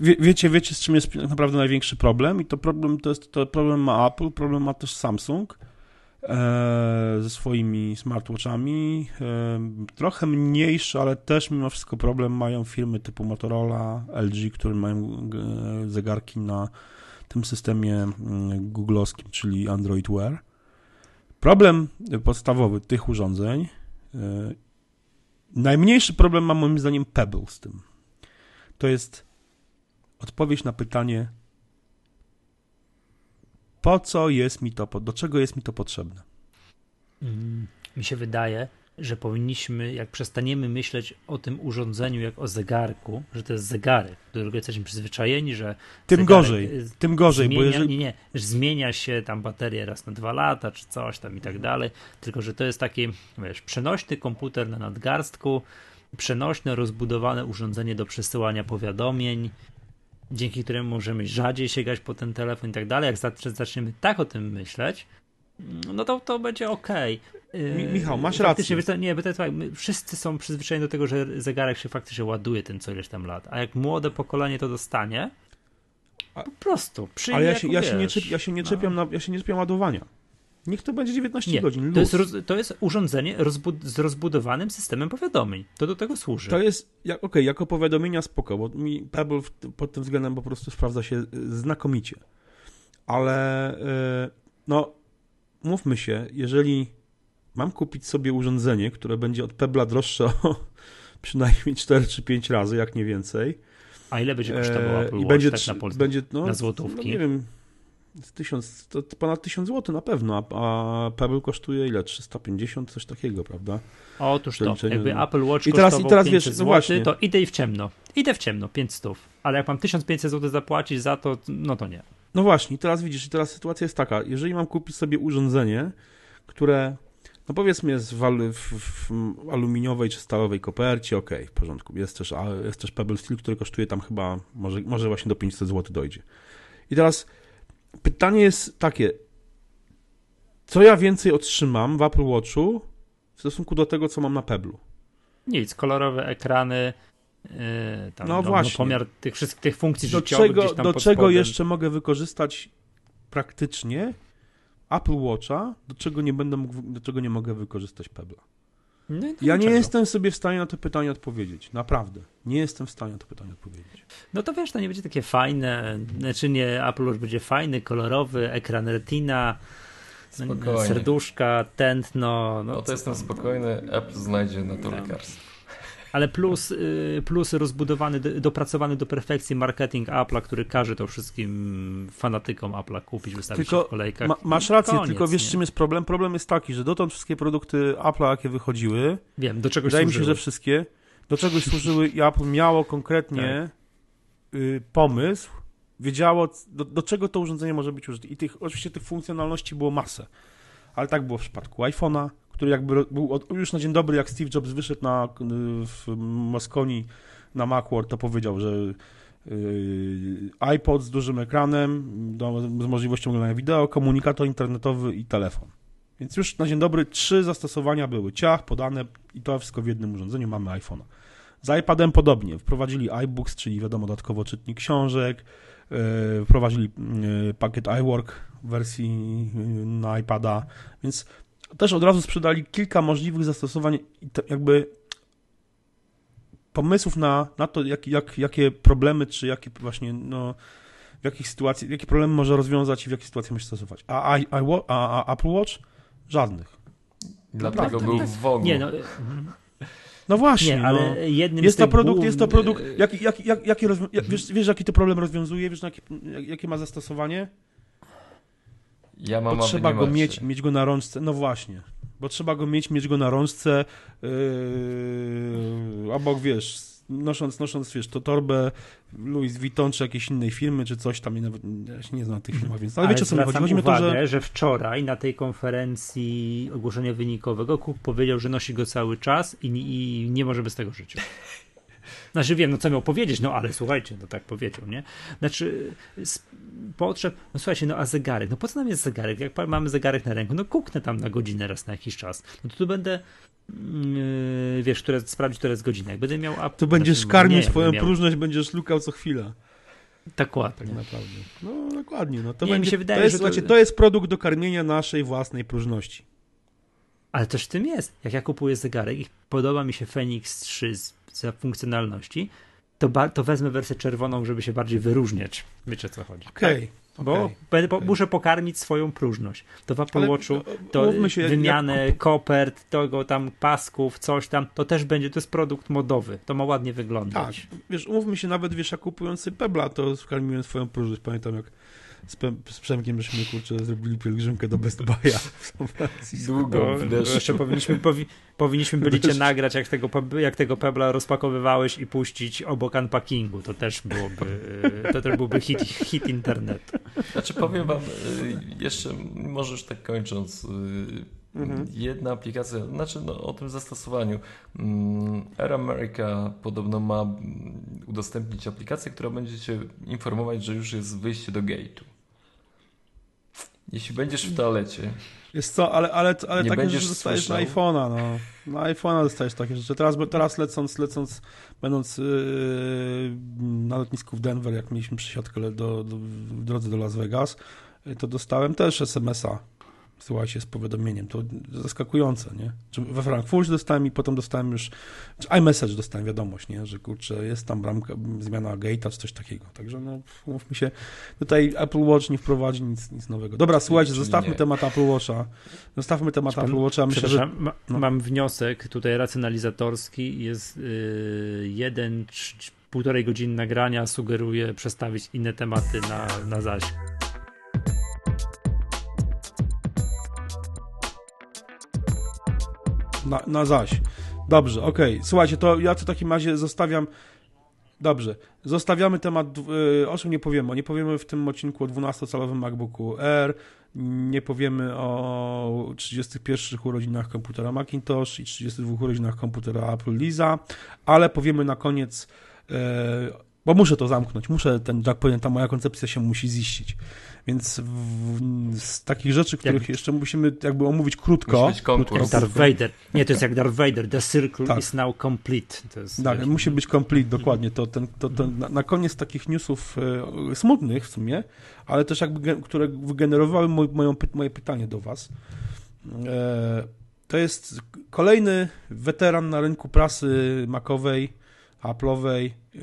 S1: Wie, wiecie, wiecie, z czym jest naprawdę największy problem? I to problem to jest to problem ma Apple, problem ma też Samsung e, ze swoimi smartwatchami. E, trochę mniejszy, ale też mimo wszystko problem mają firmy typu Motorola, LG, które mają e, zegarki na tym systemie mm, googlowskim, czyli Android Wear. Problem podstawowy tych urządzeń, e, najmniejszy problem ma moim zdaniem Pebble z tym to jest odpowiedź na pytanie, po co jest mi to, do czego jest mi to potrzebne?
S2: Mm, mi się wydaje, że powinniśmy, jak przestaniemy myśleć o tym urządzeniu jak o zegarku, że to jest zegarek, do którego jesteśmy przyzwyczajeni, że.
S1: Tym gorzej, tym gorzej,
S2: zmienia,
S1: bo jeżeli.
S2: Nie, nie, zmienia się tam bateria raz na dwa lata, czy coś tam i tak dalej, tylko że to jest taki, wiesz, przenośny komputer na nadgarstku, przenośne, rozbudowane urządzenie do przesyłania powiadomień, dzięki któremu możemy rzadziej sięgać po ten telefon i tak dalej. Jak zaczniemy tak o tym myśleć, no to, to będzie ok.
S1: Michał, masz rację.
S2: Nie, bo to jest tak, wszyscy są przyzwyczajeni do tego, że zegarek się faktycznie ładuje ten co ileś tam lat. A jak młode pokolenie to dostanie, po prostu przyjmie
S1: Ale ja się, ja się, nie, ja się nie czepiam, no. na, ja się nie czepiam ładowania. Niech to będzie 19
S2: nie,
S1: godzin.
S2: To jest, to jest urządzenie rozbud z rozbudowanym systemem powiadomień. To do tego służy.
S1: To jest, jak, okej, okay, jako powiadomienia spoko, bo mi Pebble pod tym względem po prostu sprawdza się znakomicie. Ale yy, no, mówmy się, jeżeli mam kupić sobie urządzenie, które będzie od Pebla droższe o przynajmniej 4 czy 5 razy, jak nie więcej.
S2: A ile będzie kosztowało Apple Watch, będzie, tak na, Polsce, będzie, no, na złotówki? No,
S1: nie wiem, Tysiąc, to ponad 1000 zł na pewno, a, a Pebble kosztuje ile? 350, coś takiego, prawda?
S2: Otóż to, jakby Apple Watch I teraz, i teraz wiesz, no właśnie. to idę i w ciemno. Idę w ciemno, 500. Ale jak mam 1500 zł zapłacić za to, no to nie.
S1: No właśnie, teraz widzisz, i teraz sytuacja jest taka, jeżeli mam kupić sobie urządzenie, które, no powiedzmy jest w, w, w aluminiowej czy stalowej kopercie, ok, w porządku, jest też, jest też Pebble Steel, który kosztuje tam chyba, może, może właśnie do 500 zł dojdzie. I teraz pytanie jest takie, co ja więcej otrzymam w Apple Watchu w stosunku do tego, co mam na Peblu?
S2: Nic, kolorowe ekrany, yy, tam, no, no, właśnie. Pomiar tych wszystkich tych funkcji do życiowych
S1: czego, Do czego jeszcze mogę wykorzystać praktycznie Apple Watcha, do czego nie będę mógł, do czego nie mogę wykorzystać Pebla? No ja nie jestem sobie w stanie na to pytanie odpowiedzieć. Naprawdę. Nie jestem w stanie na to pytanie odpowiedzieć.
S2: No to wiesz, to nie będzie takie fajne. Znaczy nie, Apple już będzie fajny, kolorowy, ekran retina, Spokojnie. serduszka, tętno.
S3: No, no to jestem spokojny, Apple znajdzie na to tak. lekarstwo.
S2: Ale plus, y, plus rozbudowany, dopracowany do perfekcji marketing Apple'a, który każe to wszystkim fanatykom Apple'a kupić, wystawić tylko w kolejkach. Ma,
S1: masz rację, Koniec, tylko wiesz nie? czym jest problem? Problem jest taki, że dotąd wszystkie produkty Apple'a, jakie wychodziły,
S2: wiem, do czegoś
S1: wydaje
S2: służyły.
S1: mi się, że wszystkie, do czegoś służyły i Apple miało konkretnie tak. y, pomysł, wiedziało, do, do, czego to urządzenie może być użyte. I tych, oczywiście tych funkcjonalności było masę. Ale tak było w przypadku iPhone'a, który jakby był już na dzień dobry, jak Steve Jobs wyszedł na, w Mosconi na Macworld, to powiedział, że yy, iPod z dużym ekranem, do, z możliwością oglądania wideo, komunikator internetowy i telefon. Więc już na dzień dobry trzy zastosowania były. Ciach, podane i to wszystko w jednym urządzeniu. Mamy iPhone'a. Z iPadem podobnie. Wprowadzili iBooks, czyli wiadomo, dodatkowo czytnik książek. Yy, wprowadzili yy, pakiet iWork w wersji na iPada. Więc też od razu sprzedali kilka możliwych zastosowań jakby pomysłów na, na to, jak, jak, jakie problemy, czy jakie właśnie, no, w jakich sytuacjach, jakie problemy może rozwiązać i w jakiej sytuacji może stosować. A, a, a, a Apple Watch? Żadnych.
S3: Dlatego był w Wogu.
S2: Nie, no,
S1: no właśnie,
S2: nie, ale no. jednym
S1: jest,
S2: to
S1: produkt, jest to produkt, jaki, jaki, jak, jaki wiesz, wiesz, jaki to problem rozwiązuje, wiesz, jakie, jakie ma zastosowanie?
S3: Ja mam,
S1: Bo trzeba go mieć, mieć go na rączce, no właśnie, bo trzeba go mieć, mieć go na rączce, yy, obok, wiesz, nosząc, nosząc, wiesz, to torbę Louis Vuitton, czy jakiejś innej firmy, czy coś tam, nawet ja się nie znam tych firm, więc, ale, ale wiecie, co mi chodzi? Chodzi
S2: mi
S1: to, że...
S2: że wczoraj na tej konferencji ogłoszenia wynikowego Cook powiedział, że nosi go cały czas i, i nie może bez tego żyć. Znaczy wiem, no co miał powiedzieć, no ale słuchajcie, no tak powiedział, nie? Znaczy potrzeb, no słuchajcie, no a zegarek, no po co nam jest zegarek? Jak mamy zegarek na ręku, no kuknę tam na godzinę raz na jakiś czas. No to tu będę Yy, wiesz, które, sprawdzić, które jest godzina. Jak będę miał...
S1: A, tu będziesz znaczy, karmił nie, swoją miał... próżność, będziesz lukał co chwilę.
S2: Dokładnie.
S1: Tak naprawdę. No dokładnie. No, to, nie, będzie, mi się wydaje, to, jest, że to... to jest produkt do karmienia naszej własnej próżności.
S2: Ale też w tym jest. Jak ja kupuję zegarek i podoba mi się Fenix 3 z, z funkcjonalności, to, to wezmę wersję czerwoną, żeby się bardziej wyróżniać. Wiecie co chodzi.
S1: Okej. Okay.
S2: Bo okay. po, muszę pokarmić swoją próżność. To w Apple Watchu no, to się, wymianę jak... kopert, tego tam pasków, coś tam, to też będzie, to jest produkt modowy. To ma ładnie wyglądać.
S1: Tak, wiesz, umówmy się, nawet wiesz, jak kupujący Pebla, to skarmiłem swoją próżność. Pamiętam jak z, z Przemkiem żeśmy, kurczę, zrobili pielgrzymkę do Best Buy'a w San
S3: Francisco. Długo,
S2: no, Jeszcze powinniśmy, powi powinniśmy byli cię nagrać, jak tego, jak tego Pebla rozpakowywałeś i puścić obok unpackingu. To też byłoby, to też byłby hit, hit internetu.
S3: Znaczy powiem wam, y, jeszcze może już tak kończąc, y, Mhm. Jedna aplikacja, znaczy no, o tym zastosowaniu. Mm, Air America podobno ma mm, udostępnić aplikację, która będzie cię informować, że już jest wyjście do gate'u. Jeśli będziesz w toalecie.
S1: Jest co, ale, ale, ale takie rzeczy dostajesz na iPhone'a. No. Na iPhone'a dostajesz takie rzeczy. Teraz, teraz lecąc, lecąc, będąc yy, na lotnisku w Denver, jak mieliśmy przesiadkę do, do, w drodze do Las Vegas, yy, to dostałem też SMS-a słuchajcie, z powiadomieniem. To zaskakujące, nie? We Frankfurcie dostałem i potem dostałem już, czy iMessage dostałem wiadomość, nie? Że kurczę, jest tam bramka, zmiana gate'a, czy coś takiego. Także no, mówmy się, tutaj Apple Watch nie wprowadzi nic, nic nowego. Dobra, słuchajcie, zostawmy nie. temat Apple Watcha. Zostawmy temat Apple Watcha. Myślę, że...
S2: Ma, no. Mam wniosek tutaj racjonalizatorski. Jest yy, jeden, półtorej godziny nagrania, sugeruję przestawić inne tematy na, na zaś.
S1: Na, na zaś. Dobrze, okej. Okay. Słuchajcie, to ja w takim razie zostawiam. Dobrze. Zostawiamy temat, y, o czym nie powiemy. Nie powiemy w tym odcinku o 12-calowym MacBooku Air, nie powiemy o 31 urodzinach komputera Macintosh i 32 urodzinach komputera Apple Lisa, ale powiemy na koniec, y, bo muszę to zamknąć, muszę ten, jak powiem, ta moja koncepcja się musi ziścić. Więc w, z takich rzeczy, których jak, jeszcze musimy jakby omówić krótko.
S3: Musi być konkurs.
S2: Jak Darth Vader. Nie, to jest jak Darth Vader. The circle tak. is now complete. To jest,
S1: tak, musi być complete, dokładnie. To, ten, to, to na, na, koniec takich newsów e, smutnych w sumie, ale też jakby, które wygenerowały moj, moją, moje pytanie do was. E, to jest kolejny weteran na rynku prasy makowej, Apple'owej, e,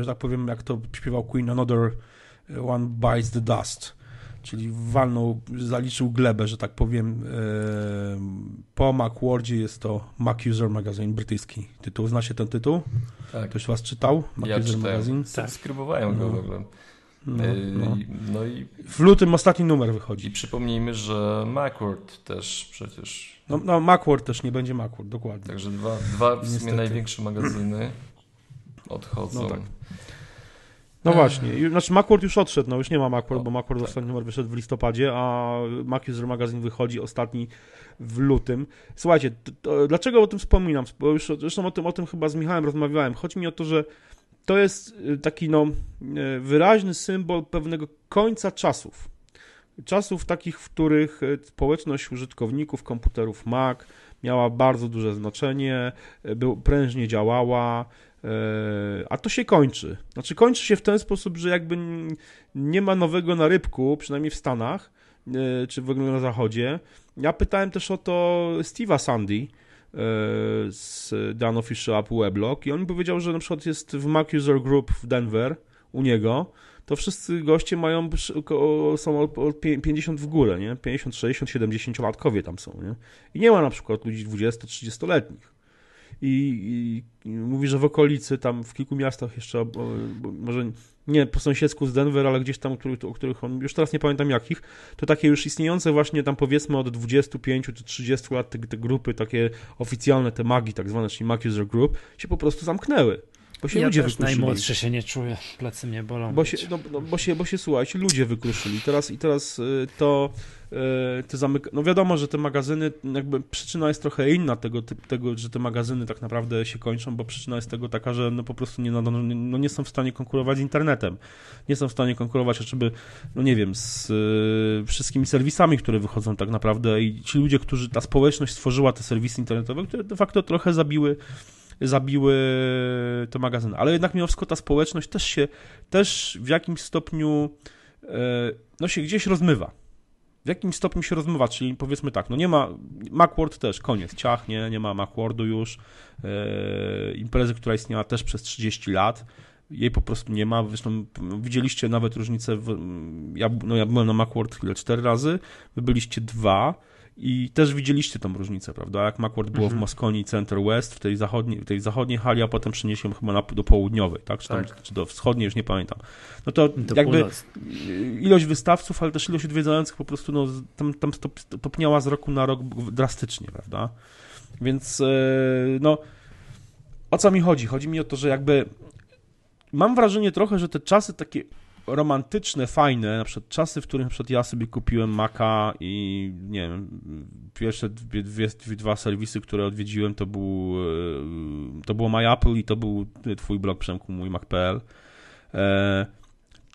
S1: że tak powiem, jak to śpiewał Queen, Another One Bites the Dust, czyli walnął, zaliczył glebę, że tak powiem. E, po Macwordzie jest to Mac User Magazine, brytyjski tytuł. Znacie ten tytuł? Tak. Ktoś was czytał?
S3: Mac ja User czytałem. Magazine? Tak. Subskrybowałem go w ogóle. No, e, no. no. i
S1: w lutym ostatni numer wychodzi.
S3: I przypomnijmy, że Macworld też przecież.
S1: No, no Macworld też nie będzie Macworld, dokładnie.
S3: Także dwa, dwa w sumie największe magazyny odchodzą. No tak.
S1: No właśnie, znaczy Macworld już odszedł, no już nie ma Macworld, bo Macworld tak. ostatni numer wyszedł w listopadzie, a Mac User Magazine wychodzi ostatni w lutym. Słuchajcie, to, to, dlaczego o tym wspominam? Bo już zresztą o tym, o tym chyba z Michałem rozmawiałem. Chodzi mi o to, że to jest y, taki no, y, wyraźny symbol pewnego końca czasów. Czasów takich, w których y, społeczność użytkowników komputerów Mac miała bardzo duże znaczenie, był, prężnie działała, a to się kończy. Znaczy kończy się w ten sposób, że jakby nie ma nowego na rybku, przynajmniej w Stanach, czy w ogóle na zachodzie. Ja pytałem też o to Steve'a Sandy, z The Unofficial App Weblog i on mi powiedział, że na przykład jest w Mac User Group w Denver u niego, to wszyscy goście mają, są od 50 w górę, nie? 50, 60, 70 latkowie tam są, nie? I nie ma na przykład ludzi 20-30-letnich. I, I, mówi, że w okolicy, tam w kilku miastach jeszcze, bo, bo może nie po sąsiedzku z Denver, ale gdzieś tam, o których on, już teraz nie pamiętam jakich, to takie już istniejące właśnie tam powiedzmy od 25 czy 30 lat te, te grupy, takie oficjalne, te magi tak zwane, czyli Mag User Group, się po prostu zamknnły. Bo się
S2: ja
S1: ludzie
S2: też
S1: wykruszyli.
S2: najmłodszy się nie czuję, plecy mnie bolą.
S1: Bo się, no, no, bo się, bo się słuchajcie, ludzie wykruszyli. Teraz, I teraz y, to y, te zamyka... No wiadomo, że te magazyny, jakby przyczyna jest trochę inna tego, tego, że te magazyny tak naprawdę się kończą, bo przyczyna jest tego taka, że no po prostu nie, no, no nie są w stanie konkurować z internetem. Nie są w stanie konkurować chociażby, no nie wiem, z y, wszystkimi serwisami, które wychodzą tak naprawdę i ci ludzie, którzy, ta społeczność stworzyła te serwisy internetowe, które de facto trochę zabiły zabiły te magazyny. Ale jednak mimo wszystko ta społeczność też się, też w jakimś stopniu e, no się gdzieś rozmywa. W jakimś stopniu się rozmywa, czyli powiedzmy tak, no nie ma, Macworld też, koniec, ciach, nie, nie ma Macworldu już, e, imprezy, która istniała też przez 30 lat, jej po prostu nie ma, zresztą widzieliście nawet różnicę, w, ja, no ja byłem na Macworld chwilę cztery razy, wy byliście dwa, i też widzieliście tą różnicę, prawda? Jak Macworld było mhm. w Mosconi Center West, w tej zachodniej, w tej zachodniej hali, a potem przeniesiemy chyba na, do południowej, tak? Czy, tam, tak. czy do wschodniej, już nie pamiętam. No to do jakby północ. ilość wystawców, ale też ilość odwiedzających po prostu no, tam, tam stop, topniała z roku na rok drastycznie, prawda? Więc e, no o co mi chodzi? Chodzi mi o to, że jakby mam wrażenie trochę, że te czasy takie romantyczne, fajne, na przykład czasy, w których na przykład ja sobie kupiłem Maca i nie wiem, pierwsze dwie, dwie, dwa serwisy, które odwiedziłem, to był e, to było MyApple i to był twój blog Przemku, mój Mac.pl. E,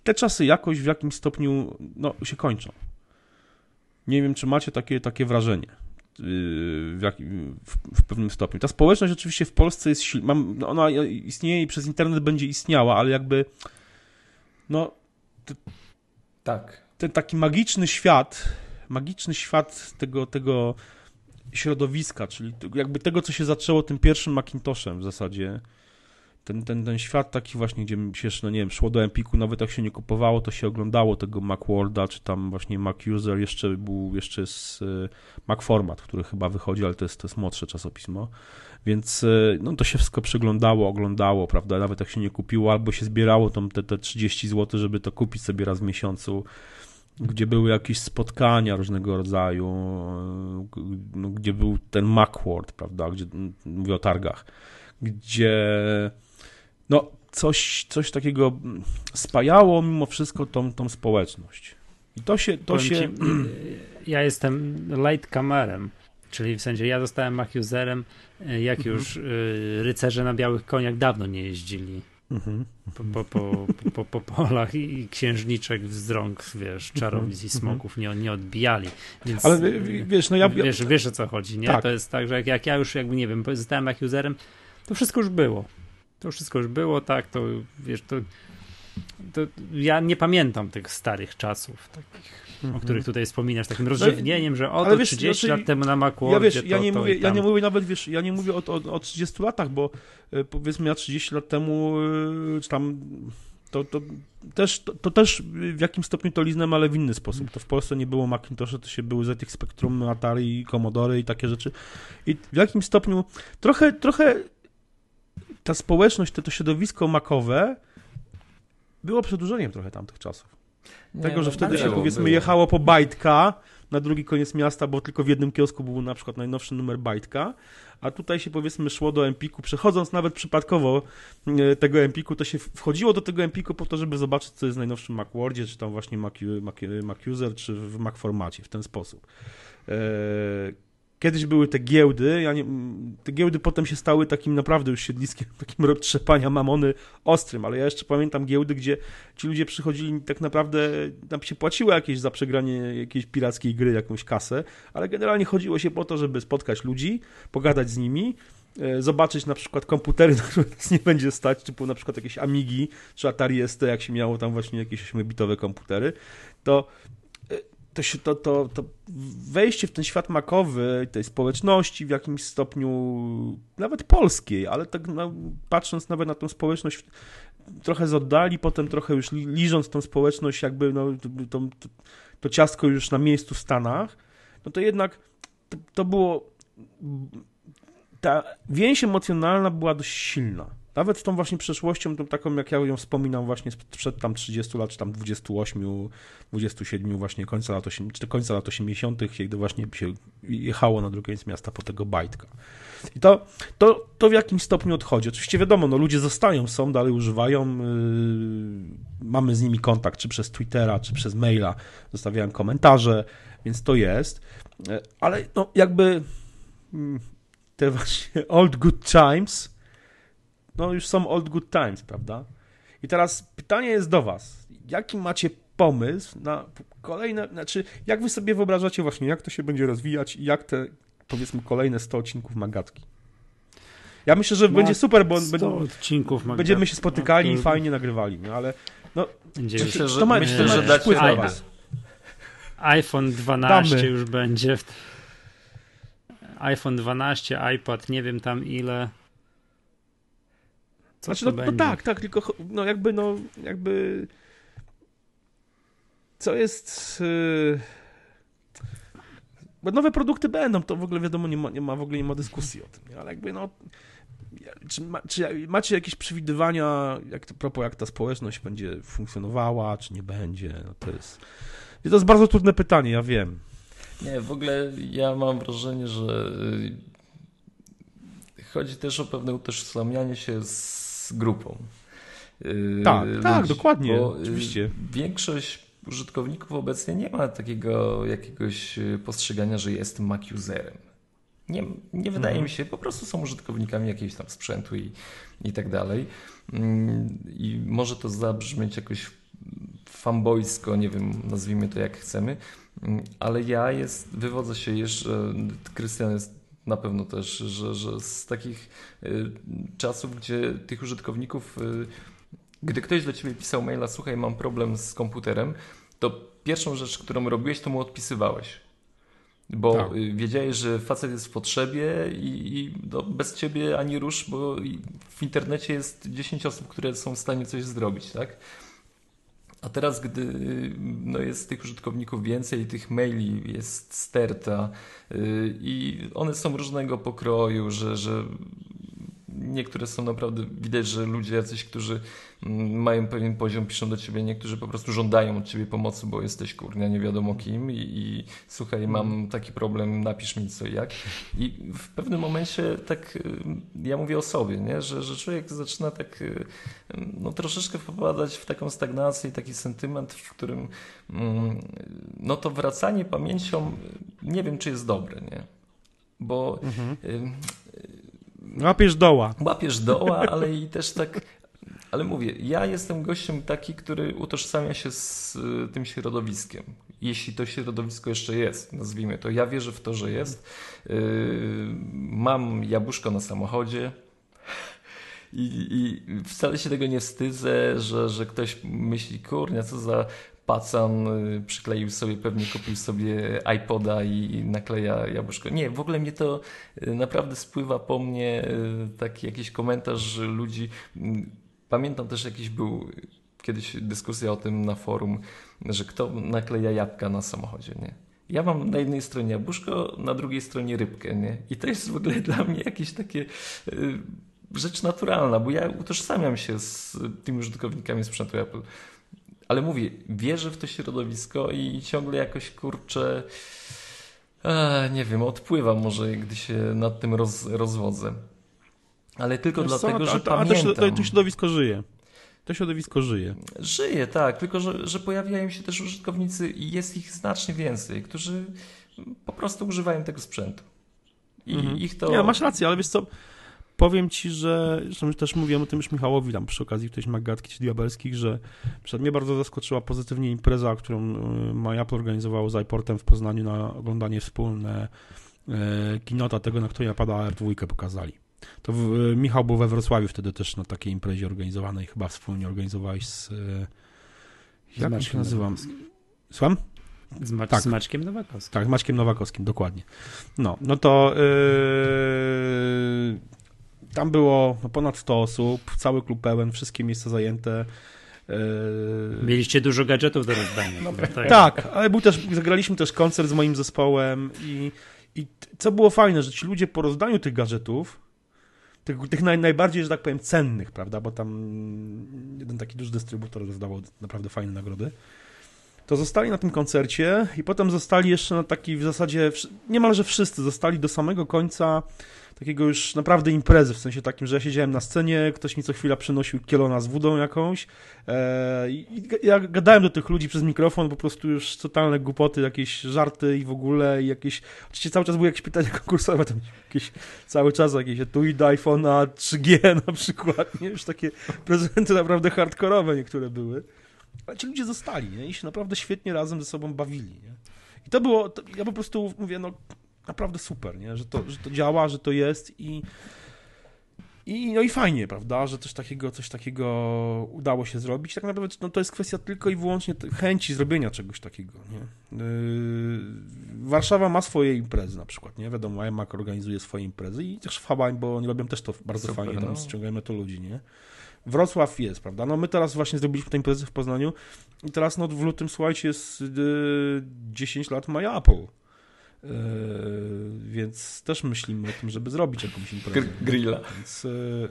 S1: te czasy jakoś w jakimś stopniu no, się kończą. Nie wiem, czy macie takie, takie wrażenie. Y, w, jak, w, w, pewnym stopniu. Ta społeczność oczywiście w Polsce jest silna, no, ona istnieje i przez internet będzie istniała, ale jakby no
S3: tak.
S1: Ten taki magiczny świat, magiczny świat tego, tego środowiska, czyli jakby tego, co się zaczęło tym pierwszym Macintoshem w zasadzie. Ten, ten, ten świat taki właśnie, gdzie się, no nie wiem, szło do Empiku, nawet jak się nie kupowało, to się oglądało tego Macworlda, czy tam właśnie Mac User, jeszcze był, jeszcze jest y, Mac Format, który chyba wychodzi, ale to jest, to jest młodsze czasopismo. Więc e, no, to się wszystko przyglądało, oglądało, prawda? Nawet jak się nie kupiło, albo się zbierało tam te, te 30 zł, żeby to kupić sobie raz w miesiącu, gdzie były jakieś spotkania różnego rodzaju, e, no, gdzie był ten Macworld, prawda? Gdzie, mówię o targach, gdzie no, coś, coś takiego spajało mimo wszystko tą, tą społeczność. I to się. To się... Ci,
S2: ja jestem light kamerem. Czyli w sensie ja zostałem Mac userem, e, jak mhm. już y, rycerze na białych koniach dawno nie jeździli. Mhm. Po, po, po, po, po, polach i księżniczek z rąk, wiesz, czarownic i mhm. smoków nie, nie odbijali. Więc,
S1: Ale wiesz, no ja...
S2: Wiesz, wiesz o co chodzi, nie? Tak. To jest tak, że jak, jak ja już jakby, nie wiem, zostałem Mac userem, to wszystko już było. To wszystko już było, tak, to wiesz, to, to ja nie pamiętam tych starych czasów, takich o których tutaj wspominasz, takim no rozrzewnieniem, że oto wiesz, 30 znaczy, lat temu na Macworldzie
S1: ja, wiesz, ja nie mówię, ja nie mówię nawet, wiesz, ja nie mówię o, o, o 30 latach, bo e, powiedzmy ja 30 lat temu, e, czy tam to, to, też, to, to, też w jakim stopniu to liznę, ale w inny sposób. To w Polsce nie było Macintosha, to się były ZX Spectrum, Atari, Commodore i takie rzeczy. I w jakim stopniu trochę, trochę ta społeczność, to, to środowisko makowe było przedłużeniem trochę tamtych czasów. Tego, że no, wtedy się powiedzmy jechało po bajtka na drugi koniec miasta, bo tylko w jednym kiosku był na przykład najnowszy numer bajtka, a tutaj się powiedzmy szło do Empiku, przechodząc nawet przypadkowo e, tego Empiku, to się wchodziło do tego Empiku po to, żeby zobaczyć, co jest w najnowszym Macworldzie, czy tam właśnie Mac, Mac, Mac User, czy w Mac formacie, w ten sposób. Kiedyś były te giełdy, ja nie, te giełdy potem się stały takim naprawdę już siedliskiem, takim trzepania mamony ostrym, ale ja jeszcze pamiętam giełdy, gdzie ci ludzie przychodzili tak naprawdę, tam się płaciło jakieś za przegranie jakiejś pirackiej gry, jakąś kasę, ale generalnie chodziło się po to, żeby spotkać ludzi, pogadać z nimi, e, zobaczyć na przykład komputery, na które nas nie będzie stać, typu na przykład jakieś Amigi czy Atari ST, jak się miało tam właśnie jakieś 8-bitowe komputery, to to, się, to, to, to wejście w ten świat makowy, tej społeczności w jakimś stopniu, nawet polskiej, ale tak no, patrząc nawet na tą społeczność trochę z oddali, potem trochę już liżąc tą społeczność, jakby no, to, to, to ciastko już na miejscu w Stanach, no to jednak to, to było ta więź emocjonalna była dość silna. Nawet z tą właśnie przeszłością, tą taką jak ja ją wspominam właśnie sprzed tam 30 lat, czy tam 28, 27 właśnie końca lat, 8, czy końca lat 80., kiedy właśnie się jechało na drugi koniec miasta po tego bajtka. I to, to, to w jakimś stopniu odchodzi. Oczywiście wiadomo, no ludzie zostają, są, dalej używają, yy, mamy z nimi kontakt, czy przez Twittera, czy przez maila, zostawiałem komentarze, więc to jest. Yy, ale no jakby yy, te właśnie old good times no już są old good times, prawda? I teraz pytanie jest do was. Jaki macie pomysł na kolejne, znaczy jak wy sobie wyobrażacie właśnie, jak to się będzie rozwijać i jak te, powiedzmy, kolejne 100 odcinków Magatki? Ja myślę, że będzie super, bo
S2: odcinków
S1: będziemy się spotykali i fajnie nagrywali, no ale no,
S3: myślę, że, to ma, myślę, że dacie
S2: iPhone 12 Damy. już będzie. iPhone 12, iPad, nie wiem tam ile.
S1: Co znaczy, no, no, tak, tak, tylko no jakby, no jakby co jest yy... bo nowe produkty będą, to w ogóle wiadomo, nie ma, nie ma w ogóle nie ma dyskusji o tym, nie? ale jakby no czy, ma, czy, macie jakieś przewidywania, jak to, propos, jak ta społeczność będzie funkcjonowała, czy nie będzie? No to jest. To jest bardzo trudne pytanie, ja wiem.
S3: Nie, w ogóle ja mam wrażenie, że y, chodzi też o pewne utożsamianie się z z grupą.
S1: Y, tak, ludzi, tak, dokładnie, y, oczywiście.
S3: Większość użytkowników obecnie nie ma takiego jakiegoś y, postrzegania, że jest Mac userem. Nie, nie wydaje mhm. mi się, po prostu są użytkownikami jakiegoś tam sprzętu i, i tak dalej. Mm, I może to zabrzmieć jakoś fanboysko, nie wiem, nazwijmy to jak chcemy, mm, ale ja jest, wywodzę się jeszcze, Krystian jest na pewno też, że, że z takich y, czasów, gdzie tych użytkowników, y, gdy ktoś do ciebie pisał maila, słuchaj, mam problem z komputerem, to pierwszą rzecz, którą robiłeś, to mu odpisywałeś. Bo tak. Y, wiedziałeś, że facet jest w potrzebie i, i no, bez ciebie ani rusz, bo w internecie jest 10 osób, które są w stanie coś zrobić, tak? A teraz, gdy no jest tych użytkowników więcej, tych maili jest sterta yy, i one są różnego pokroju, że, że niektóre są naprawdę, widać, że ludzie jacyś, którzy mm, mają pewien poziom, piszą do ciebie, niektórzy po prostu żądają od ciebie pomocy, bo jesteś kurnia nie wiadomo kim i, i słuchaj, mm. mam taki problem, napisz mi co i jak. I w pewnym momencie tak, y, ja mówię o sobie, nie? Że, że człowiek zaczyna tak y, no, troszeczkę wpadać w taką stagnację i taki sentyment, w którym mm, no to wracanie pamięcią nie wiem, czy jest dobre, nie? Bo mhm.
S1: Łapiesz doła.
S3: Łapiesz doła, ale i też tak. Ale mówię, ja jestem gościem taki, który utożsamia się z y, tym środowiskiem. Jeśli to środowisko jeszcze jest, nazwijmy to. Ja wierzę w to, że jest. Y, mam jabłuszko na samochodzie. I, I, wcale się tego nie wstydzę, że, że ktoś myśli, kurnia, co za pacan y, przykleił sobie, pewnie kupił sobie iPoda i nakleja jabłuszko. Nie, w ogóle mnie to y, naprawdę spływa po mnie y, taki jakiś komentarz ludzi. Mm, pamiętam też jakiś był kiedyś dyskusja o tym na forum, że kto nakleja jabłka na samochodzie, nie? Ja mam na jednej stronie jabłuszko, na drugiej stronie rybkę, nie? I to jest w ogóle dla mnie jakieś takie rzecz naturalna, bo ja utożsamiam się z tymi użytkownikami sprzętu Apple. Ale mówię, wierzę w to środowisko i ciągle jakoś kurczę. A, nie wiem, odpływam może, gdy się nad tym roz, rozwodzę. Ale tylko Wiesz dlatego, co? że a, pamiętam.
S1: To, to środowisko żyje. To środowisko żyje.
S3: Żyje, tak. Tylko, że, że pojawiają się też użytkownicy i jest ich znacznie więcej, którzy po prostu używają tego sprzętu. I mhm. ich to...
S1: Nie, masz rację, ale wiesz co, powiem ci, że zresztą też mówiłem o tym już Michałowi tam przy okazji ktoś Magatki czy Diabelskich, że przed mnie bardzo zaskoczyła pozytywnie impreza, którą y, Majapo organizowało z iPortem w Poznaniu na oglądanie wspólne e, kinota tego, na której napada R2 pokazali. To w, y, Michał był we Wrocławiu wtedy też na takiej imprezie organizowanej, chyba wspólnie organizowałeś z... Jak z się nazywam? Słucham?
S2: Z, Mac tak. z Maćkiem Nowakowskim.
S1: Tak, z Maćkiem Nowakowskim, dokładnie. No, no to yy, tam było ponad 100 osób, cały klub pełen, wszystkie miejsca zajęte.
S2: Yy, Mieliście dużo gadżetów do rozdania. No,
S1: tak. tak, ale był też, zagraliśmy też koncert z moim zespołem i, i co było fajne, że ci ludzie po rozdaniu tych gadżetów tych, tych naj, najbardziej, że tak powiem, cennych, prawda, bo tam jeden taki duży dystrybutor rozdawał naprawdę fajne nagrody, to zostali na tym koncercie i potem zostali jeszcze na taki w zasadzie, niemalże wszyscy zostali do samego końca takiego już naprawdę imprezy, w sensie takim, że ja siedziałem na scenie, ktoś mi co chwila przynosił kielona z wodą jakąś e, i ja gadałem do tych ludzi przez mikrofon, po prostu już totalne głupoty, jakieś żarty i w ogóle i jakieś, oczywiście cały czas były jakieś pytania konkursowe, tam jakieś cały czas jakieś tu i iPhone'a 3G na przykład, nie? Już takie prezenty naprawdę hardkorowe niektóre były. Ale ci ludzie zostali, nie? I się naprawdę świetnie razem ze sobą bawili, nie? I to było, to, ja po prostu mówię, no naprawdę super, nie? Że, to, że to działa, że to jest i, i, no i fajnie, prawda, że coś takiego, coś takiego udało się zrobić. Tak naprawdę no, to jest kwestia tylko i wyłącznie chęci zrobienia czegoś takiego. Nie? Yy, Warszawa ma swoje imprezy na przykład, nie? Wiadomo, EMAK organizuje swoje imprezy i też w Hawaii, bo oni robią też to bardzo Super, fajnie, no. tam ściągajmy to ludzi, nie? Wrocław jest, prawda? No my teraz właśnie zrobiliśmy tę imprezę w Poznaniu i teraz no w lutym, słuchajcie, jest yy, 10 lat My Apple. Yy, więc też myślimy o tym, żeby zrobić jakąś imprezę.
S3: grilla.
S1: Więc, yy,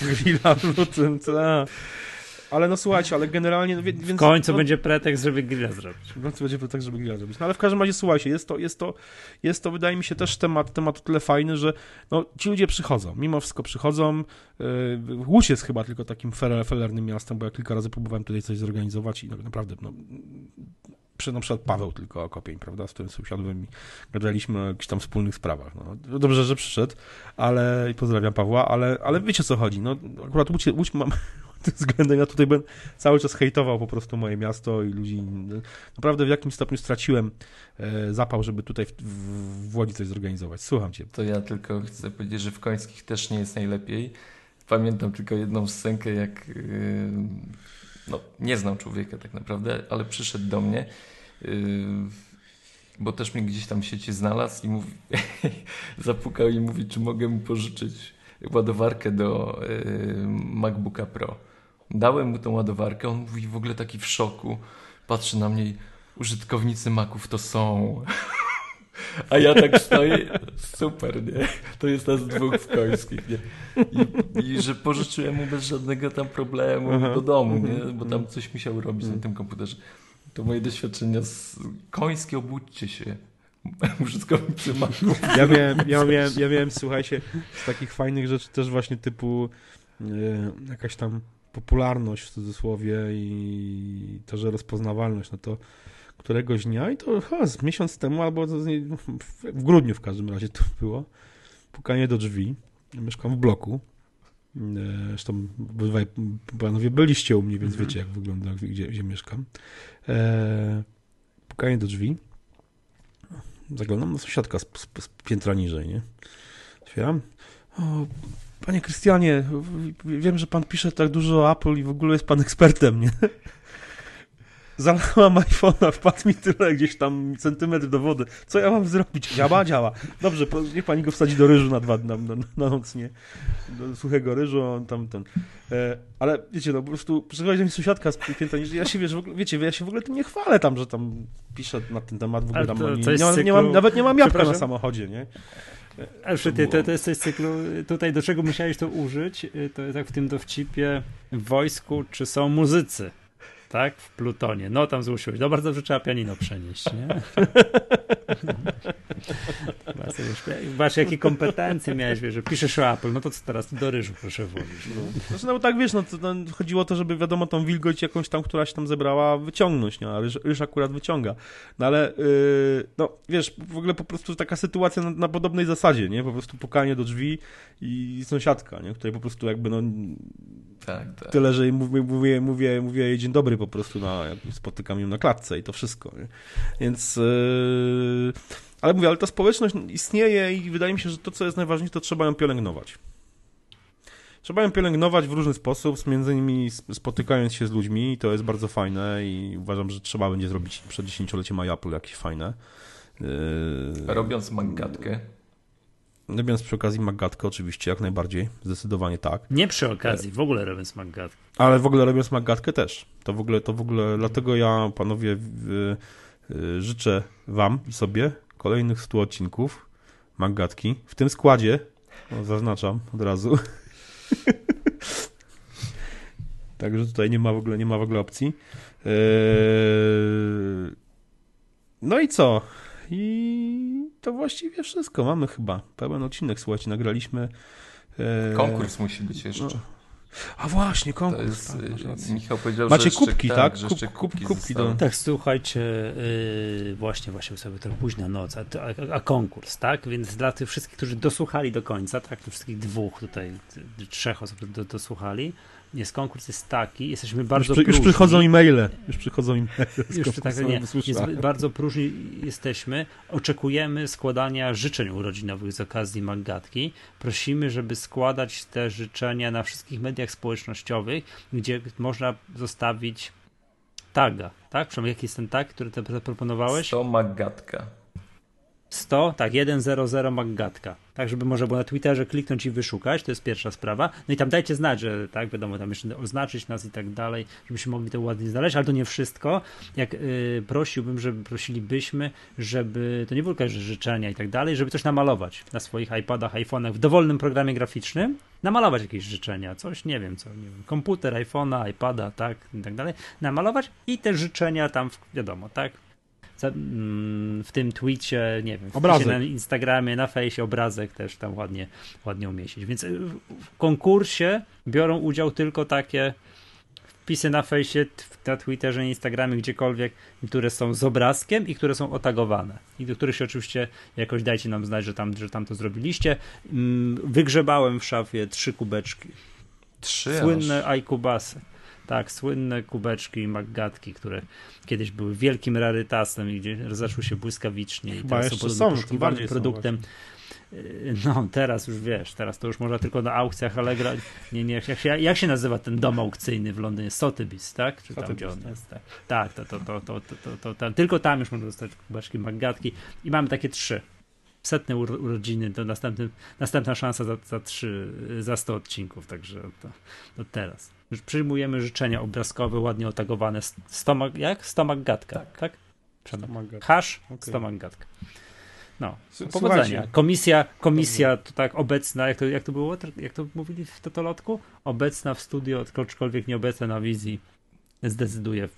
S1: grilla w lutym, co? Ale no słuchajcie, ale generalnie... No,
S2: więc, w końcu no, będzie pretekst, żeby grilla zrobić.
S1: W końcu będzie pretekst, żeby grilla zrobić. No ale w każdym razie słuchajcie, jest to, jest to, jest to wydaje mi się też temat, temat o tyle fajny, że no, ci ludzie przychodzą, mimo wszystko przychodzą. Yy, Łódź jest chyba tylko takim felernym miastem, bo ja kilka razy próbowałem tutaj coś zorganizować i no, naprawdę no, przy na przykład Paweł tylko Kopień, prawda, z którym sąsiadowym gadaliśmy o jakichś tam wspólnych sprawach. No, dobrze, że przyszedł, ale i pozdrawiam Pawła, ale, ale wiecie o co chodzi. No, akurat Łódź, Łódź mam tym względem, ja tutaj będę cały czas hejtował po prostu moje miasto i ludzi. Naprawdę w jakimś stopniu straciłem e, zapał, żeby tutaj w, w, Łodzi coś zorganizować. Słucham cię.
S3: To ja tylko chcę powiedzieć, że w Końskich też nie jest najlepiej. Pamiętam tylko jedną scenkę, jak yy, no, nie znam człowieka tak naprawdę, ale przyszedł do mnie Yy, bo też mnie gdzieś tam w sieci znalazł i mówi, zapukał i mówi, czy mogę mu pożyczyć ładowarkę do yy, MacBooka Pro. Dałem mu tą ładowarkę, on mówi w ogóle taki w szoku, patrzy na mnie i użytkownicy Maców to są. A ja tak stoję, super, nie? To jest nas dwóch w końskich, nie? I, I, że pożyczyłem mu bez żadnego tam problemu Aha. do domu, nie? Bo tam coś musiał robić na tym komputerze. To moje doświadczenia z końskie, obudźcie się. Użytkownicy Maców.
S1: Ja miałem, ja, miałem, ja miałem, słuchajcie, z takich fajnych rzeczy też właśnie typu yy, jakaś tam popularność w cudzysłowie i to, że rozpoznawalność, no to któregoś dnia i to chyba z miesiąc temu albo w grudniu w każdym razie to było, pukanie do drzwi. Mieszkam w bloku E, zresztą obydwaj panowie byliście u mnie, więc mhm. wiecie, jak wygląda, gdzie, gdzie mieszkam. E, pukanie do drzwi. Zaglądam na sąsiadka z, z, z piętra niżej, nie? Otwieram. O, panie Krystianie, wiem, że pan pisze tak dużo o Apple i w ogóle jest pan ekspertem, nie? Zalałam iPhone'a, wpadł mi tyle gdzieś tam centymetr do wody. Co ja mam zrobić? Działa? Działa. Dobrze, niech pani go wsadzi do ryżu na dwa na, na, na noc, nie? Do suchego ryżu, on tam ten. E, ale wiecie, no po prostu przychodzi do mnie sąsiadka z pięta, ja się wiesz, wiecie, ja się w ogóle tym nie chwalę tam, że tam piszę na ten temat, w ogóle tam to, to nie, mam, nie mam, nawet nie mam jabłka na samochodzie, nie?
S2: Ale to, to, jest coś z cyklu, tutaj do czego musiałeś to użyć, to jest tak w tym dowcipie w wojsku, czy są muzycy tak? W Plutonie. No tam złożyłeś. No bardzo dobrze trzeba pianino przenieść, nie? Zobacz, jakie kompetencje miałeś, wiesz, że piszesz o Apple, no to co teraz? Do ryżu proszę włożyć.
S1: No. Znaczy, no tak, wiesz, no, to, no, chodziło o to, żeby wiadomo tą wilgoć jakąś tam, która się tam zebrała, wyciągnąć, no, a ryż, ryż akurat wyciąga. No ale, yy, no, wiesz, w ogóle po prostu taka sytuacja na, na, podobnej zasadzie, nie? Po prostu pukanie do drzwi i sąsiadka, nie? Której po prostu jakby, no, tak, tak. Tyle, że mówię, mówię, mówię, mówię jej dzień dobry po prostu, na, spotykam ją na klatce i to wszystko. Nie? Więc, yy, ale mówię, ale ta społeczność istnieje i wydaje mi się, że to, co jest najważniejsze, to trzeba ją pielęgnować. trzeba ją pielęgnować w różny sposób, między innymi spotykając się z ludźmi, to jest bardzo fajne i uważam, że trzeba będzie zrobić przed dziesięcioleciem Apple jakieś fajne.
S3: Yy... Robiąc magatkę.
S1: Robiąc przy okazji magatkę oczywiście, jak najbardziej, zdecydowanie tak.
S2: Nie przy okazji, w ogóle robiąc magatkę.
S1: Ale w ogóle robiąc magatkę też. To w ogóle, to w ogóle, dlatego ja panowie y, życzę wam i sobie kolejnych 100 odcinków magatki w tym składzie, no, zaznaczam od razu. Także tutaj nie ma w ogóle, nie ma w ogóle opcji. Eee... No i co? I to właściwie wszystko. Mamy chyba pełen odcinek. Słuchajcie, nagraliśmy.
S3: Eee... Konkurs musi być jeszcze. No.
S1: A właśnie, konkurs.
S3: Jest, tak, Michał powiedział,
S1: Macie
S3: że
S1: kubki,
S3: jeszcze,
S1: tak?
S3: Że jeszcze kubki, kubki
S2: do... Tak, słuchajcie, yy, właśnie, właśnie sobie trochę późna noc, a, a, a, konkurs, tak? Więc dla tych wszystkich, którzy dosłuchali do końca, tak, tych wszystkich dwóch tutaj, trzech osób do, dosłuchali, jest konkurs jest taki, jesteśmy bardzo
S1: już, przy, już przychodzą e-maile. Już przychodzą e-maile.
S2: Już tak, nie, jest, bardzo próżni jesteśmy. Oczekujemy składania życzeń urodzinowych z okazji Magatki. Prosimy, żeby składać te życzenia na wszystkich mediach społecznościowych, gdzie można zostawić taga, tak? Przynajmniej jaki jest ten tag, który ty zaproponowałeś?
S3: To Magatka.
S2: 100, tak, 100 Maggatka. Tak, żeby można było na Twitterze kliknąć i wyszukać, to jest pierwsza sprawa. No i tam dajcie znać, że tak, wiadomo, tam jeszcze oznaczyć nas i tak dalej, żebyśmy mogli to ładnie znaleźć, ale to nie wszystko. Jak yy, prosiłbym, żeby prosilibyśmy, żeby, to nie było jakieś życzenia i tak dalej, żeby coś namalować na swoich iPadach, iPhone'ach w dowolnym programie graficznym, namalować jakieś życzenia, coś, nie wiem co, nie wiem, komputer, iPhone'a, iPada, tak, i tak dalej, namalować i te życzenia tam, wiadomo, tak, w tym tweetie, nie wiem,
S1: obrazek.
S2: na Instagramie, na fejsie, obrazek też tam ładnie, ładnie umieścić. Więc y, w konkursie biorą udział tylko takie wpisy na fejsie, na Twitterze, Instagramie, gdziekolwiek, które są z obrazkiem i które są otagowane. I do których się oczywiście jakoś dajcie nam znać, że tam, że tam to zrobiliście. Mm, wygrzebałem w szafie trzy kubeczki.
S3: Trzy
S2: Słynne iKubasy. Tak, słynne kubeczki i maggatki, które kiedyś były wielkim rarytasem i gdzie zaczły się błyskawicznie i
S1: teraz są są,
S2: poszukiwanym produktem. No, teraz już wiesz, teraz to już można tylko na aukcjach Allegra. Nie, nie, jak się, jak się nazywa ten dom aukcyjny w Londynie? Sotheby's, tak? Czy tam, gdzie on jest? Tak, tak to, to, to, to, to, to, to, tylko tam już można dostać kubeczki maggatki i mamy takie trzy setne urodziny, to następny, następna szansa za, za, trzy, za 100 odcinków, także to, to teraz. Przyjmujemy życzenia obrazkowe, ładnie otagowane. Stomak, jak? Stomak gadka, tak? tak? Hash, okay. stomak gadka. No, powodzenia. Komisja, komisja to tak obecna, jak to, jak to było, jak to mówili w Totolotku? Obecna w studio, aczkolwiek nieobecna na wizji, zdecyduje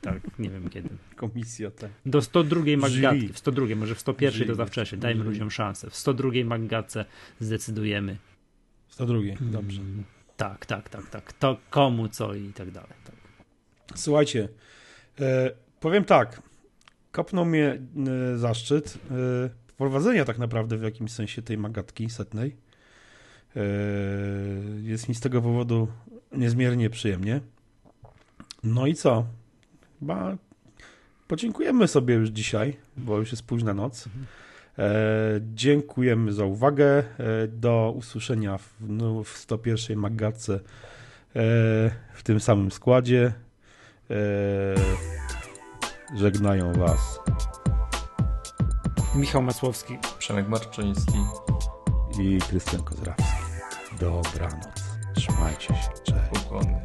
S2: tak, nie wiem kiedy.
S1: Komisja, tak.
S2: Do 102 Maggatki, w 102, może w 101 Jury. to za wcześnie, dajmy ludziom szansę. W 102 Maggatce zdecydujemy.
S1: W 102, dobrze. Mm,
S2: tak, tak, tak, tak. To komu, co i tak dalej. Tak.
S1: Słuchajcie, e, powiem tak. Kopnął mnie e, zaszczyt e, prowadzenia tak naprawdę w jakimś sensie tej magatki setnej. Jest mi z tego powodu niezmiernie przyjemnie. No i co? Chyba podziękujemy sobie już dzisiaj, bo już jest późna noc. E, dziękujemy za uwagę. E, do usłyszenia w, no, w 101 Magatce e, w tym samym składzie. E, żegnają Was
S2: Michał Masłowski,
S3: Przemek Marczyński
S1: i Krystian Kozrawski. Dobranoc. Trzymajcie się. Cześć.
S3: Ukłony.